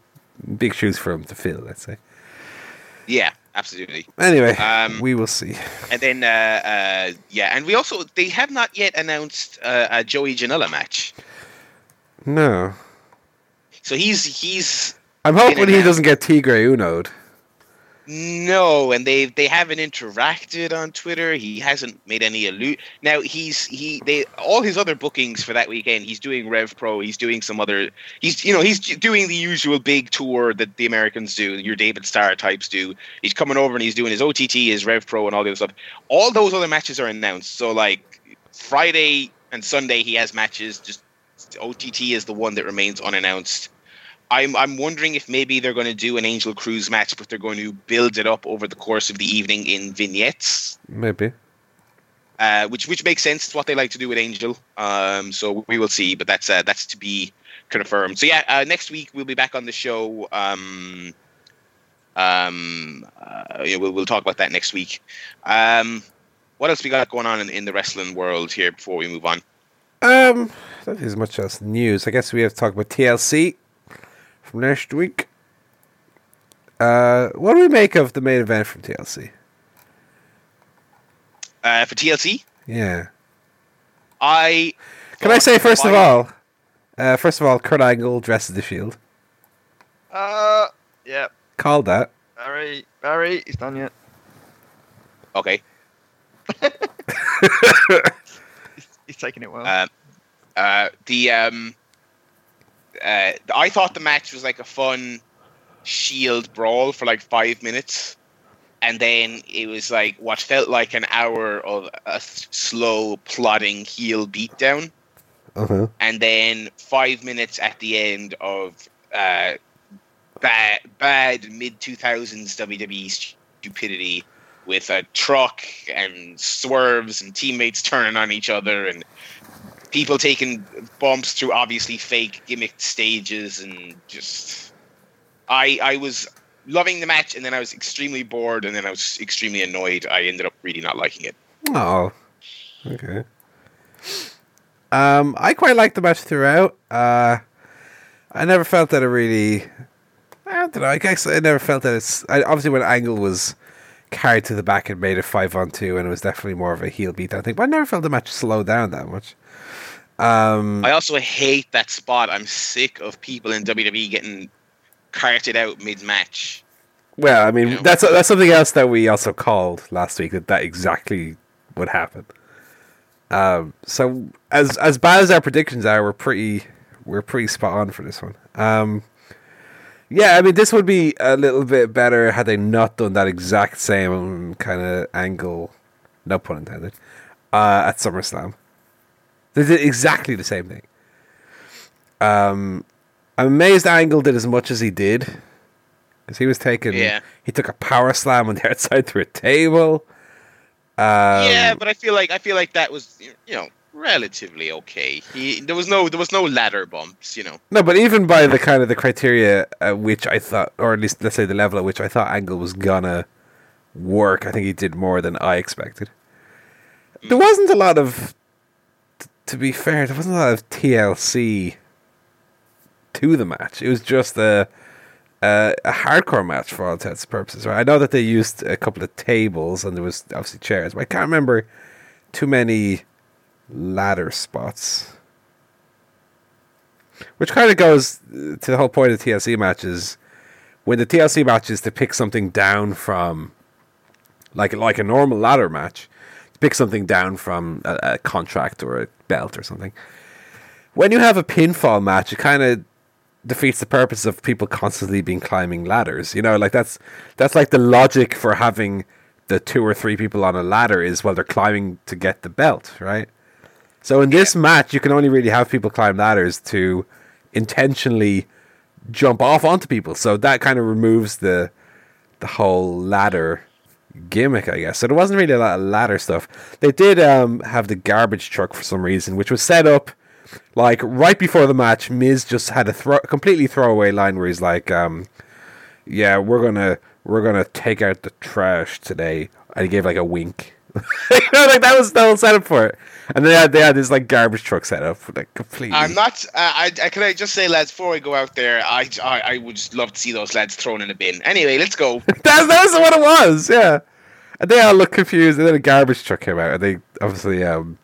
big shoes for him to fill. Let's say. Yeah, absolutely. Anyway, Um, we will see. And then uh, uh, yeah, and we also they have not yet announced uh, a Joey Janela match. No, So he's he's I'm hoping he doesn't get Tigre Uno'd. No, and they they haven't interacted on Twitter. He hasn't made any allude. Now he's he they all his other bookings for that weekend. He's doing Rev Pro. He's doing some other. He's you know he's doing the usual big tour that the Americans do. Your David Starr types do. He's coming over and he's doing his OTT, his Rev Pro, and all the other stuff. All those other matches are announced. So like Friday and Sunday he has matches. Just OTT is the one that remains unannounced. I'm I'm wondering if maybe they're going to do an Angel Cruise match, but they're going to build it up over the course of the evening in vignettes, Maybe. uh, which which makes sense. It's what they like to do with Angel. Um, so we will see, but that's uh, that's to be confirmed. So yeah, uh, next week we'll be back on the show. Um, um, uh, yeah, we'll we'll talk about that next week. Um, what else we got going on in, in the wrestling world here before we move on? Um, that is much else news. I guess we have to talk about TLC from next week. Uh, what do we make of the main event from TLC? Uh, for TLC, Yeah. I Can I say first of Wyatt- all, uh, first of all, Kurt Angle dresses the Shield. Uh, yeah. Called that. Barry, Barry, he's done yet. Okay. *laughs* *laughs* He's, he's taking it well. Uh, uh, the um, uh, I thought the match was like a fun Shield brawl for like five minutes, and then it was like what felt like an hour of a slow plodding heel beatdown, Uh huh. and then five minutes at the end of uh, bad bad mid two thousands WWE stupidity with a truck and swerves and teammates turning on each other and people taking bumps through obviously fake gimmicked stages and just I I was loving the match and then I was extremely bored and then I was extremely annoyed. I ended up really not liking it. Oh, okay. Um, I quite liked the match throughout. Uh, I never felt that it really. I don't know. I guess I never felt that it's. I, obviously, when Angle was carried to the back and made it five on two, and it was definitely more of a heel beat. I think, but I never felt the match slow down that much. Um, I also hate that spot. I'm sick of people in WWE getting carted out mid match. well, I mean, Yeah. that's that's something else that we also called last week that that exactly would happen. Um, so as as bad as our predictions are, we're pretty we're pretty spot on for this one. Um, yeah, I mean, this would be a little bit better had they not done that exact same kind of angle, no pun intended, uh, at SummerSlam. They did exactly the same thing. Um, I'm amazed Angle did as much as he did, because he was taking. Yeah. He took a power slam on the *laughs* outside through a table. Um, yeah, but I feel like I feel like that was you know relatively okay. He, there was no there was no ladder bumps. You know. No, but even by the kind of the criteria at which I thought, or at least let's say the level at which I thought Angle was gonna work, I think he did more than I expected. There wasn't a lot of, to be fair, there wasn't a lot of TLC to the match. It was just a a, a hardcore match for all intents and purposes. Right? I know that they used a couple of tables and there was obviously chairs, but I can't remember too many ladder spots. Which kind of goes to the whole point of TLC matches. When the TLC match is to pick something down from, like like a normal ladder match, pick something down from a, a contract or a belt or something. When you have a pinfall match, it kind of defeats the purpose of people constantly being climbing ladders. You know, like that's that's like the logic for having the two or three people on a ladder is while they're climbing to get the belt, right? So in this match, you can only really have people climb ladders to intentionally jump off onto people. So that kind of removes the the whole ladder gimmick, I guess. So there wasn't really a lot of ladder stuff. They did um, have the garbage truck for some reason, which was set up like right before the match. Miz just had a throw- completely throwaway line where he's like, um, "Yeah, we're gonna we're gonna take out the trash today," and he gave like a wink. *laughs* you know, like that was the whole setup for it. And they had they had this like garbage truck set up, like completely. I'm not. Uh, I, I can I just say, lads, before we go out there, I, I I would just love to see those lads thrown in a bin. Anyway, let's go. *laughs* That's that's what it was. Yeah, and they all look confused. And then a garbage truck came out, and they obviously um,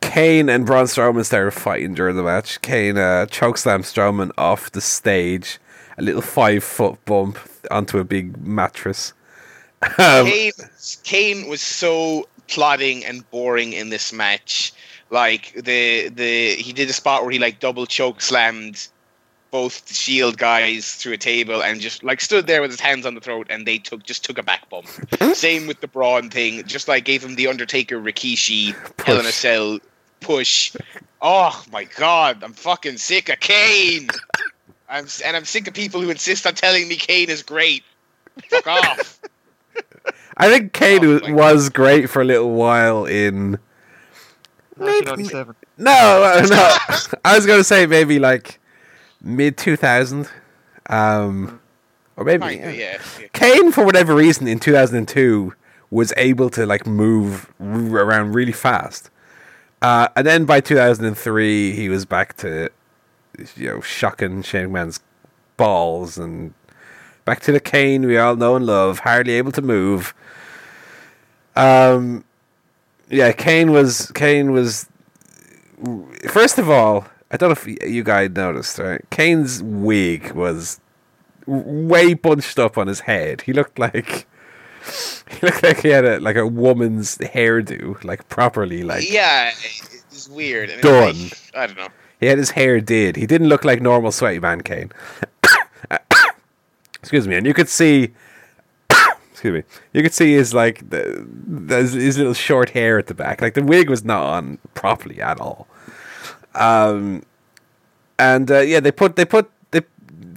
Kane and Braun Strowman started fighting during the match. Kane uh, chokeslammed Strowman off the stage, a little five foot bump onto a big mattress. Um, Kane, Kane was so plodding and boring in this match. Like the the he did a spot where he like double choke slammed both the Shield guys through a table and just like stood there with his hands on the throat and they took just took a back bump. *laughs* Same with the Braun thing, just like gave him the Undertaker Rikishi Hell in a Cell push. Oh my god, I'm fucking sick of Kane. *laughs* I'm and I'm sick of people who insist on telling me Kane is great. Fuck off. I think Kane Oh, was, great for a little while in. 1997. No, uh, *laughs* no. I was going to say maybe like mid 2000. Um, or maybe. Kinda, yeah. yeah. yeah. Kane, for whatever reason, in 2002, was able to like move r- around really fast. Uh, and then by 2003, he was back to, you know, shocking Shane McMahon's balls and back to the Kane we all know and love, hardly able to move. Um, yeah, Kane was Kane was. First of all, I don't know if you guys noticed, right? Kane's wig was way bunched up on his head. He looked like *laughs* he looked like he had a like a woman's hairdo, like properly like yeah, it's weird. Done. like, I don't know. he had his hair did. He didn't look like normal sweaty man Kane. *coughs* *coughs* Excuse me, and you could see *coughs* excuse me. You could see his like the, the, his little short hair at the back. Like the wig was not on properly at all. Um, and uh, yeah, they put they put they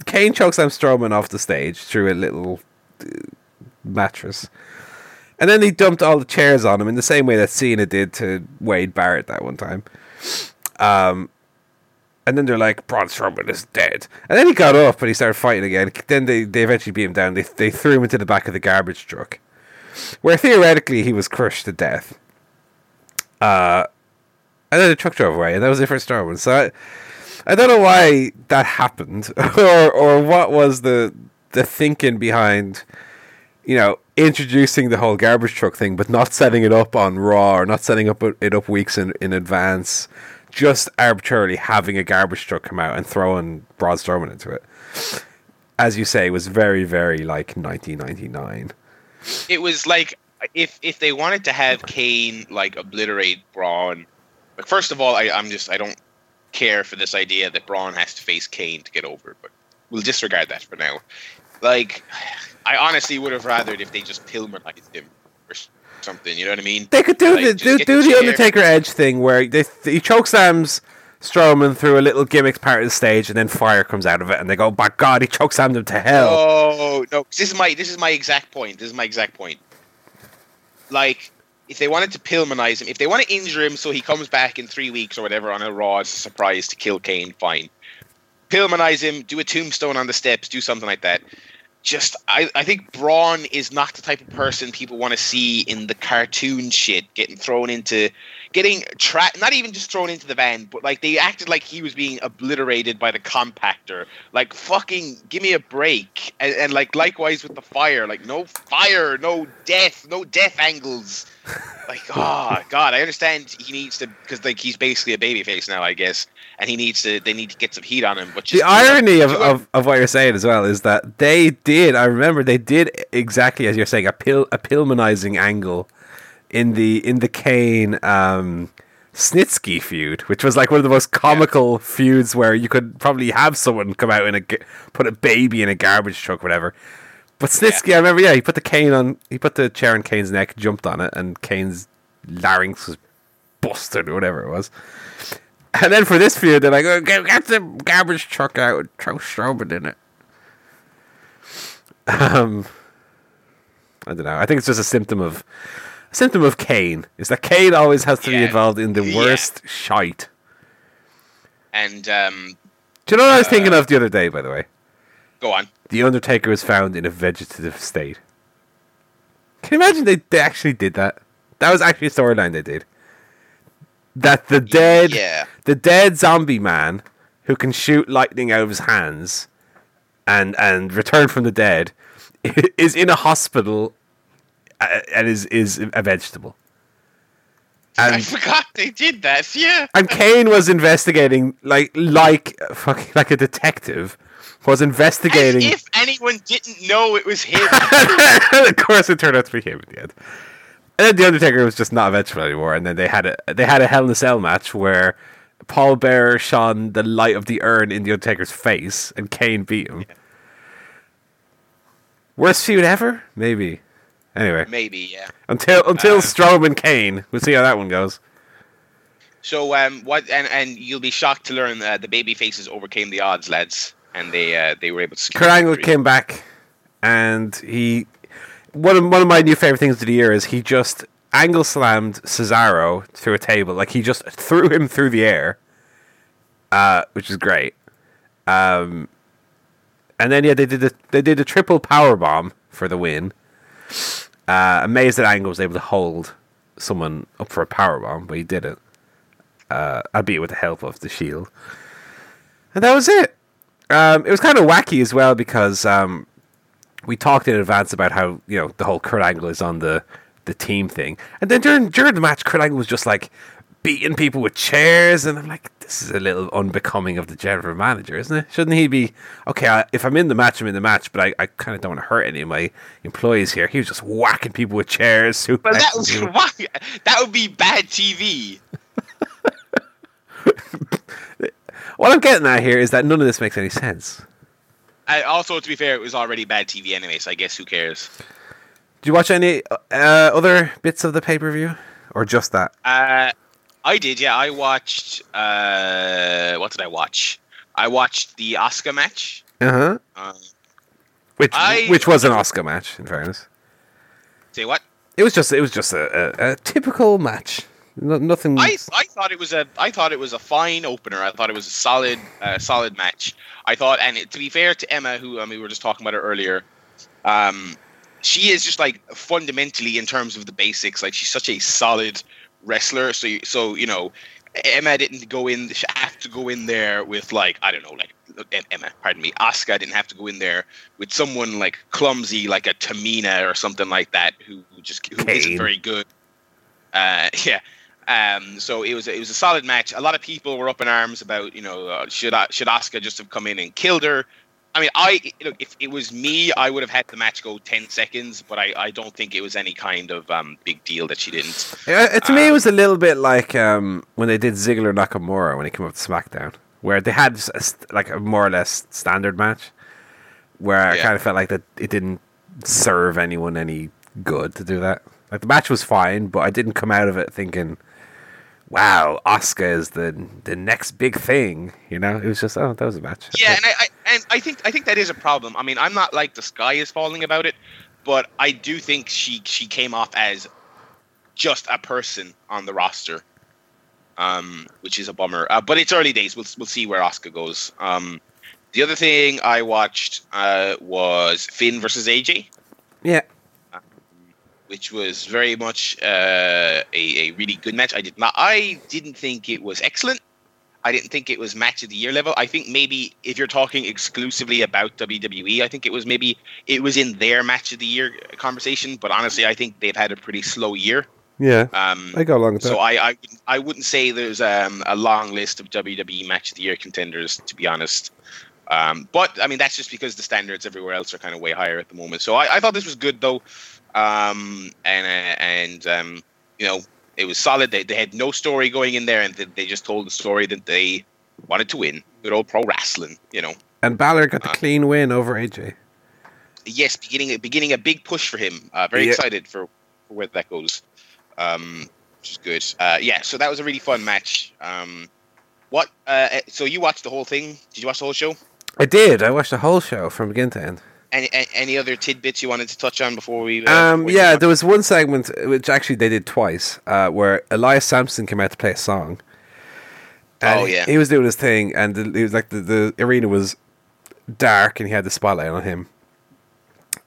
Kane chokes Sam Strowman off the stage through a little uh, mattress, and then he dumped all the chairs on him in the same way that Cena did to Wade Barrett that one time. Um, and then they're like, Braun Strowman is dead. And then he got up and he started fighting again. Then they, they eventually beat him down. They, they threw him into the back of the garbage truck, where theoretically he was crushed to death. Uh, and then the truck drove away, and that was it for Strowman. So I, I don't know why that happened, *laughs* or or what was the the thinking behind, you know, introducing the whole garbage truck thing, but not setting it up on Raw or not setting up it up weeks in in advance. Just arbitrarily having a garbage truck come out and throwing Braun Strowman into it, as you say, was very very like 1999. It was like if if they wanted to have Kane like obliterate Braun. Like first of all, I, I'm just I don't care for this idea that Braun has to face Kane to get over, but we'll disregard that for now. Like, I honestly would have rathered if they just Pillmanized him something. You know what I mean? They could do Like, the do, do the the. Undertaker Edge thing where they he chokeslams Strowman through a little gimmick part of the stage, and then fire comes out of it, and they go, "My God, he chokeslammed him to hell." Oh no! This is my this is my exact point. This is my exact point. Like, if they wanted to Pillmanize him, if they want to injure him so he comes back in three weeks or whatever on a Raw as a surprise to kill Kane, fine. Pillmanize him, do a tombstone on the steps, do something like that. Just, I, I think Braun is not the type of person people want to see in the cartoon shit, getting thrown into, getting trapped, not even just thrown into the van, but like they acted like he was being obliterated by the compactor. Like fucking, give me a break. And, and like likewise with the fire, like no fire, no death, no death angles. Like, oh *laughs* god, I understand he needs to because like he's basically a babyface now, I guess, and he needs to. They need to get some heat on him. But the irony of, of, of what you're saying as well is that they did. I remember they did exactly as you're saying a pill a Pillmanizing angle in the in the Kane um, Snitsky feud, which was like one of the most comical feuds where you could probably have someone come out and a put a baby in a garbage truck, whatever. But Snitsky, I remember, yeah, he put the cane on, he put the chair on Kane's neck, jumped on it, and Kane's larynx was busted or whatever it was. And then for this feud, they're like, oh, get, get the garbage truck out, throw Strowman in it. Um, I don't know. I think it's just a symptom of a symptom of Kane. Is that Kane always has to be involved in the Yeah. worst shite. And um, Do you know what I was thinking of the other day? By the way, go on. the Undertaker was found in a vegetative state. Can you imagine they, they actually did that? That was actually a storyline they did. That the dead Yeah. the dead zombie man who can shoot lightning out of his hands and and return from the dead *laughs* is in a hospital uh, Uh, and is is a vegetable. I And forgot they did that. Yeah. and Kane was investigating like like fucking like a detective was As investigating if anyone didn't know it was him. *laughs* of course, it turned out to be him in the end. And then the Undertaker was just not a vegetable anymore. And then they had a they had a Hell in a Cell match where Paul Bearer shone the light of the urn in the Undertaker's face, and Kane beat him. Worst feud ever, maybe. Anyway, Maybe, yeah. until until Uh, Strowman Kane, we'll see how that one goes. So um, what? And and you'll be shocked to learn that the baby faces overcame the odds, lads, and they uh, they were able to. Kurt Angle came back, and he one of one of my new favorite things of the year is he just angle slammed Cesaro through a table, like he just threw him through the air, uh, which is great. Um, and then yeah, they did the they did a triple power bomb for the win. Uh, amazed that Angle was able to hold someone up for a power bomb, but he didn't. Uh, albeit with the help of the Shield. And that was it. Um, it was kind of wacky as well because um, we talked in advance about how you know the whole Kurt Angle is on the the team thing, and then during during the match, Kurt Angle was just like beating people with chairs, and I'm like, this is a little unbecoming of the general manager, isn't it? Shouldn't he be okay? I, if I'm in the match, I'm in the match, but I, I kind of don't want to hurt any of my employees here. He was just whacking people with chairs. *laughs* Well, that was that would be bad TV. *laughs* What I'm getting at here is that none of this makes any sense. Uh, also, to be fair, it was already bad TV anyway, so I guess who cares? Did you watch any uh, other bits of the pay per view, or just that? Uh, I did, yeah. I watched. Uh, what did I watch? I watched the Asuka match. Uh huh. Uh, Which I- which was an Asuka match, in fairness. say what? It was just it was just a, a, a typical match. No, nothing. I I thought it was a I thought it was a fine opener. I thought it was a solid uh, solid match. I thought, and it, to be fair to Emma, who I mean, we were just talking about her earlier, um, she is just like fundamentally in terms of the basics, like she's such a solid wrestler. So you- so you know, Emma didn't go in She have to go in there with like I don't know like Emma, pardon me, Asuka didn't have to go in there with someone like clumsy like a Tamina or something like that who, who just who isn't very good. Uh, *laughs* yeah. Um, so it was it was a solid match. A lot of people were up in arms about you know uh, should should Asuka just have come in and killed her. I mean, I look if it was me, I would have had the match go ten seconds, but I, I don't think it was any kind of um, big deal that she didn't. Uh, to me, it was a little bit like um, when they did Ziggler Nakamura when he came up to SmackDown, where they had a like a more or less standard match, where I Yeah. kind of felt like that it didn't serve anyone any good to do that. Like the match was fine, but I didn't come out of it thinking, "Wow, Asuka is the the next big thing." You know, it was just, "Oh, that was a match." Yeah, and I, I and I think I think that is a problem. I mean, I'm not like the sky is falling about it, but I do think she she came off as just a person on the roster, um, which is a bummer. Uh, but it's early days. We'll we'll see where Asuka goes. Um, the other thing I watched uh, was Finn versus AJ, yeah. Which was very much uh, a a really good match. I did not I didn't think it was excellent. I didn't think it was match of the year level. I think maybe if you're talking exclusively about WWE, I think it was maybe it was in their match of the year conversation. But honestly, I think they've had a pretty slow year. Yeah, Um, I go along with that. so I, I wouldn't- I wouldn't say there's um, a long list of WWE match of the year contenders to be honest. Um, but I mean that's just because the standards everywhere else are kind of way higher at the moment. So I, I thought this was good though, um, and uh, and um, you know it was solid. They, they had no story going in there, and they, they just told the story that they wanted to win. Good old pro wrestling, you know. and Balor got the uh, clean win over AJ. Yes, beginning beginning a big push for him. Uh, very Yeah. excited for, for where that goes. Um, which is good. Uh, yeah, so that was a really fun match. Um, what? Uh, so you watched the whole thing? Did you watch the whole show? I did. I watched the whole show from beginning to end. Any, any, other tidbits you wanted to touch on before we? Uh, Um, yeah, there was one segment uh, which actually they did twice, uh, where Elias Samson came out to play a song. Oh, yeah. he was doing his thing, and the, he was like the, the arena was dark, and he had the spotlight on him.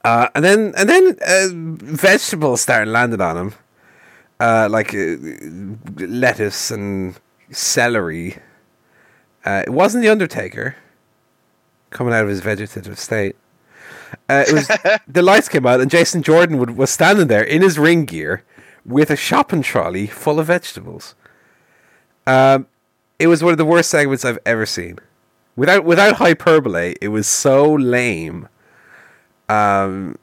Uh, and then and then uh, vegetables started landing on him, uh, like uh, lettuce and celery. Uh, it wasn't the Undertaker coming out of his vegetative state. Uh, it was *laughs* the lights came out, and Jason Jordan would, was standing there in his ring gear with a shopping trolley full of vegetables. Um, it was one of the worst segments I've ever seen. Without without hyperbole, it was so lame. Um,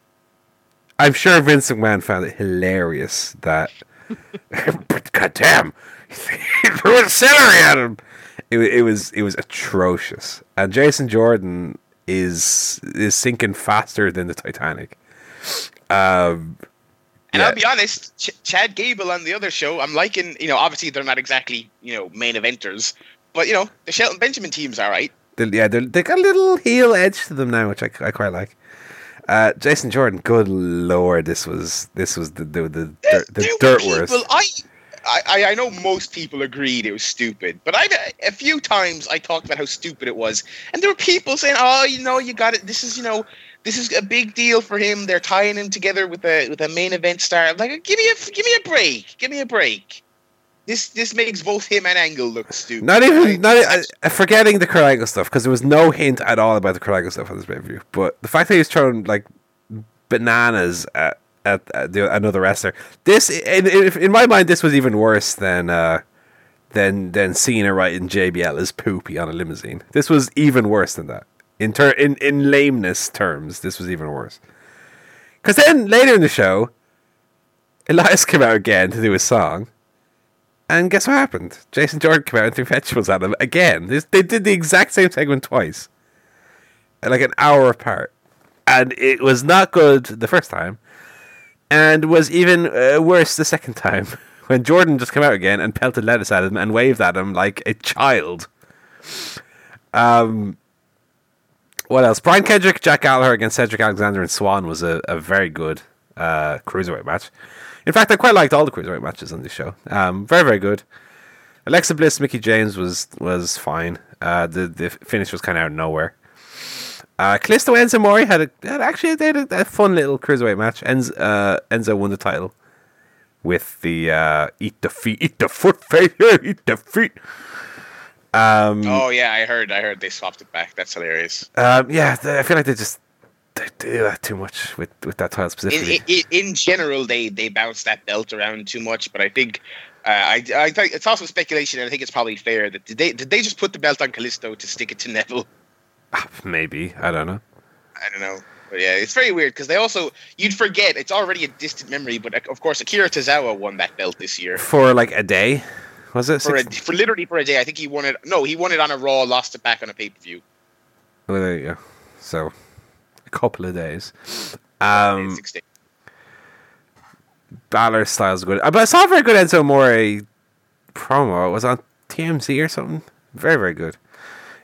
I'm sure Vince McMahon found it hilarious that. *laughs* but goddamn, *laughs* he threw a celery at him. It, it was it was atrocious, and Jason Jordan is is sinking faster than the Titanic. Um, And yeah. I'll be honest, Ch- Chad Gable on the other show, I'm liking. You know, obviously they're not exactly you know main eventers, but you know the Shelton Benjamin team's all right. They, yeah, they're, they got a little heel edge to them now, which I, I quite like. Uh, Jason Jordan, good lord, this was this was the the the, dirt, the There dirt worst. I, I, I know most people agreed it was stupid, but I a few times I talked about how stupid it was, and there were people saying, "Oh, you know, you got it. This is you know." This is a big deal for him. They're tying him together with a with a main event star. I'm like, give me a give me a break. Give me a break. This this makes both him and Angle look stupid. Not even Like, not uh, forgetting the Kurt Angle stuff because there was no hint at all about the Kurt Angle stuff on this pay per view. But the fact that he was throwing like bananas at, at, the, another wrestler, this in, in, my mind, this was even worse than uh, than than Cena writing JBL as poopy on a limousine. This was even worse than that. In ter- in in lameness terms, this was even worse. Because then later in the show, Elias came out again to do his song. And guess what happened? Jason Jordan came out and threw vegetables at him again. They did the exact same segment twice, like an hour apart, and it was not good the first time, and was even uh, worse the second time *laughs* when Jordan just came out again and pelted lettuce at him and waved at him like a child. Um, what else? Brian Kendrick, Jack Gallagher against Cedric Alexander and Swann was a, a very good uh, cruiserweight match. In fact, I quite liked all the cruiserweight matches on this show. Um, very, very good. Alexa Bliss, Mickie James was was fine. Uh, the the finish was kind of out of nowhere. Uh, Kalisto Enzo Amore had a had actually they had a, a fun little cruiserweight match. Enzo, uh, Enzo won the title with the uh, eat the feet, eat the foot, failure, eat the feet. Um, Oh yeah, I heard. I heard they swapped it back. That's hilarious. um, yeah, I feel like they just they do that too much with, with that title In, in, in general, they they bounce that belt around too much. But I think, uh, I I think it's also speculation, and I think it's probably fair that did they did they just put the belt on Kalisto to stick it to Neville? *sighs* Maybe I don't know. I don't know. But yeah, it's very weird because they also you'd forget it's already a distant memory. But of course, Akira Tozawa won that belt this year For like a day, was it? for a, for literally for a day. I think he won it. No, he won it on a Raw, lost it back on a pay per view. Well, there you go. So, a couple of days. Um, Six days. Balor style's good. Uh, But I saw a very good Enzo Amore promo. It was on TMZ or something. Very, very good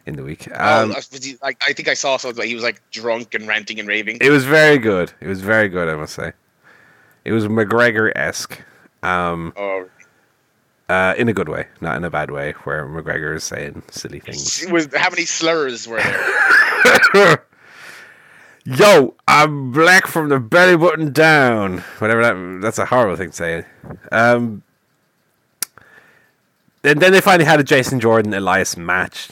in the week. Um, oh, was he- like I think I saw something. Like he was like drunk and ranting and raving. it was very good. It was very good, I must say. It was McGregor esque. Um, Oh, uh, in a good way, not in a bad way, where McGregor is saying silly *laughs* things. was how many slurs were there? *laughs* Yo, I'm black from the belly button down. Whatever that that's a horrible thing to say. Um and then they finally had a Jason Jordan Elias match.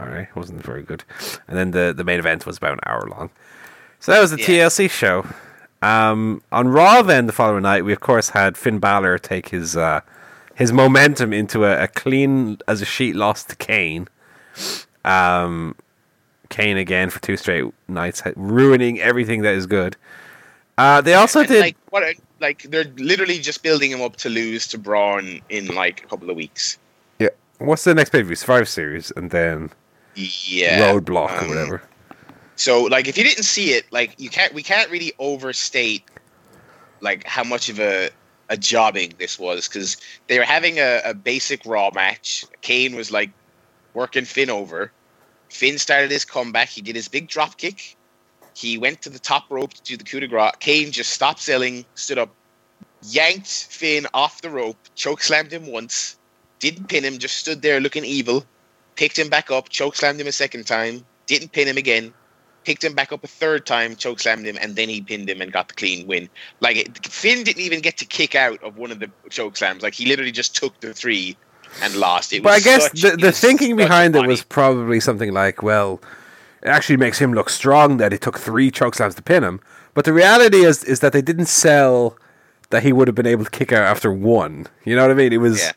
Alright, it wasn't very good. And then the, the main event was about an hour long. So that was the Yeah. TLC show. Um on Raw then the following night we of course had Finn Balor take his uh his momentum into a, a clean as a sheet loss to Kane. Um Kane again for two straight nights, ruining everything that is good. Uh, they also And, did. like what? a- Like they're literally just building him up to lose to Braun in like a couple of weeks. yeah. What's the next pay per view? Survivor Series, and then Yeah. Roadblock or um, whatever. So like if you didn't see it, like you can't we can't really overstate like how much of a a jobbing this was because they were having a, a basic raw match. Kane was like working Finn over. Finn started his comeback. He did his big drop kick. He went to the top rope to do the coup de grace. Kane just stopped selling, stood up, yanked Finn off the rope, choke slammed him once, didn't pin him, just stood there looking evil, picked him back up, choke slammed him a second time, didn't pin him again, picked him back up a third time, choke slammed him, and then he pinned him and got the clean win. Like it, Finn didn't even get to kick out of one of the choke slams. Like he literally just took the three and lost. It But I guess such- the, the thinking behind it was probably something like, well, it actually makes him look strong that he took three choke slams to pin him. But the reality is is that they didn't sell that he would have been able to kick out after one. You know what I mean? It was Yeah.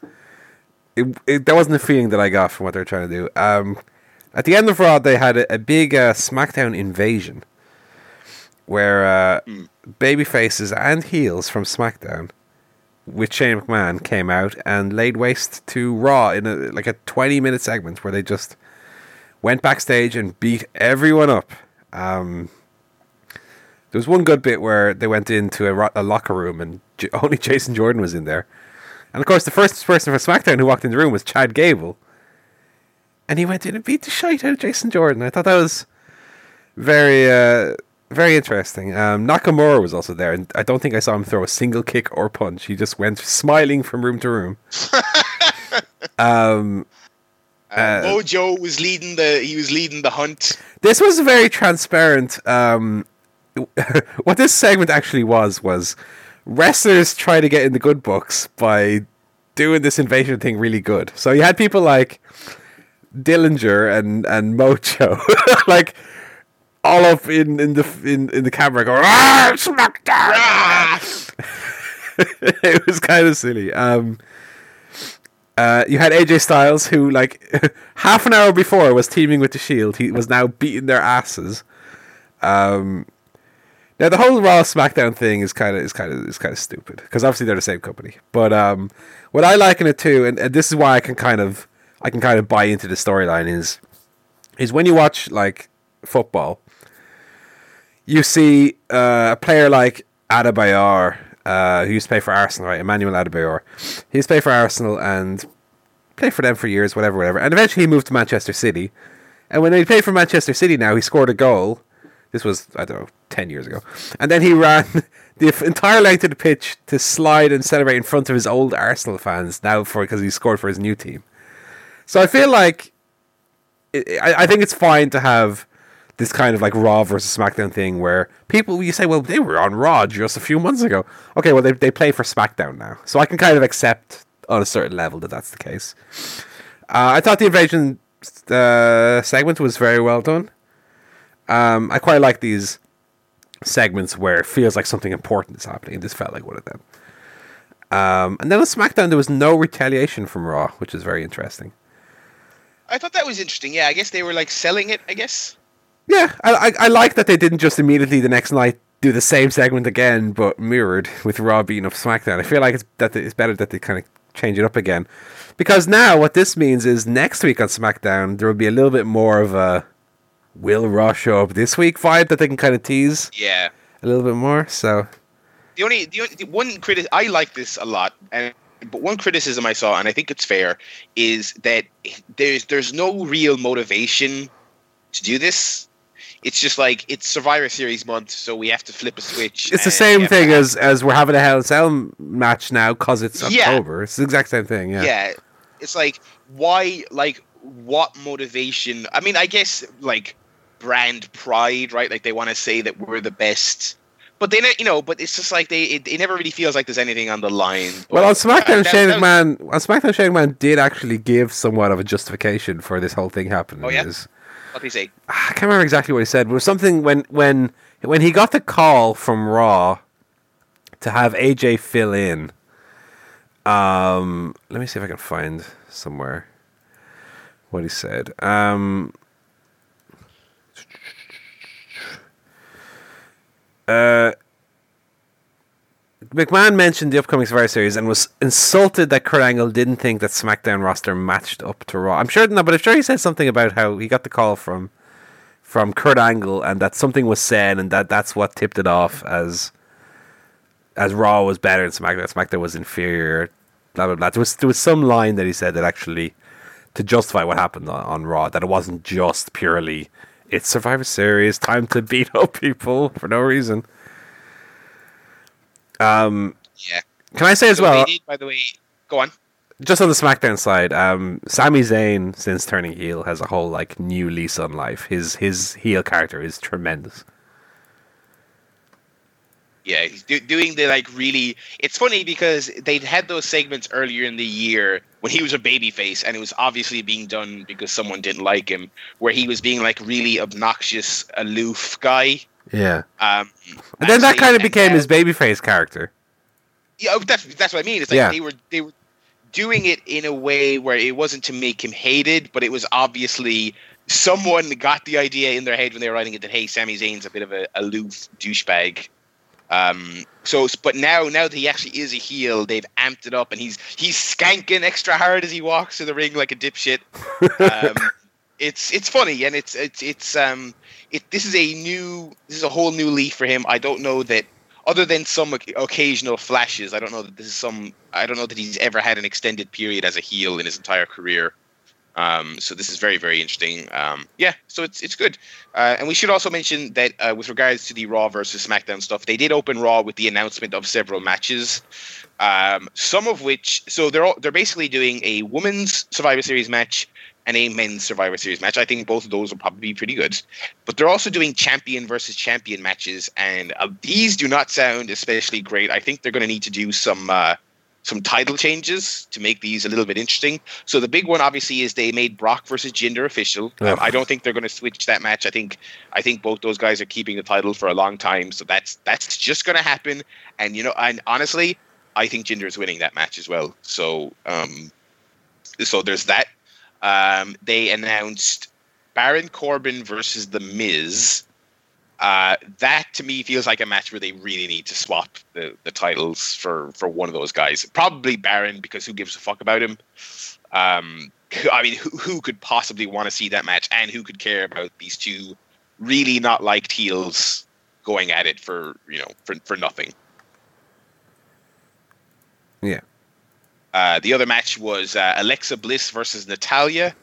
It, it, that wasn't the feeling that I got from what they were trying to do. Um, at the end of Raw, they had a, a big uh, SmackDown invasion where uh, Mm. baby faces and heels from SmackDown with Shane McMahon came out and laid waste to Raw in a, like a 20 minute segment where they just went backstage and beat everyone up. Um, there was one good bit where they went into a, a locker room and J- *laughs* only Jason Jordan was in there. And of course, the first person from SmackDown who walked in the room was Chad Gable. And he went in and beat the shite out of Jason Jordan. I thought that was very, uh, very interesting. Um, Nakamura was also there, and I don't think I saw him throw a single kick or punch. He just went smiling from room to room. *laughs* um, Uh, uh, Mojo was leading the he was leading the hunt. this was very transparent. Um, *laughs* what this segment actually was was wrestlers try to get in the good books by doing this invasion thing really good. So you had people like Dillinger and and Mojo, *laughs* like all up in in the in, in the camera going ah SmackDown. *laughs* it was kind of silly. Um, uh, you had AJ Styles, who like *laughs* half an hour before was teaming with the Shield. He was now beating their asses. Um, now the whole Raw SmackDown thing is kind of is kind of is kind of stupid because obviously they're the same company. But um, what I like in it too, and, and this is why I can kind of I can kind of buy into the storyline is is when you watch like football, you see uh, a player like Adebayor, uh, who used to play for Arsenal, right? Emmanuel Adebayor. He used to play for Arsenal and played for them for years, whatever, whatever. And eventually he moved to Manchester City. And when he played for Manchester City now, he scored a goal. This was, I don't know, 10 years ago. And then he ran *laughs* the entire length of the pitch to slide and celebrate in front of his old Arsenal fans now for because he scored for his new team. So I feel like I, I think it's fine to have this kind of like Raw versus SmackDown thing where people you say, well, they were on Raw just a few months ago. Okay, well they they play for SmackDown now, so I can kind of accept on a certain level that that's the case. Uh, I thought the invasion uh, segment was very well done. Um, I quite like these segments where it feels like something important is happening, and this felt like one of them. Um, and then on SmackDown, there was no retaliation from Raw, which is very interesting. I thought that was interesting. Yeah, I guess they were like selling it. I guess. Yeah, I, I I like that they didn't just immediately the next night do the same segment again, but mirrored with Raw beating up SmackDown. I feel like it's that it's better that they kind of change it up again, because now what this means is next week on SmackDown there will be a little bit more of a will Raw show up this week vibe that they can kind of tease Yeah. a little bit more. So The only the, only, the one critic I like this a lot, and but one criticism I saw, and I think it's fair, is that there's there's no real motivation to do this. It's just like it's Survivor Series month, so we have to flip a switch. it's the same we have to thing as as we're having a Hell in Cell match now because it's Yeah. October. It's the exact same thing. Yeah. yeah. It's like why like what motivation? I mean, I guess like brand pride, right? Like they want to say that we're the best. But they, you know, but it's just like they, it, it never really feels like there's anything on the line. Well, on But, SmackDown, uh, Shane that was- McMahon, on SmackDown, Shane McMahon did actually give somewhat of a justification for this whole thing happening. Oh, yeah? Is- What they say? *sighs* I can't remember exactly what he said, but it was something when when when he got the call from Raw to have AJ fill in. Um, let me see if I can find somewhere what he said. Um, uh, McMahon mentioned the upcoming Survivor Series and was insulted that Kurt Angle didn't think that SmackDown roster matched up to Raw. I'm sure no, but I'm sure he said something about how he got the call from from Kurt Angle and that something was said and that that's what tipped it off as as Raw was better and SmackDown SmackDown was inferior. Blah blah blah. There was there was some line that he said that actually to justify what happened on, on Raw that it wasn't just purely It's Survivor Series. Time to beat up people for no reason. Um, Yeah. can I say as So well, did, by the way, go on. just on the SmackDown side, um, Sami Zayn, since turning heel, has a whole like new lease on life. His his heel character is tremendous. Yeah, he's do- doing the like really. It's funny because they'd had those segments earlier in the year when he was a babyface, and it was obviously being done because someone didn't like him, where he was being like really obnoxious, aloof guy. Yeah, Um, and then that kind of became now- his babyface character. Yeah, oh, that's that's what I mean. It's like Yeah. they were they were doing it in a way where it wasn't to make him hated, but it was obviously someone got the idea in their head when they were writing it that hey, Sami Zayn's a bit of a aloof douchebag. Um, so, but now now that he actually is a heel, they've amped it up, and he's he's skanking extra hard as he walks to the ring like a dipshit. Um, *laughs* it's it's funny, and it's it's it's um it. This is a new this is a whole new leaf for him. I don't know that other than some occasional flashes, I don't know that this is some. I don't know that he's ever had an extended period as a heel in his entire career. Um, so this is very, very interesting. Um, yeah, so it's it's good. Uh, and we should also mention that uh, with regards to the Raw versus SmackDown stuff, they did open Raw with the announcement of several matches. Um, some of which, so they're all, they're basically doing a women's Survivor Series match and a men's Survivor Series match. I think both of those will probably be pretty good. But they're also doing champion versus champion matches, and uh, these do not sound especially great. I think they're going to need to do some uh, some title changes to make these a little bit interesting. So the big one, obviously, is they made Brock versus Jinder official. Um, I don't think they're going to switch that match. I think I think both those guys are keeping the title for a long time. So that's that's just going to happen. And you know, and honestly, I think Jinder is winning that match as well. So um, so there's that. Um, they announced Baron Corbin versus The Miz. Uh, that to me feels like a match where they really need to swap the, the titles for, for one of those guys. Probably Baron because who gives a fuck about him? Um, I mean, who, who could possibly want to see that match, and who could care about these two really not liked heels going at it for you know for for nothing? Yeah. Uh, the other match was uh, Alexa Bliss versus Natalya.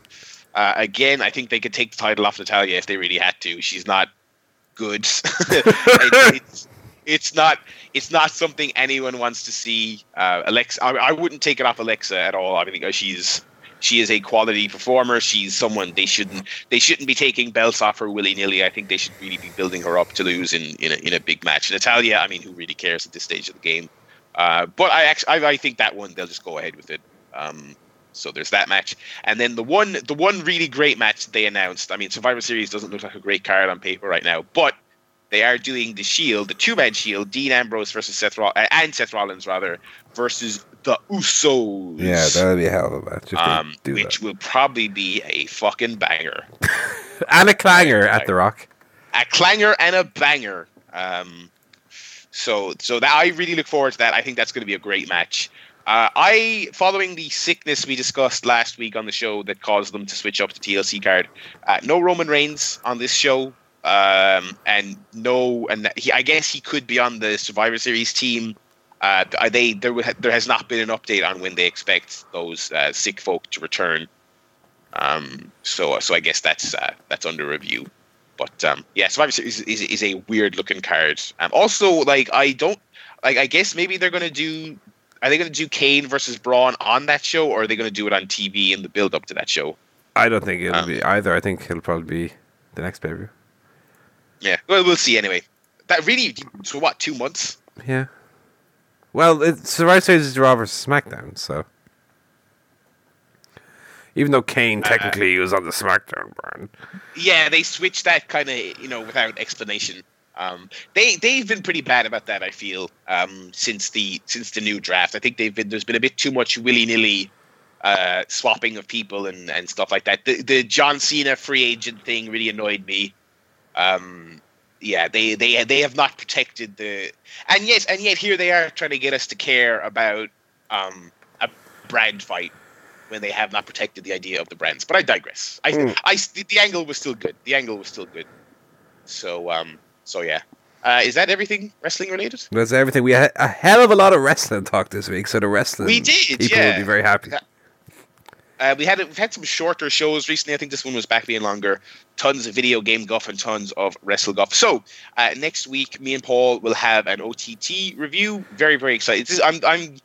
Uh, again, I think they could take the title off Natalya if they really had to. She's not good. *laughs* It- it's, it's not. It's not something anyone wants to see. Uh, Alexa, I, I wouldn't take it off Alexa at all. I uh, she's she is a quality performer. She's someone they shouldn't they shouldn't be taking belts off her willy nilly. I think they should really be building her up to lose in in a, in a big match. Natalya, I mean, who really cares at this stage of the game? Uh, but I actually I, I think that one they'll just go ahead with it. Um, so there's that match, and then the one the one really great match they announced. I mean, Survivor Series doesn't look like a great card on paper right now, but they are doing the Shield, the two man Shield, Dean Ambrose versus Seth Roll- uh, and Seth Rollins rather versus the Usos. Yeah, that would be a hell of a match if they um, do which that. will probably be a fucking banger, *laughs* And a clanger at the Rock. a clanger and a banger. Um, so so that I really look forward to that. I think that's going to be a great match. Uh, I, following the sickness we discussed last week on the show that caused them to switch up the TLC card, uh, no Roman Reigns on this show, um, and no, and he, I guess he could be on the Survivor Series team. Uh, they there there has not been an update on when they expect those uh, sick folk to return. Um, so so I guess that's uh, that's under review. But um, yeah, Survivor Series is, is, is a weird looking card. Um, also, like I don't like. I guess maybe they're gonna do. Are they gonna do Kane versus Braun on that show, or are they gonna do it on TV in the build up to that show? I don't think it'll Um, be either. I think it'll probably be the next pay per view. Yeah, well, we'll see anyway. That really so what? Two months? Yeah. Well, it, Survivor Series is Raw versus SmackDown, so. Even though Kane Uh, technically was on the SmackDown brand. Yeah, they switched that kind of you know without explanation. Um, they they've been pretty bad about that. I feel um, since the since the new draft. I think they've been there's been a bit too much willy nilly uh, swapping of people and, and stuff like that. The the John Cena free agent thing really annoyed me. Um, yeah, they they they have not protected the and yet and yet here they are trying to get us to care about um, a brand fight when they have not protected the idea of the brands. But I digress. I, Mm. I the, the angle was still good. The angle was still good. So um so yeah. Uh, is that everything wrestling related? That's everything. We had a hell of a lot of wrestling talk this week, so the wrestling We did, people yeah. will be very happy. Uh, Uh, we had we've had some shorter shows recently. I think this one was back being longer. Tons of video game guff and tons of wrestle guff. So uh, next week, me and Paul will have an OTT review. Very very excited. This is, I'm I'm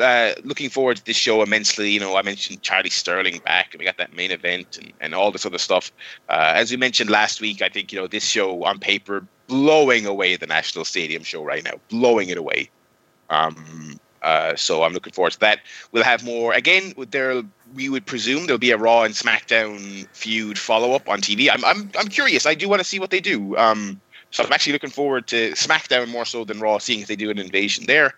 uh, looking forward to this show immensely. You know, I mentioned Charlie Sterling back, and we got that main event and, and all this other stuff. Uh, as we mentioned last week, I think you know this show on paper blowing away the National Stadium show right now, blowing it away. Um, uh, so I'm looking forward to that. We'll have more again. There, we would presume there'll be a Raw and SmackDown feud follow up on TV. I'm, I'm, I'm curious. I do want to see what they do. Um, so I'm actually looking forward to SmackDown more so than Raw, seeing if they do an invasion there.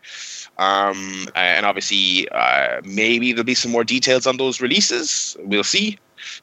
Um, and obviously, uh, maybe there'll be some more details on those releases. We'll see.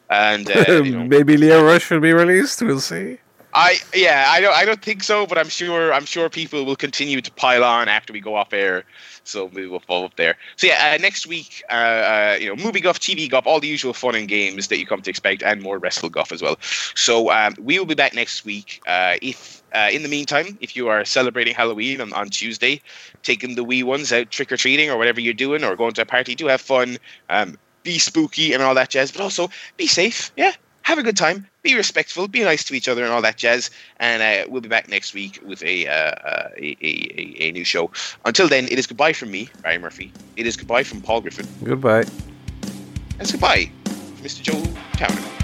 And uh, you *laughs* know, maybe Lio Rush will be released. We'll see. I yeah, I don't I don't think so, but I'm sure I'm sure people will continue to pile on after we go off air. So we will follow up there. So yeah, uh, next week, uh, uh, you know, movie guff, TV guff, all the usual fun and games that you come to expect, and more wrestle guff as well. So um, we will be back next week. Uh, if uh, in the meantime, if you are celebrating Halloween on, on Tuesday, taking the wee ones out trick or treating or whatever you're doing, or going to a party, do have fun. Um, be spooky and all that jazz, but also be safe. Yeah, have a good time, be respectful, be nice to each other, and all that jazz. And uh, we'll be back next week with a, uh, uh, a, a, a, new show. Until then, it is goodbye from me, Barry Murphy. It is goodbye from Paul Griffin. Goodbye. It's goodbye Mr. Joe Towner.